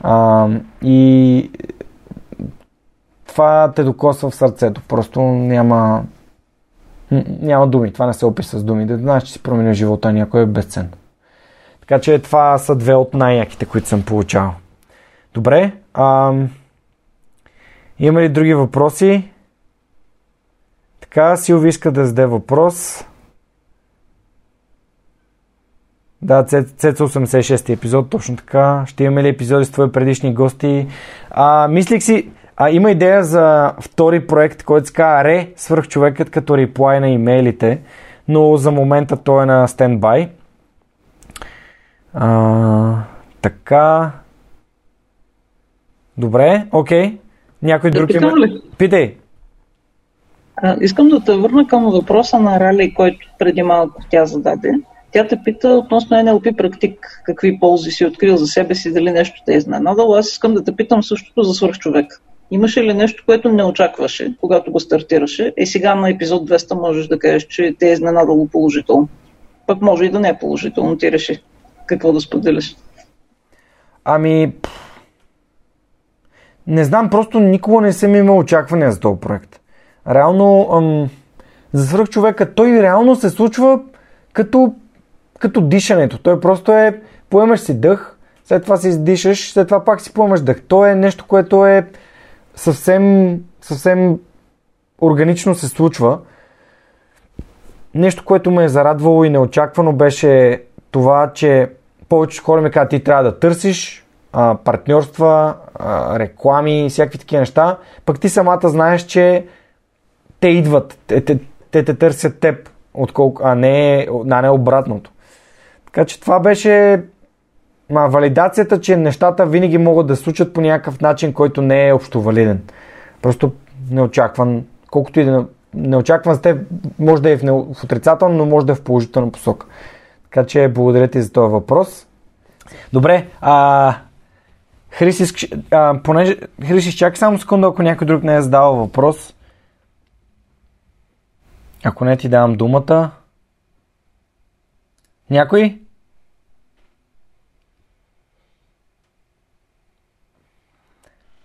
А, и това те докосва в сърцето. Просто няма, няма думи. Това не се описва с думи. Да знаеш, че си променил живота някой е безценно. Така че това са две от най-яките, които съм получавал. Добре. А, има ли други въпроси? Така, Силви иска да зададе въпрос. Да, Цеца 86 епизод, точно така. Ще имаме ли епизоди с твои предишни гости? А, мислих си, а, има идея за втори проект, който се казва Ре, свърхчовекът като реплай на имейлите, но за момента той е на стендбай. А, така. Добре, окей. Някой да друг има... Ли? Питай. А, искам да те върна към въпроса на Рали, който преди малко тя зададе. Тя те пита относно NLP практик, какви ползи си открил за себе си, дали нещо те е изненадало. Аз искам да те питам същото за свърхчовек. Имаше ли нещо, което не очакваше, когато го стартираше? И сега на епизод 200 можеш да кажеш, че те е изненадало положително. Пък може и да не е положително, ти реши какво да споделиш. Ами, не знам, просто никога не съм имал очаквания за този проект. Реално, ам, за свръх човека, той реално се случва като, като дишането. Той просто е, поемаш си дъх, след това си издишаш, след това пак си поемаш дъх. То е нещо, което е съвсем, съвсем органично се случва. Нещо, което ме е зарадвало и неочаквано беше това, че повече хора ми казват, ти трябва да търсиш, партньорства, а, реклами, всякакви такива неща, пък ти самата знаеш, че те идват, те те, те, те търсят теб, отколко, а не, а не обратното. Така че това беше а, валидацията, че нещата винаги могат да случат по някакъв начин, който не е общо валиден. Просто неочакван, колкото и да неочакван теб, може да е в, в отрицателно, но може да е в положителна посока. Така че благодаря ти за този въпрос. Добре, а, Хрисис, а, понеже, Хрисис, чакай само секунда, ако някой друг не е задавал въпрос. Ако не ти давам думата. Някой?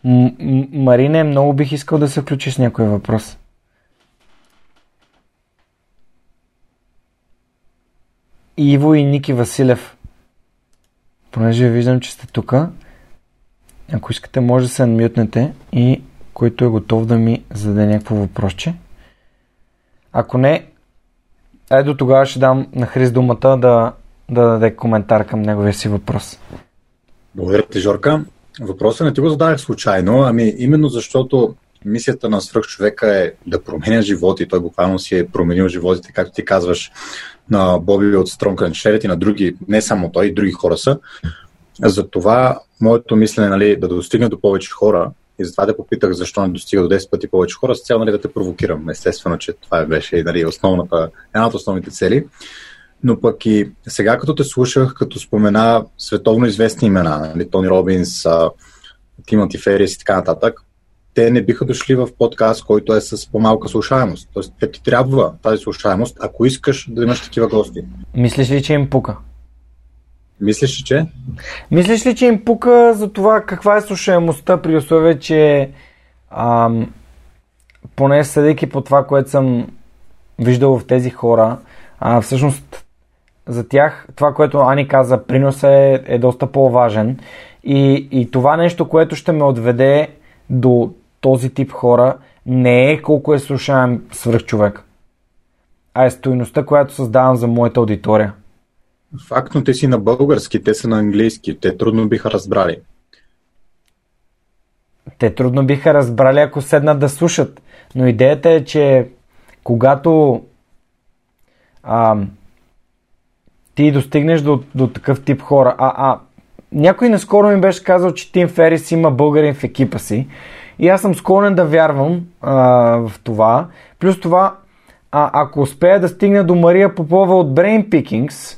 М- Марине, много бих искал да се включиш с някой въпрос. Иво и Ники Василев. Понеже виждам, че сте тука ако искате, може да се анмютнете и който е готов да ми зададе някакво въпросче. Ако не, ето тогава ще дам на Хрис думата да, да даде коментар към неговия си въпрос. Благодаря ти, Жорка. Въпросът не ти го зададах случайно, ами именно защото мисията на свръхчовека е да променя живота и той буквално си е променил животите, както ти казваш, на Боби от Strong and Share и на други, не само той, и други хора са. Затова моето мислене нали, да достигне до повече хора и затова да попитах защо не достига до 10 пъти повече хора, с цяло нали, да те провокирам. Естествено, че това беше нали, основната, една от основните цели. Но пък и сега, като те слушах, като спомена световно известни имена, нали, Тони Робинс, Тимати Ферис и така нататък, те не биха дошли в подкаст, който е с по-малка слушаемост. Тоест, те ти трябва тази слушаемост, ако искаш да имаш такива гости. Мислиш ли, че им пука? Мислиш ли, че? Мислиш ли, че им пука за това каква е слушаемостта при условие, че ам, поне съдейки по това, което съм виждал в тези хора, а, всъщност за тях това, което Ани каза, принос е, е доста по-важен и, и това нещо, което ще ме отведе до този тип хора, не е колко е слушаем свръх човек, а е стоиността, която създавам за моята аудитория. Факт, но те си на български, те са на английски. Те трудно биха разбрали. Те трудно биха разбрали, ако седнат да слушат. Но идеята е, че когато а, ти достигнеш до, до такъв тип хора, а, а някой наскоро ми беше казал, че Тим Ферис има българин в екипа си и аз съм склонен да вярвам а, в това. Плюс това, а, ако успея да стигна до Мария Попова от Brain Pickings,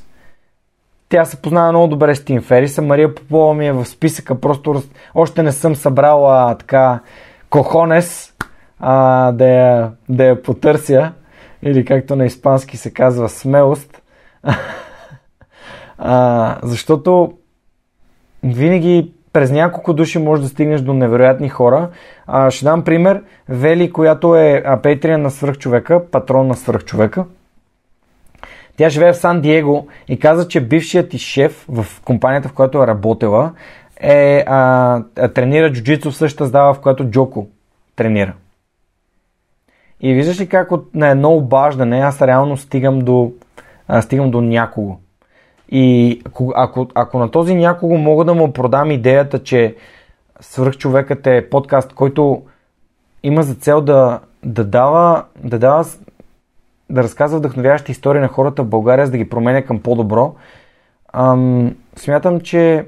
тя се познава много добре с Тим Ферис, а Мария Попова ми е в списъка, просто още не съм събрала така кохонес а, да, я, да я потърся, или както на испански се казва смелост, а, защото винаги през няколко души може да стигнеш до невероятни хора. А, ще дам пример. Вели, която е Петрия на свръхчовека, патрон на свръхчовека. Тя живее в Сан Диего и каза, че бившият ти шеф в компанията, в която е работила, е, а, тренира джуджицу в същата здава, в която Джоко тренира. И виждаш ли как от, на едно обаждане аз реално стигам до, а, стигам до някого. И ако, ако на този някого мога да му продам идеята, че свръхчовекът е подкаст, който има за цел да, да дава, да дава да разказва вдъхновяващи истории на хората в България, за да ги променя към по-добро. Ам, смятам, че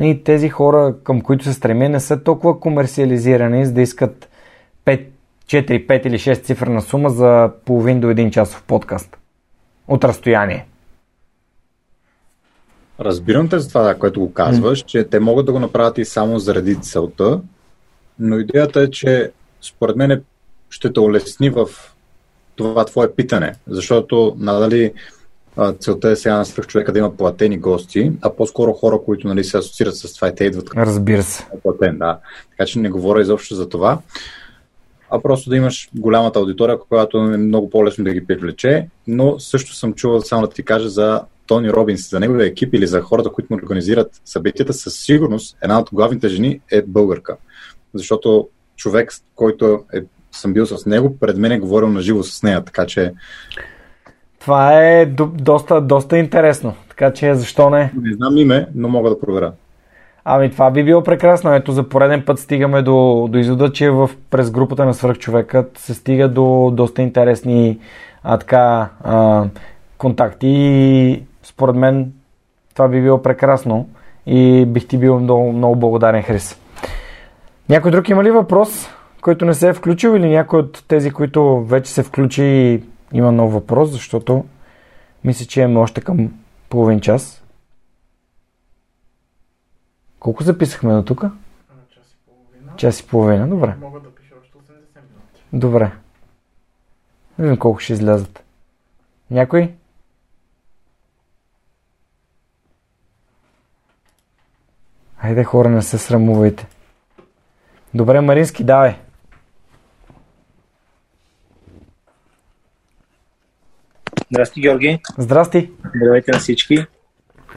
и тези хора, към които се стремя, не са толкова комерциализирани, за да искат 5, 4, 5 или 6 цифрна сума за половин до един часов подкаст. От разстояние. Разбирам те за това, което го казваш, mm. че те могат да го направят и само заради целта, но идеята е, че според мен ще те улесни в това твое питане, защото надали целта е сега на свръх човека да има платени гости, а по-скоро хора, които нали, се асоциират с това и те идват. Разбира се. Платен, да. Така че не говоря изобщо за това, а просто да имаш голямата аудитория, която е много по-лесно да ги привлече, но също съм чувал само да ти кажа за Тони Робинс, за неговия екип или за хората, които му организират събитията, със сигурност една от главните жени е българка. Защото човек, който е, съм бил с него, пред мен е говорил на живо с нея, така че... Това е до, доста, доста интересно, така че защо не? Не знам име, но мога да проверя. Ами това би било прекрасно. Ето за пореден път стигаме до, до извода, че в, през групата на свръхчовекът се стига до доста интересни а, така, а, контакти и според мен това би било прекрасно и бих ти бил много, много благодарен, Хрис. Някой друг има ли въпрос, който не се е включил или някой от тези, които вече се включи има нов въпрос, защото мисля, че имаме още към половин час. Колко записахме до тук? Час и половина. Час и половина, добре. Мога да пиша още 80 минути. Добре. Не видим колко ще излязат. Някой? Хайде хора, не се срамувайте. Добре, Марински, давай. Здрасти, Георги. Здрасти. Здравейте на всички.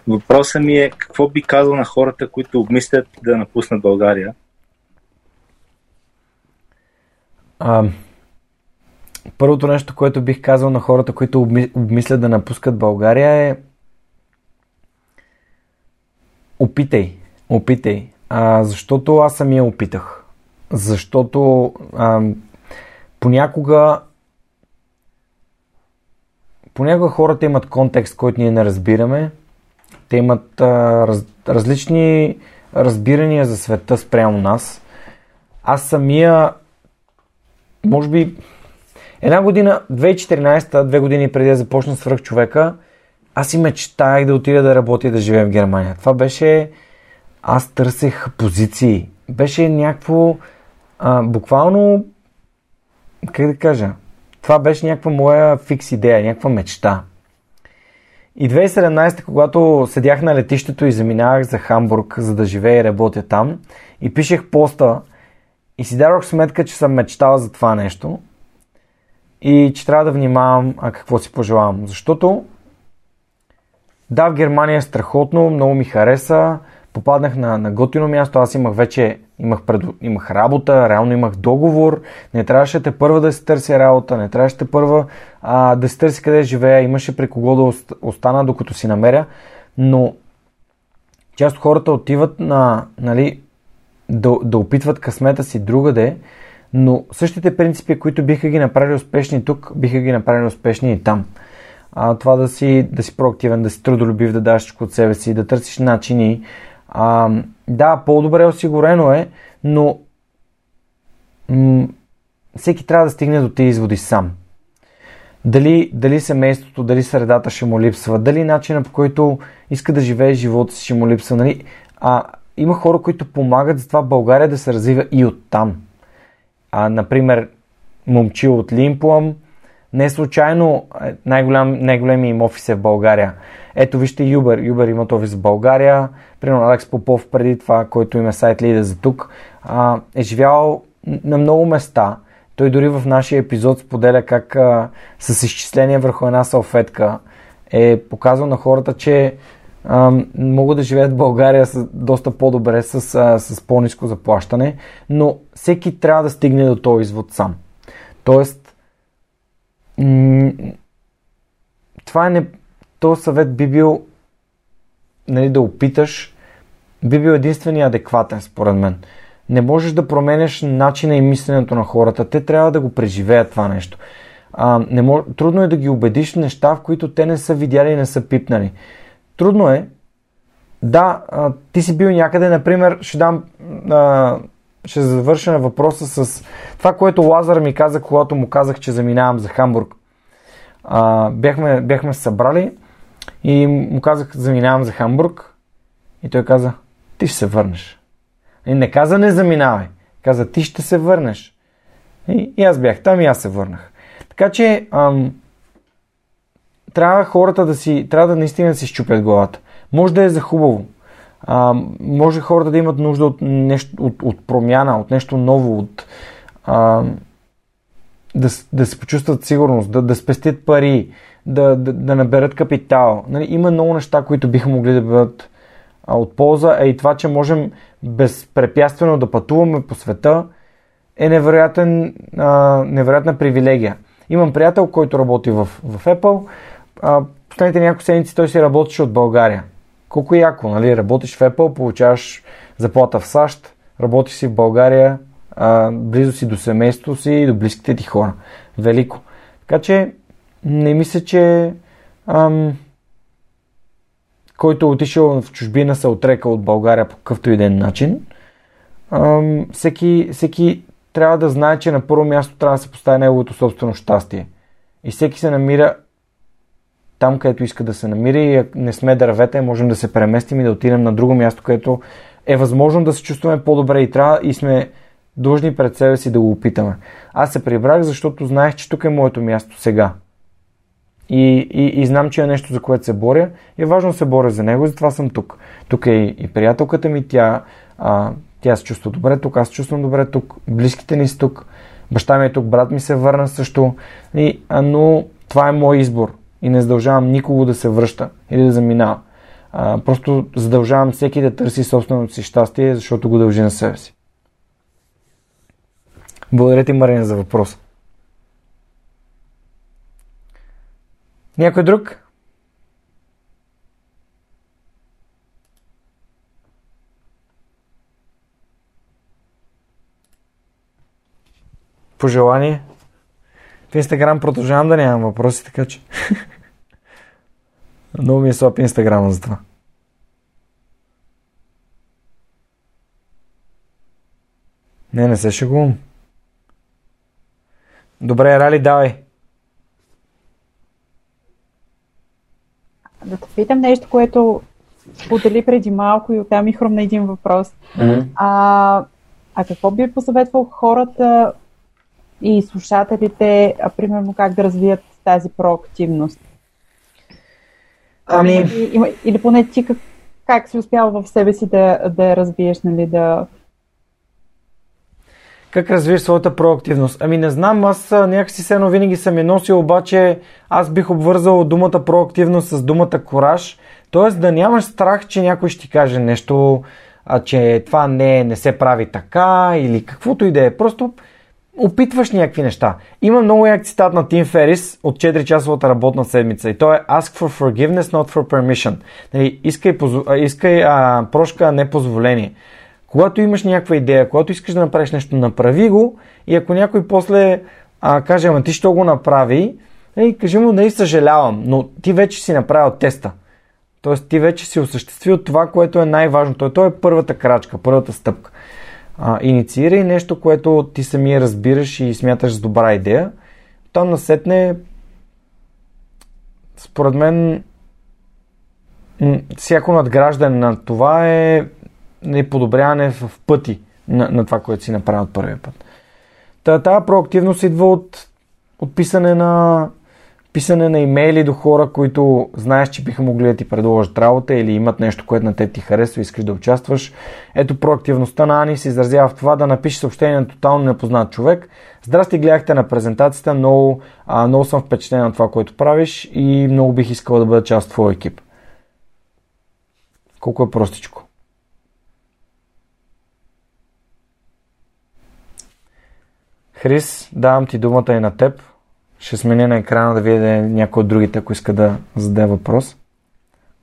Въпросът ми е какво би казал на хората, които обмислят да напуснат България? А, първото нещо, което бих казал на хората, които обми, обмислят да напускат България е опитай, опитай. А, защото аз самия опитах. Защото а, понякога понякога хората имат контекст, който ние не разбираме. Те имат а, раз, различни разбирания за света спрямо нас. Аз самия, може би, една година, 2014, две години преди да започна свръх човека, аз и мечтаях да отида да работя и да живея в Германия. Това беше... Аз търсех позиции. Беше някакво... А, буквално... Как да кажа? Това беше някаква моя фикс идея, някаква мечта. И 2017, когато седях на летището и заминавах за Хамбург, за да живея и работя там, и пишех поста, и си дадох сметка, че съм мечтал за това нещо, и че трябва да внимавам а какво си пожелавам. Защото да, в Германия е страхотно, много ми хареса, попаднах на, на готино място, аз имах вече, имах, пред, имах работа, реално имах договор, не трябваше те първа да се търси работа, не трябваше те първа а, да се търси къде живея, имаше при кого да остана, докато си намеря, но част от хората отиват на, нали, да, да опитват късмета си другаде, но същите принципи, които биха ги направили успешни тук, биха ги направили успешни и там. А, това да си, да си проактивен, да си трудолюбив, да даш от себе си, да търсиш начини. А, да, по-добре осигурено е, но м- всеки трябва да стигне до тези изводи сам. Дали, дали семейството, дали средата ще му липсва, дали начина по който иска да живее живота си ще му липсва. Нали? А, има хора, които помагат за това България да се развива и оттам. А, например, момчил от Лимплам, не случайно е, най-голям, най-големия им офис е в България. Ето вижте Юбер. Юбер имат офис в България. Примерно Алекс Попов преди това, който има сайт лида за тук, е живял на много места. Той дори в нашия епизод споделя как а, с изчисление върху една салфетка е показал на хората, че а, могат да живеят в България с, доста по-добре с, а, с по-низко заплащане, но всеки трябва да стигне до този извод сам. Тоест, това е не... Този съвет би бил нали, да опиташ, би бил единствения адекватен, според мен. Не можеш да променеш начина и мисленето на хората. Те трябва да го преживеят това нещо. А, не мож... Трудно е да ги убедиш в неща, в които те не са видяли и не са пипнали. Трудно е. Да, а, ти си бил някъде, например, ще дам а, ще завърша на въпроса с това, което Лазар ми каза, когато му казах, че заминавам за Хамбург. А, бяхме, бяхме събрали и му казах, заминавам за Хамбург. И той каза, ти ще се върнеш. И не каза, не заминавай. Каза, ти ще се върнеш. И, и аз бях там и аз се върнах. Така че ам, трябва хората да си, трябва да наистина да си щупят главата. Може да е за хубаво, а, може хората да имат нужда от, нещо, от, от промяна, от нещо ново, от, а, да, да се почувстват сигурност, да, да спестят пари, да, да, да наберат капитал. Нали, има много неща, които биха могли да бъдат а, от полза, а и това, че можем безпрепятствено да пътуваме по света, е невероятен, а, невероятна привилегия. Имам приятел, който работи в, в Apple. А, последните няколко седмици той си работеше от България. Колко яко, нали? Работиш в Apple, получаваш заплата в САЩ, работиш си в България, а, близо си до семейството си и до близките ти хора. Велико. Така че не мисля, че ам, който е отишъл в чужбина се отрека от България по какъвто и ден начин. Ам, всеки, всеки трябва да знае, че на първо място трябва да се постави неговото собствено щастие. И всеки се намира там, където иска да се намира и не сме дървета, можем да се преместим и да отидем на друго място, където е възможно да се чувстваме по-добре и трябва и сме длъжни пред себе си да го опитаме. Аз се прибрах, защото знаех, че тук е моето място сега. И, и, и знам, че е нещо, за което се боря. И е важно да се боря за него, затова съм тук. Тук е и, и приятелката ми, тя, а, Тя се чувства добре тук, аз се чувствам добре тук, близките ни са тук, баща ми е тук, брат ми се върна също. И, а, но това е мой избор и не задължавам никого да се връща или да заминава. А, просто задължавам всеки да търси собственото си щастие, защото го дължи на себе си. Благодаря ти, Марина, за въпроса. Някой друг? Пожелание? В Инстаграм продължавам да нямам въпроси, така че... Много ми е слаб Инстаграма за това. Не, не се шегувам. Добре, Рали, давай. Да те питам нещо, което сподели преди малко и оттам ми хрумна един въпрос. Mm-hmm. А, а какво би посъветвал хората и слушателите, а, примерно как да развият тази проактивност? Ами... Или, има- или поне ти как, как си успял в себе си да, да развиеш, нали, да... Как развиеш своята проактивност? Ами не знам, аз някакси се едно винаги съм я носил, обаче аз бих обвързал думата проактивност с думата кораж. Тоест да нямаш страх, че някой ще ти каже нещо, а, че това не, не се прави така или каквото и да е. Просто опитваш някакви неща. Има много як цитат на Тим Ферис от 4-часовата работна седмица и то е Ask for forgiveness, not for permission. Нали, искай, позо... а, искай а, прошка, а не позволение. Когато имаш някаква идея, когато искаш да направиш нещо, направи го и ако някой после а, каже, ама ти що го направи, нали, кажи му, нали съжалявам, но ти вече си направил теста. Тоест ти вече си осъществил това, което е най-важното. То е първата крачка, първата стъпка. А, инициирай нещо, което ти самия разбираш и смяташ за добра идея. Там насетне, според мен, всяко надграждане на това е нали, подобряване в пъти на, на това, което си направил от първия път. Та, тази проактивност идва от, от писане на писане на имейли до хора, които знаеш, че биха могли да ти предложат работа или имат нещо, което на теб ти харесва и искаш да участваш. Ето проактивността на Ани се изразява в това да напишеш съобщение на тотално непознат човек. Здрасти, гледахте на презентацията, много, а, много съм впечатлен на това, което правиш и много бих искал да бъда част от твоя екип. Колко е простичко. Хрис, давам ти думата и на теб. Ще сменя на екрана да видя някой от другите, ако иска да зададе въпрос.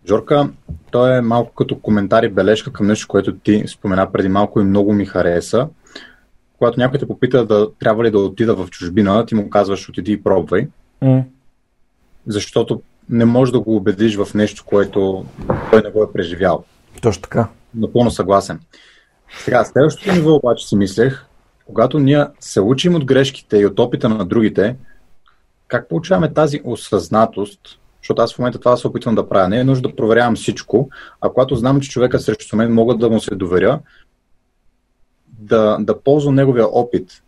Жорка, той е малко като коментар и бележка към нещо, което ти спомена преди малко и много ми хареса. Когато някой те попита да трябва ли да отида в чужбина, ти му казваш отиди и пробвай, М. защото не можеш да го убедиш в нещо, което той не го е преживял. Точно така. Напълно съгласен. Сега, следващото ниво обаче си мислех, когато ние се учим от грешките и от опита на другите, как получаваме тази осъзнатост, защото аз в момента това се опитвам да правя. Не е нужда да проверявам всичко, а когато знам, че човека срещу мен мога да му се доверя, да, да ползвам неговия опит.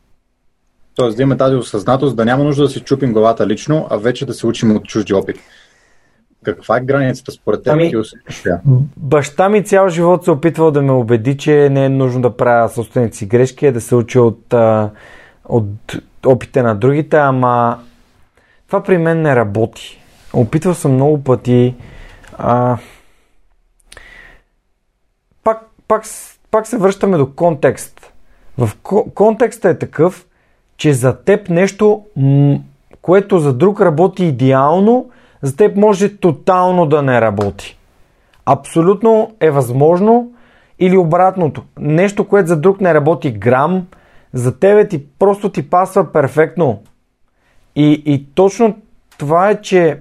Тоест да имаме тази осъзнатост, да няма нужда да си чупим главата лично, а вече да се учим от чужди опит. Каква е границата според теб? Ами? Баща ми цял живот се опитвал да ме убеди, че не е нужно да правя собствените си грешки, да се уча от, от опите на другите, ама това при мен не работи. Опитвал съм много пъти. А... Пак, пак, пак се връщаме до контекст. В ко- контекста е такъв, че за теб нещо, което за друг работи идеално, за теб може тотално да не работи. Абсолютно е възможно или обратното. Нещо, което за друг не работи грам, за тебе ти просто ти пасва перфектно. И, и точно това е, че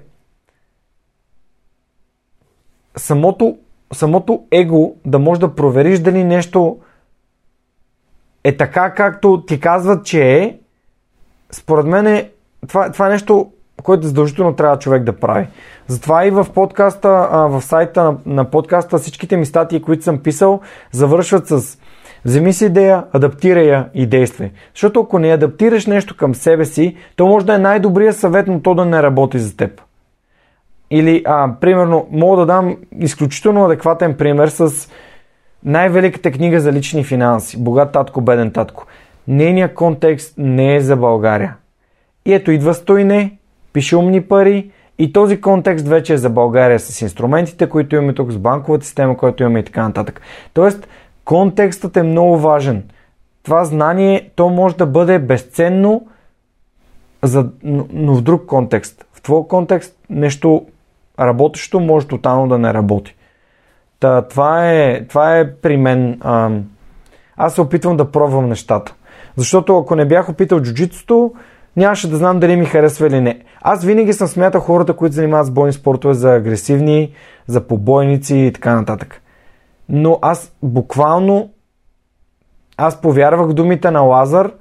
самото, самото его да може да провериш дали нещо е така, както ти казват, че е, според мен е, това, това е нещо, което задължително трябва човек да прави. Затова и в подкаста, в сайта на, на подкаста, всичките ми статии, които съм писал, завършват с Вземи си идея, адаптирай я и действай. Защото ако не адаптираш нещо към себе си, то може да е най-добрият съвет, но то да не работи за теб. Или, а, примерно, мога да дам изключително адекватен пример с най-великата книга за лични финанси. Богат татко, беден татко. Нейният контекст не е за България. И ето идва стойне, пише умни пари и този контекст вече е за България с инструментите, които имаме тук, с банковата система, която имаме и така нататък. Тоест, контекстът е много важен. Това знание, то може да бъде безценно, за, но, в друг контекст. В твой контекст нещо работещо може тотално да не работи. Та, това, е, това е при мен. А, аз се опитвам да пробвам нещата. Защото ако не бях опитал джуджитото, нямаше да знам дали ми харесва или не. Аз винаги съм смятал хората, които занимават с бойни спортове за агресивни, за побойници и така нататък. Но аз буквално аз повярвах думите на Лазар,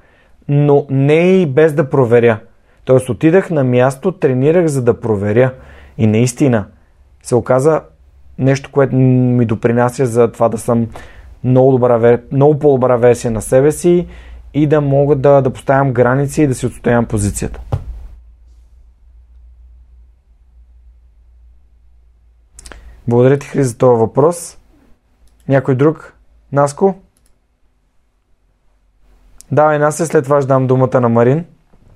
но не и без да проверя. Тоест отидах на място, тренирах за да проверя. И наистина се оказа нещо, което ми допринася за това да съм много, добра, много по-добра версия на себе си и да мога да, да поставям граници и да си отстоявам позицията. Благодаря ти, Хри, за този въпрос. Някой друг? Наско? Давай, нас и след това ще дам думата на Марин.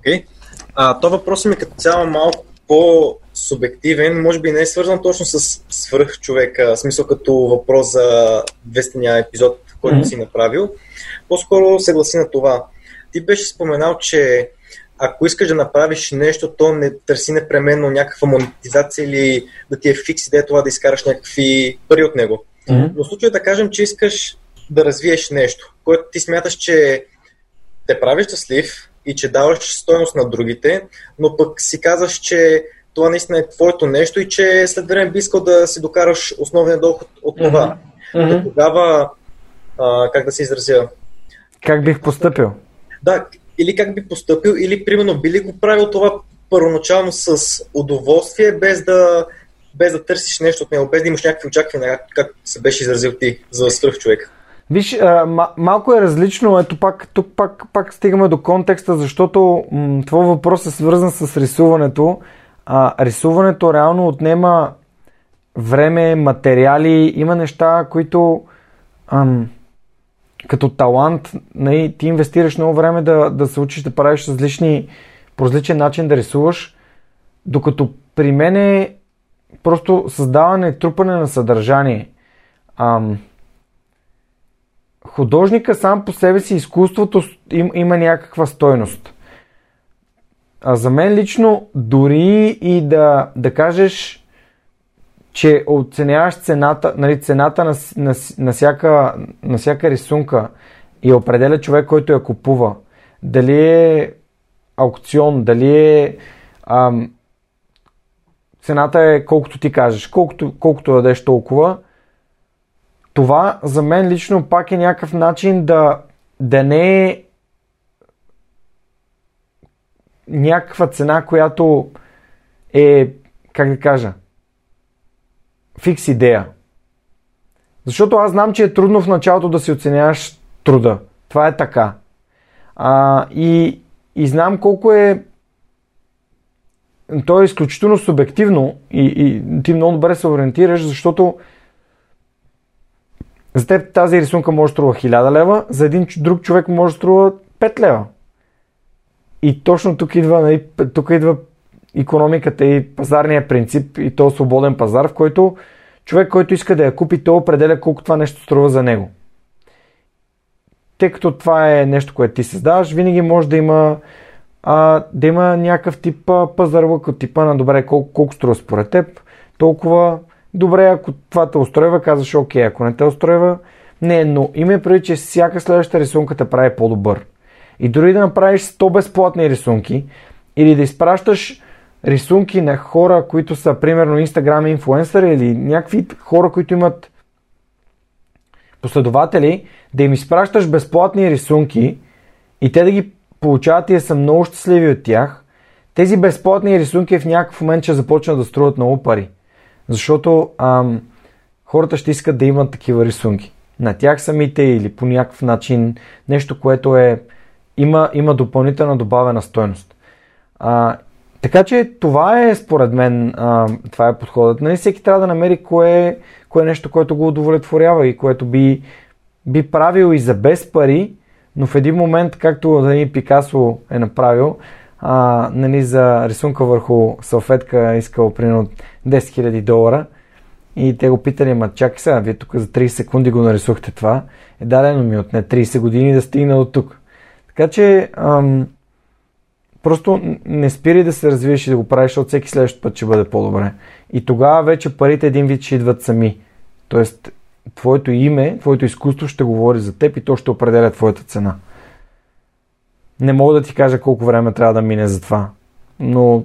Okay. А, то въпрос ми е като цяло малко по-субективен, може би не е свързан точно с свръх човека, в смисъл като въпрос за 200-ния епизод, който mm-hmm. си направил. По-скоро се гласи на това. Ти беше споменал, че ако искаш да направиш нещо, то не търси непременно някаква монетизация или да ти е фикс идея това да изкараш някакви пари от него. Mm-hmm. Но в случая да кажем, че искаш да развиеш нещо, което ти смяташ, че те прави щастлив и че даваш стоеност на другите, но пък си казваш, че това наистина е твоето нещо и че след време би искал да си докараш основния доход от това. Mm-hmm. Тогава, а, как да се изразя? Как бих поступил? Да, или как би поступил, или примерно би ли го правил това първоначално с удоволствие, без да, без да търсиш нещо от него, без да имаш някакви очаквания, как се беше изразил ти за свръх човек? Виж, малко е различно, ето пак, тук пак, пак стигаме до контекста, защото м- твой въпрос е свързан с рисуването. А, рисуването реално отнема време, материали, има неща, които ам, като талант, нали, ти инвестираш много време да, да се учиш да правиш различни, по различен начин да рисуваш, докато при мен просто създаване, трупане на съдържание. Ам, художника сам по себе си, изкуството им, има някаква стойност. А за мен лично, дори и да, да кажеш, че оценяваш цената, нали, цената на, на, на, всяка, на всяка рисунка и определя човек, който я купува. Дали е аукцион, дали е ам, цената е колкото ти кажеш, колкото, колкото дадеш толкова, това за мен лично пак е някакъв начин да, да не е някаква цена, която е, как да кажа, фикс идея. Защото аз знам, че е трудно в началото да си оценяваш труда. Това е така. А, и, и знам колко е. То е изключително субективно и, и ти много добре се ориентираш, защото за теб тази рисунка може да струва 1000 лева, за един друг човек може да струва 5 лева. И точно тук идва, нали, тук идва економиката и пазарния принцип и то свободен пазар, в който човек, който иска да я купи, то определя колко това нещо струва за него. Тъй като това е нещо, което ти създаваш, винаги може да има а, да има някакъв тип пазарлък от типа на добре, колко, колко струва според теб, толкова добре, ако това те устройва, казваш окей, ако не те устройва, не, но има преди, че всяка следваща рисунка те прави по-добър. И дори да направиш 100 безплатни рисунки или да изпращаш рисунки на хора, които са примерно инстаграм инфлуенсъри или някакви хора, които имат последователи, да им изпращаш безплатни рисунки и те да ги получават и са много щастливи от тях, тези безплатни рисунки в някакъв момент ще започнат да струват много пари. Защото ам, хората ще искат да имат такива рисунки. На тях самите или по някакъв начин нещо, което е, има, има допълнителна добавена стойност. А, така че това е според мен, а, това е подходът. Нали, всеки трябва да намери кое, кое е нещо, което го удовлетворява и което би, би правил и за без пари, но в един момент, както нали, Пикасо е направил, а, нали, за рисунка върху салфетка искал примерно 10 000 долара и те го питали, ма чакай сега, вие тук за 30 секунди го нарисухте това. Е дадено ми отне 30 години да стигна от тук. Така че ам, просто не спири да се развиеш и да го правиш, защото всеки следващ път ще бъде по-добре. И тогава вече парите един вид ще идват сами. Тоест, твоето име, твоето изкуство ще говори за теб и то ще определя твоята цена. Не мога да ти кажа колко време трябва да мине за това, но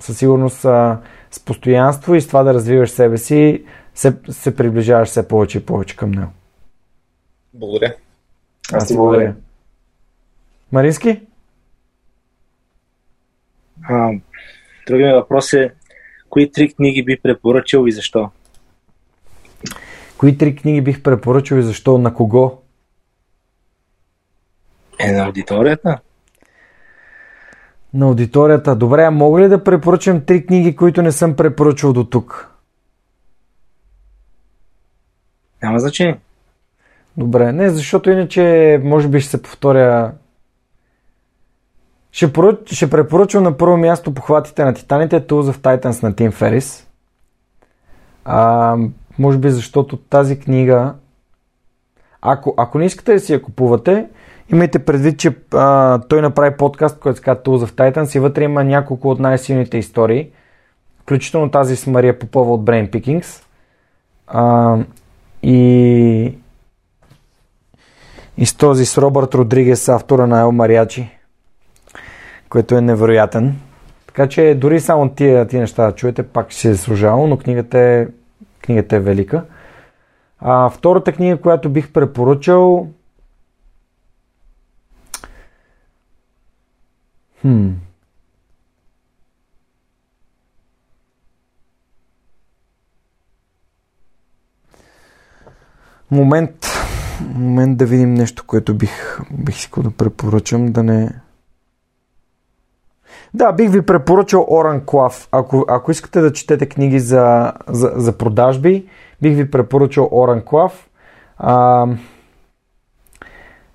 със сигурност а, с постоянство и с това да развиваш себе си, се, се приближаваш все повече и повече към него. Благодаря. Аз ти благодаря. Марински? А, другият въпрос е, кои три книги би препоръчал и защо? Кои три книги бих препоръчал и защо? На кого? Е, на аудиторията. На аудиторията. Добре, а мога ли да препоръчам три книги, които не съм препоръчал до тук? Няма значение. Добре, не, защото иначе може би ще се повторя. Ще, поръч... ще препоръчам на първо място похватите на Титаните, Tools of Titans на Тим Ферис. А, може би защото тази книга, ако, ако не искате да си я купувате, имайте предвид, че а, той направи подкаст, който се казва Tools of Titans и вътре има няколко от най-силните истории, включително тази с Мария Попова от Brain Pickings. А, и, и с този с Робърт Родригес, автора на Ел Мариачи, който е невероятен. Така че дори само тия, тия неща да чуете, пак ще се е служало, но книгата е, книгата е велика. А, втората книга, която бих препоръчал, Хм. Момент, момент да видим нещо, което бих, бих искал да препоръчам, да не... Да, бих ви препоръчал Оран Клав. Ако, ако искате да четете книги за, за, за продажби, бих ви препоръчал Оран Клав. А,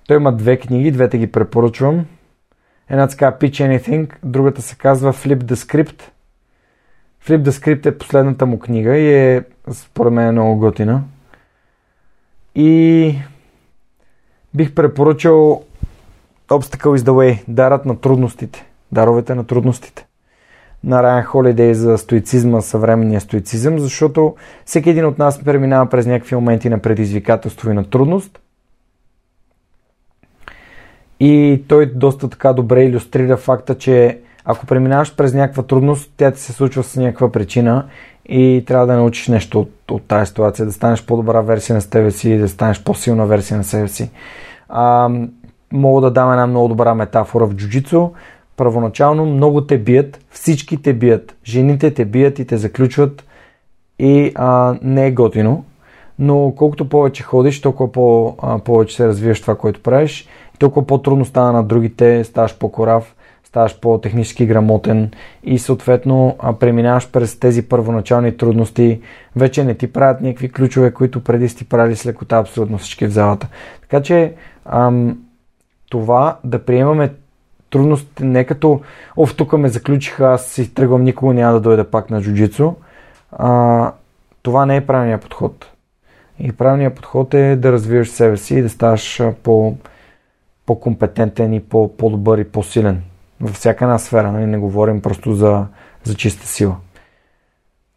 той има две книги, двете ги препоръчвам. Едната се казва Pitch Anything, другата се казва Flip the Script. Flip the Script е последната му книга и е според мен е много готина. И бих препоръчал Obstacle is the Way, дарът на трудностите, даровете на трудностите на Райан Холидей за стоицизма, съвременния стоицизъм, защото всеки един от нас преминава през някакви моменти на предизвикателство и на трудност – и той доста така добре иллюстрира факта, че ако преминаваш през някаква трудност, тя ти се случва с някаква причина и трябва да научиш нещо от, от тази ситуация, да станеш по-добра версия на себе си, да станеш по-силна версия на себе си. А, мога да дам една много добра метафора в джуджицу. Първоначално много те бият, всички те бият, жените те бият и те заключват. И а, не е готино, но колкото повече ходиш, толкова по, а, повече се развиваш това, което правиш. Толкова по-трудно става на другите, ставаш по-корав, ставаш по-технически грамотен и съответно преминаваш през тези първоначални трудности, вече не ти правят някакви ключове, които преди си правили с лекота абсолютно всички в залата. Така че ам, това да приемаме трудностите не като оф, тук ме заключиха, аз си тръгвам, никога няма да дойда пак на джуджицу. А, това не е правилният подход. И правилният подход е да развиваш себе си и да ставаш по по-компетентен и по- по-добър и по-силен. Във всяка една сфера, нали? не говорим просто за, за чиста сила.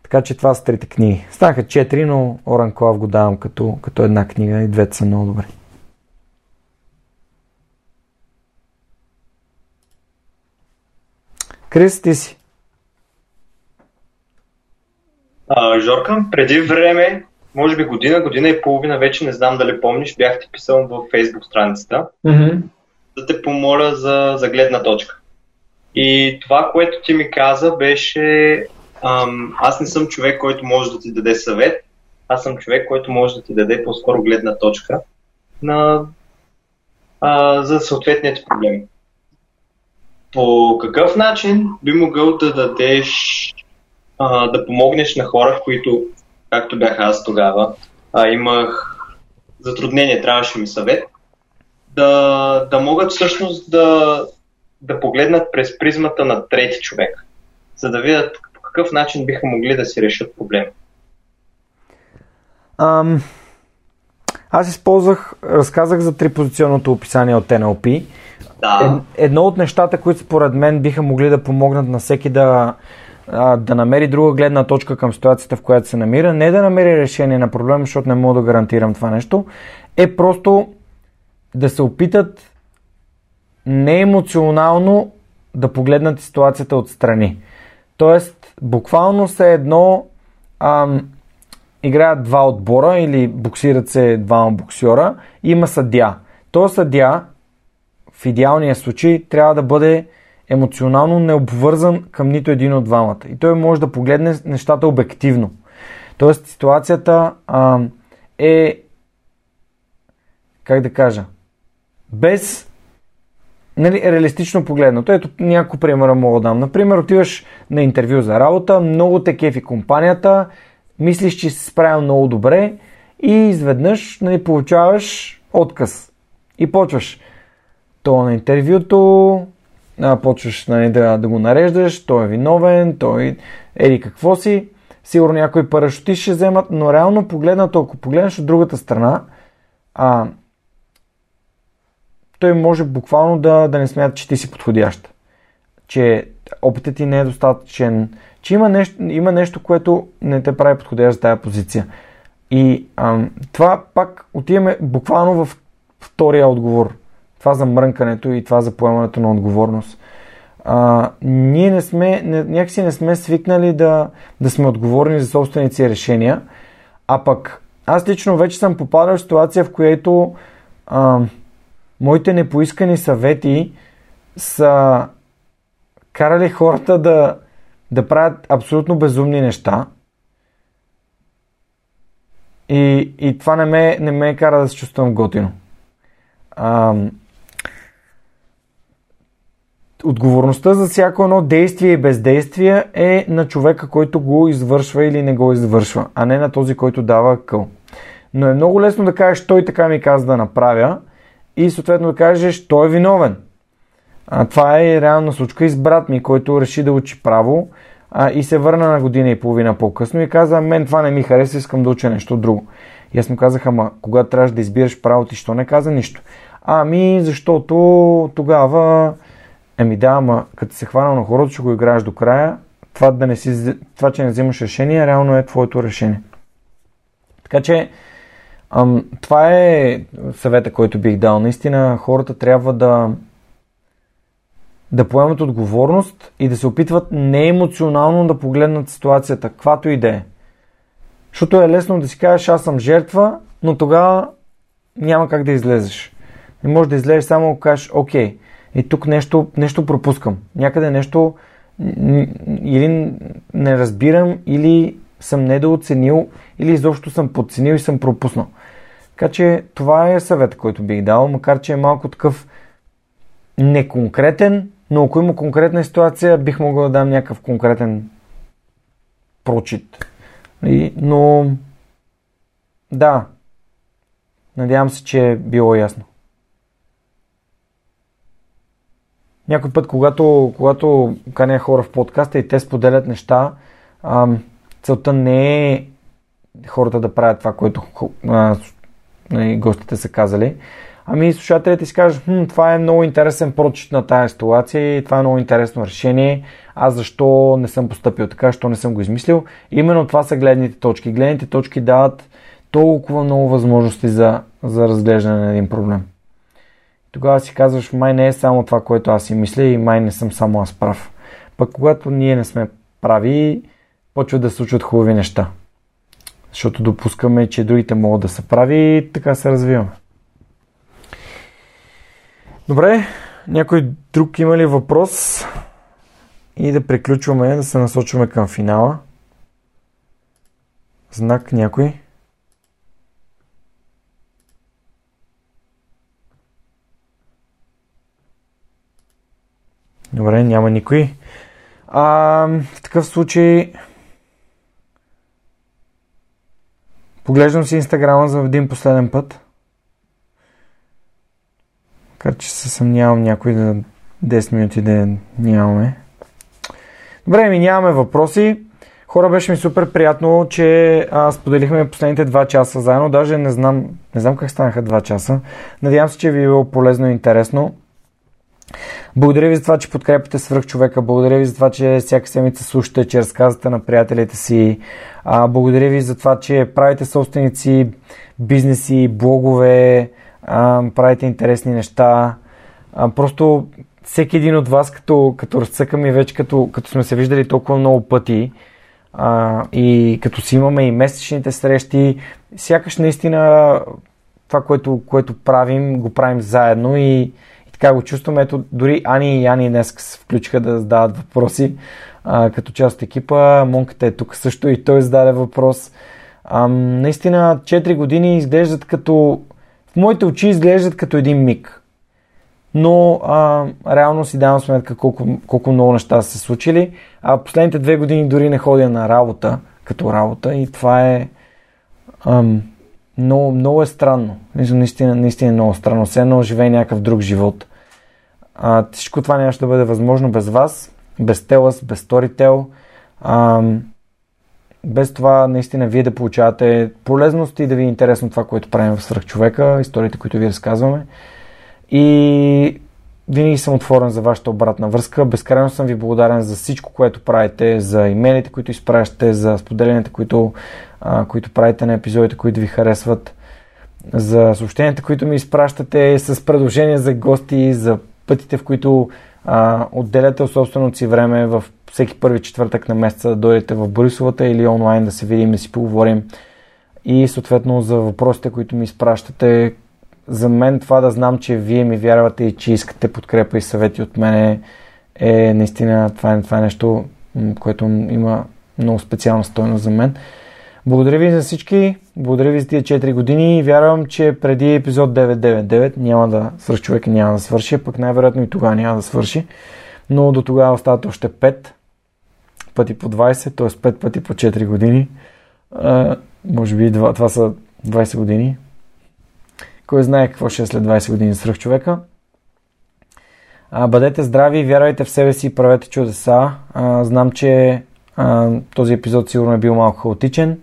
Така че това са трите книги. Станаха четири, но Оран Клав го давам като, като една книга и двете са много добри. Крис, ти си. А, Жорка, преди време може би година, година и половина, вече не знам дали помниш, бях ти писал в Facebook страницата, mm-hmm. да те помоля за, за гледна точка. И това, което ти ми каза, беше ам, аз не съм човек, който може да ти даде съвет, аз съм човек, който може да ти даде по-скоро гледна точка на, а, за съответният проблем. По какъв начин би могъл да дадеш, а, да помогнеш на хора, които, както бях аз тогава, а, имах затруднение, трябваше ми съвет, да, да могат всъщност да, да погледнат през призмата на трети човек, за да видят по какъв начин биха могли да си решат проблема. Ам, аз използвах, разказах за трипозиционното описание от NLP. Да. Ед, едно от нещата, които според мен биха могли да помогнат на всеки да, да намери друга гледна точка към ситуацията, в която се намира, не да намери решение на проблема, защото не мога да гарантирам това нещо, е просто да се опитат не емоционално да погледнат ситуацията отстрани. Тоест, буквално се едно ам, играят два отбора или боксират се двама боксьора, има съдя. То съдя в идеалния случай трябва да бъде емоционално необвързан към нито един от двамата. И той може да погледне нещата обективно. Тоест ситуацията а, е, как да кажа, без нали, реалистично погледнато. Ето няколко примера мога да дам. Например, отиваш на интервю за работа, много те кефи компанията, мислиш, че си справил много добре и изведнъж нали, получаваш отказ. И почваш. То на интервюто, а, почваш нали, да, да го нареждаш, той е виновен, той ели какво си. Сигурно някои парашути ще вземат, но реално погледнато, ако погледнеш от другата страна, а, той може буквално да, да не смята, че ти си подходящ. Че опитът ти не е достатъчен, че има нещо, има нещо което не те прави подходящ за тази позиция. И ам, това пак отиваме буквално в втория отговор. Това за мрънкането и това за поемането на отговорност. А, ние не сме, не, някакси не сме свикнали да, да сме отговорни за собствените си решения, а пък аз лично вече съм попадал в ситуация, в която а, моите непоискани съвети са карали хората да, да правят абсолютно безумни неща. И, и това не ме, не ме кара да се чувствам готино. А, отговорността за всяко едно действие и бездействие е на човека, който го извършва или не го извършва, а не на този, който дава къл. Но е много лесно да кажеш, той така ми каза да направя и съответно да кажеш, той е виновен. А, това е реална случка и с брат ми, който реши да учи право а, и се върна на година и половина по-късно и каза, мен това не ми хареса, искам да уча нещо друго. И аз му казах, ама когато трябваш да избираш право, ти що не каза нищо? Ами, защото тогава, еми да, ама като се хванал на хората, ще го играеш до края, това, да не си, това, че не взимаш решение, реално е твоето решение. Така че, ам, това е съвета, който бих дал. Наистина, хората трябва да, да поемат отговорност и да се опитват неемоционално да погледнат ситуацията, каквато и да е. Защото е лесно да си кажеш, аз съм жертва, но тогава няма как да излезеш. Не можеш да излезеш само ако кажеш, окей, и тук нещо, нещо пропускам. Някъде нещо или не разбирам, или съм недооценил, или изобщо съм подценил и съм пропуснал. Така че това е съвет, който бих дал, макар че е малко такъв неконкретен, но ако има конкретна ситуация, бих могъл да дам някакъв конкретен прочит. И, но да, надявам се, че е било ясно. Някой път, когато, когато каня хора в подкаста и те споделят неща, целта не е хората да правят това, което а, нали, гостите са казали, ами слушателите си кажат, хм, това е много интересен прочит на тази ситуация и това е много интересно решение, аз защо не съм поступил така, защо не съм го измислил. Именно това са гледните точки. Гледните точки дават толкова много възможности за, за разглеждане на един проблем. Тогава си казваш, май не е само това, което аз си мисля и май не съм само аз прав. Пък когато ние не сме прави, почват да се случват хубави неща. Защото допускаме, че другите могат да са прави и така се развиваме. Добре, някой друг има ли въпрос? И да приключваме, да се насочваме към финала. Знак някой? Добре, няма никой. А, в такъв случай поглеждам си инстаграма за един последен път. Така че се съмнявам някой да 10 минути да нямаме. Добре, ми нямаме въпроси. Хора, беше ми супер приятно, че а, споделихме последните 2 часа заедно. Даже не знам, не знам как станаха 2 часа. Надявам се, че ви е било полезно и интересно. Благодаря ви за това, че подкрепяте свръх човека. Благодаря ви за това, че всяка седмица слушате, че разказвате на приятелите си. А, благодаря ви за това, че правите собственици, бизнеси, блогове, а, правите интересни неща. А, просто всеки един от вас, като, като разцъкаме вече, като, като сме се виждали толкова много пъти а, и като си имаме и месечните срещи, сякаш наистина това, което, което правим, го правим заедно и така го чувстваме. Ето, дори Ани и Яни днес се включиха да задават въпроси а, като част от екипа. Монката е тук също и той зададе въпрос. А, наистина 4 години изглеждат като... В моите очи изглеждат като един миг но а, реално си давам сметка колко, колко много неща са се случили. А последните две години дори не ходя на работа, като работа и това е ам, много, много е странно. Наистина, наистина е много странно. Все едно живее някакъв друг живот. А, всичко това нямаше да бъде възможно без вас, без Телас, без. Ам, без това наистина вие да получавате полезност и да ви е интересно това, което правим в Свръхчовека, историите, които ви разказваме. И винаги съм отворен за вашата обратна връзка. Безкрайно съм ви благодарен за всичко, което правите, за имейлите, които изпращате, за споделенията, които, които правите на епизодите, които ви харесват, за съобщенията, които ми изпращате, с предложения за гости, за пътите, в които а, отделяте собственото си време в всеки първи четвъртък на месеца да дойдете в Борисовата или онлайн да се видим и да си поговорим. И съответно за въпросите, които ми изпращате, за мен това да знам, че вие ми вярвате и че искате подкрепа и съвети от мене е наистина това е, това е нещо, което има много специална стойност за мен. Благодаря ви за всички, благодаря ви за тия 4 години и вярвам, че преди епизод 999 няма да свърши човек няма да свърши, пък най-вероятно и тогава няма да свърши, но до тогава остават още 5 пъти по 20, т.е. 5 пъти по 4 години. А, може би това, това са 20 години, кой знае какво ще е след 20 години свръх човека. А, бъдете здрави, вярвайте в себе си и правете чудеса. А, знам, че а, този епизод сигурно е бил малко хаотичен,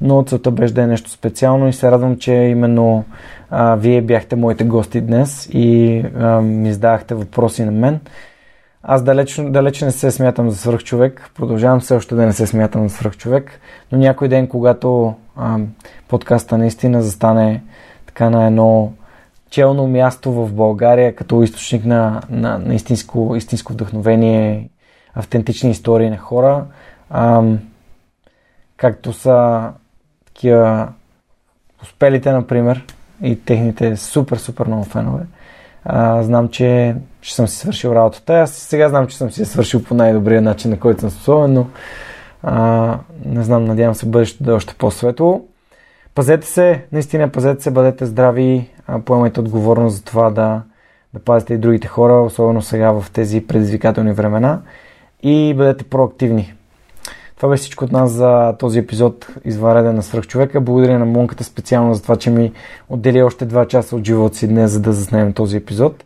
но целта беше да е нещо специално и се радвам, че именно а, вие бяхте моите гости днес и а, ми задавахте въпроси на мен. Аз далеч, далеч не се смятам за свръхчовек, продължавам все още да не се смятам за свръхчовек, но някой ден, когато а, подкаста наистина застане така на едно челно място в България като източник на, на, на истинско, истинско вдъхновение, автентични истории на хора. Ам, както са такива успелите, например, и техните супер, супер много фенове. А, знам, че ще съм си свършил работата. Аз сега знам, че съм си свършил по най-добрия начин, на който съм способен, но а, не знам, надявам се бъдещето да е още по-светло. Пазете се, наистина пазете се, бъдете здрави, поемайте отговорност за това да, да пазите и другите хора, особено сега в тези предизвикателни времена и бъдете проактивни. Това беше всичко от нас за този епизод Извареден на свръхчовека. Благодаря на Монката специално за това, че ми отдели още 2 часа от живота си днес, за да заснемем този епизод.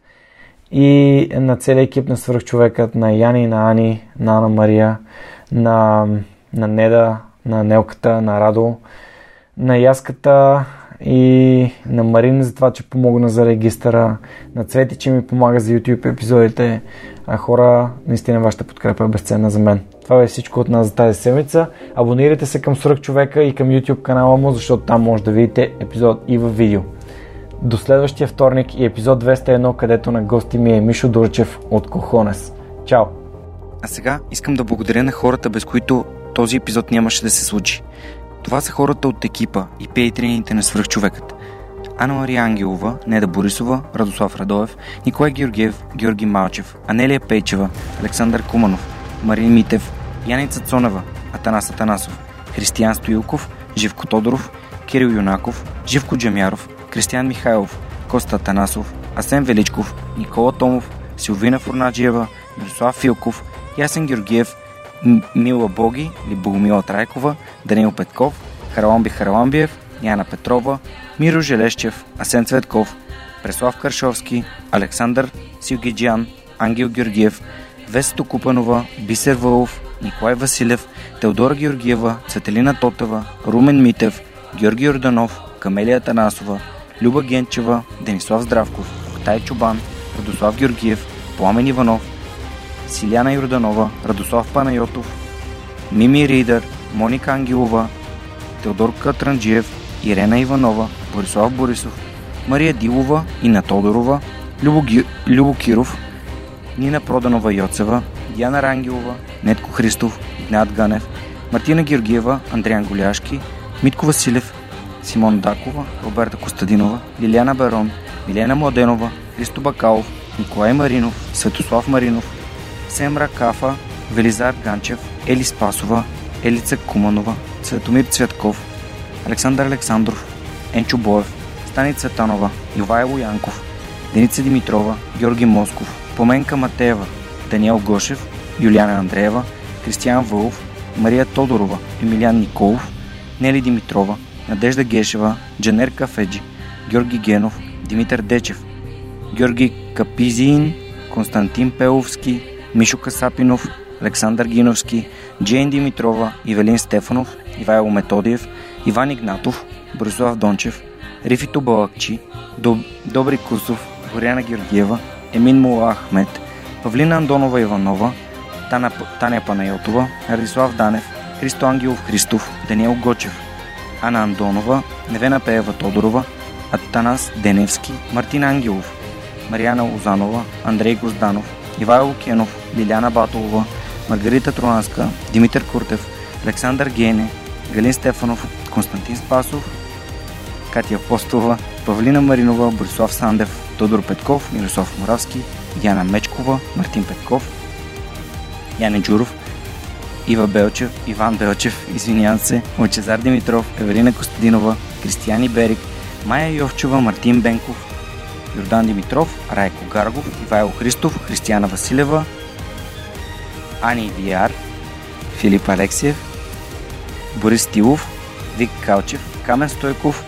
И на целия екип на свръхчовекът, на Яни, на Ани, на Ана Мария, на, на Неда, на Нелката, на Радо, на Яската и на Марин за това, че помогна за регистъра, на Цвети, че ми помага за YouTube епизодите. А хора, наистина вашата подкрепа е безценна за мен. Това е всичко от нас за тази седмица. Абонирайте се към Свръх човека и към YouTube канала му, защото там може да видите епизод и в видео. До следващия вторник и епизод 201, където на гости ми е Мишо Дурчев от Кохонес. Чао! А сега искам да благодаря на хората, без които този епизод нямаше да се случи. Това са хората от екипа и пейтрините на свръхчовекът. Ана Мария Ангелова, Неда Борисова, Радослав Радоев, Николай Георгиев, Георги Малчев, Анелия Пейчева, Александър Куманов, Марин Митев, Яница Цонева, Атанас Атанасов, Християн Стоилков, Живко Тодоров, Кирил Юнаков, Живко Джамяров, Кристиян Михайлов, Коста Атанасов, Асен Величков, Никола Томов, Силвина Фурнаджиева, Мирослав Филков, Ясен Георгиев, Мила Боги или Богомила Трайкова, Данил Петков, Хараламби Хараламбиев, Яна Петрова, Миро Желещев, Асен Цветков, Преслав Каршовски, Александър Силгиджан, Ангел Георгиев, Весето Купанова, Бисер Вълов, Николай Василев, Теодора Георгиева, Цветелина Тотева, Румен Митев, Георги Йорданов, Камелия Танасова, Люба Генчева, Денислав Здравков, Октай Чубан, Радослав Георгиев, Пламен Иванов, Силяна Йорданова, Радослав Панайотов, Мими Ридър, Моника Ангелова, Теодор Катранджиев, Ирена Иванова, Борислав Борисов, Мария Дилова, Ина Тодорова, Любо, Ги... Любо Киров, Нина Проданова Йоцева, Диана Рангелова, Нетко Христов, Игнат Ганев, Мартина Георгиева, Андриан Голяшки, Митко Василев, Симон Дакова, Роберта Костадинова, Лиляна Барон, Милена Младенова, Христо Бакалов, Николай Маринов, Светослав Маринов, Семра Кафа, Велизар Ганчев, Ели Спасова, Елица Куманова, Светомир Цветков, Александър Александров, Енчо Боев, Стани Цветанова, Ивайло Янков, Деница Димитрова, Георги Москов, Поменка Матеева, Даниел Гошев, Юлиана Андреева, Кристиян Вълов, Мария Тодорова, Емилиан Николов, Нели Димитрова, Надежда Гешева, Джанер Кафеджи, Георги Генов, Димитър Дечев, Георги Капизин, Константин Пеловски, Мишо Касапинов, Александър Гиновски, Джейн Димитрова, Ивелин Стефанов, Ивайло Методиев, Иван Игнатов, Борислав Дончев, Рифито Балакчи, Доб... Добри Кусов, Горяна Георгиева, Емин Мула Ахмет, Павлина Андонова Иванова, Тана... Таня Панайотова, Радислав Данев, Христо Ангелов Христов, Даниел Гочев, Ана Андонова, Невена Пеева Тодорова, Атанас Деневски, Мартин Ангелов, Марияна Лозанова, Андрей Гозданов, Ивайло Кенов, Лиляна Батолова, Маргарита Троанска, Димитър Куртев, Александър Гене, Галин Стефанов, Константин Спасов, Катя Апостолова, Павлина Маринова, Борислав Сандев, Тодор Петков, Мирослав Моравски, Диана Мечкова, Мартин Петков, Яне Джуров, Ива Белчев, Иван Белчев, извинявам се, Лъчезар Димитров, Евелина Костадинова, Кристияни Берик, Майя Йовчева, Мартин Бенков, Йордан Димитров, Райко Гаргов, Ивайло Христов, Християна Василева, Ани Виар, Филип Алексиев, Борис Тилов, Вик Калчев, Камен Стойков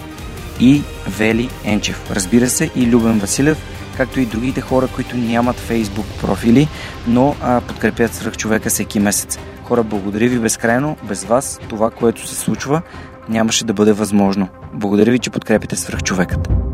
и Вели Енчев. Разбира се и Любен Василев, както и другите хора, които нямат фейсбук профили, но а, подкрепят свръх човека всеки месец. Хора, благодаря ви безкрайно. Без вас това, което се случва, нямаше да бъде възможно. Благодаря ви, че подкрепите свръх човекът.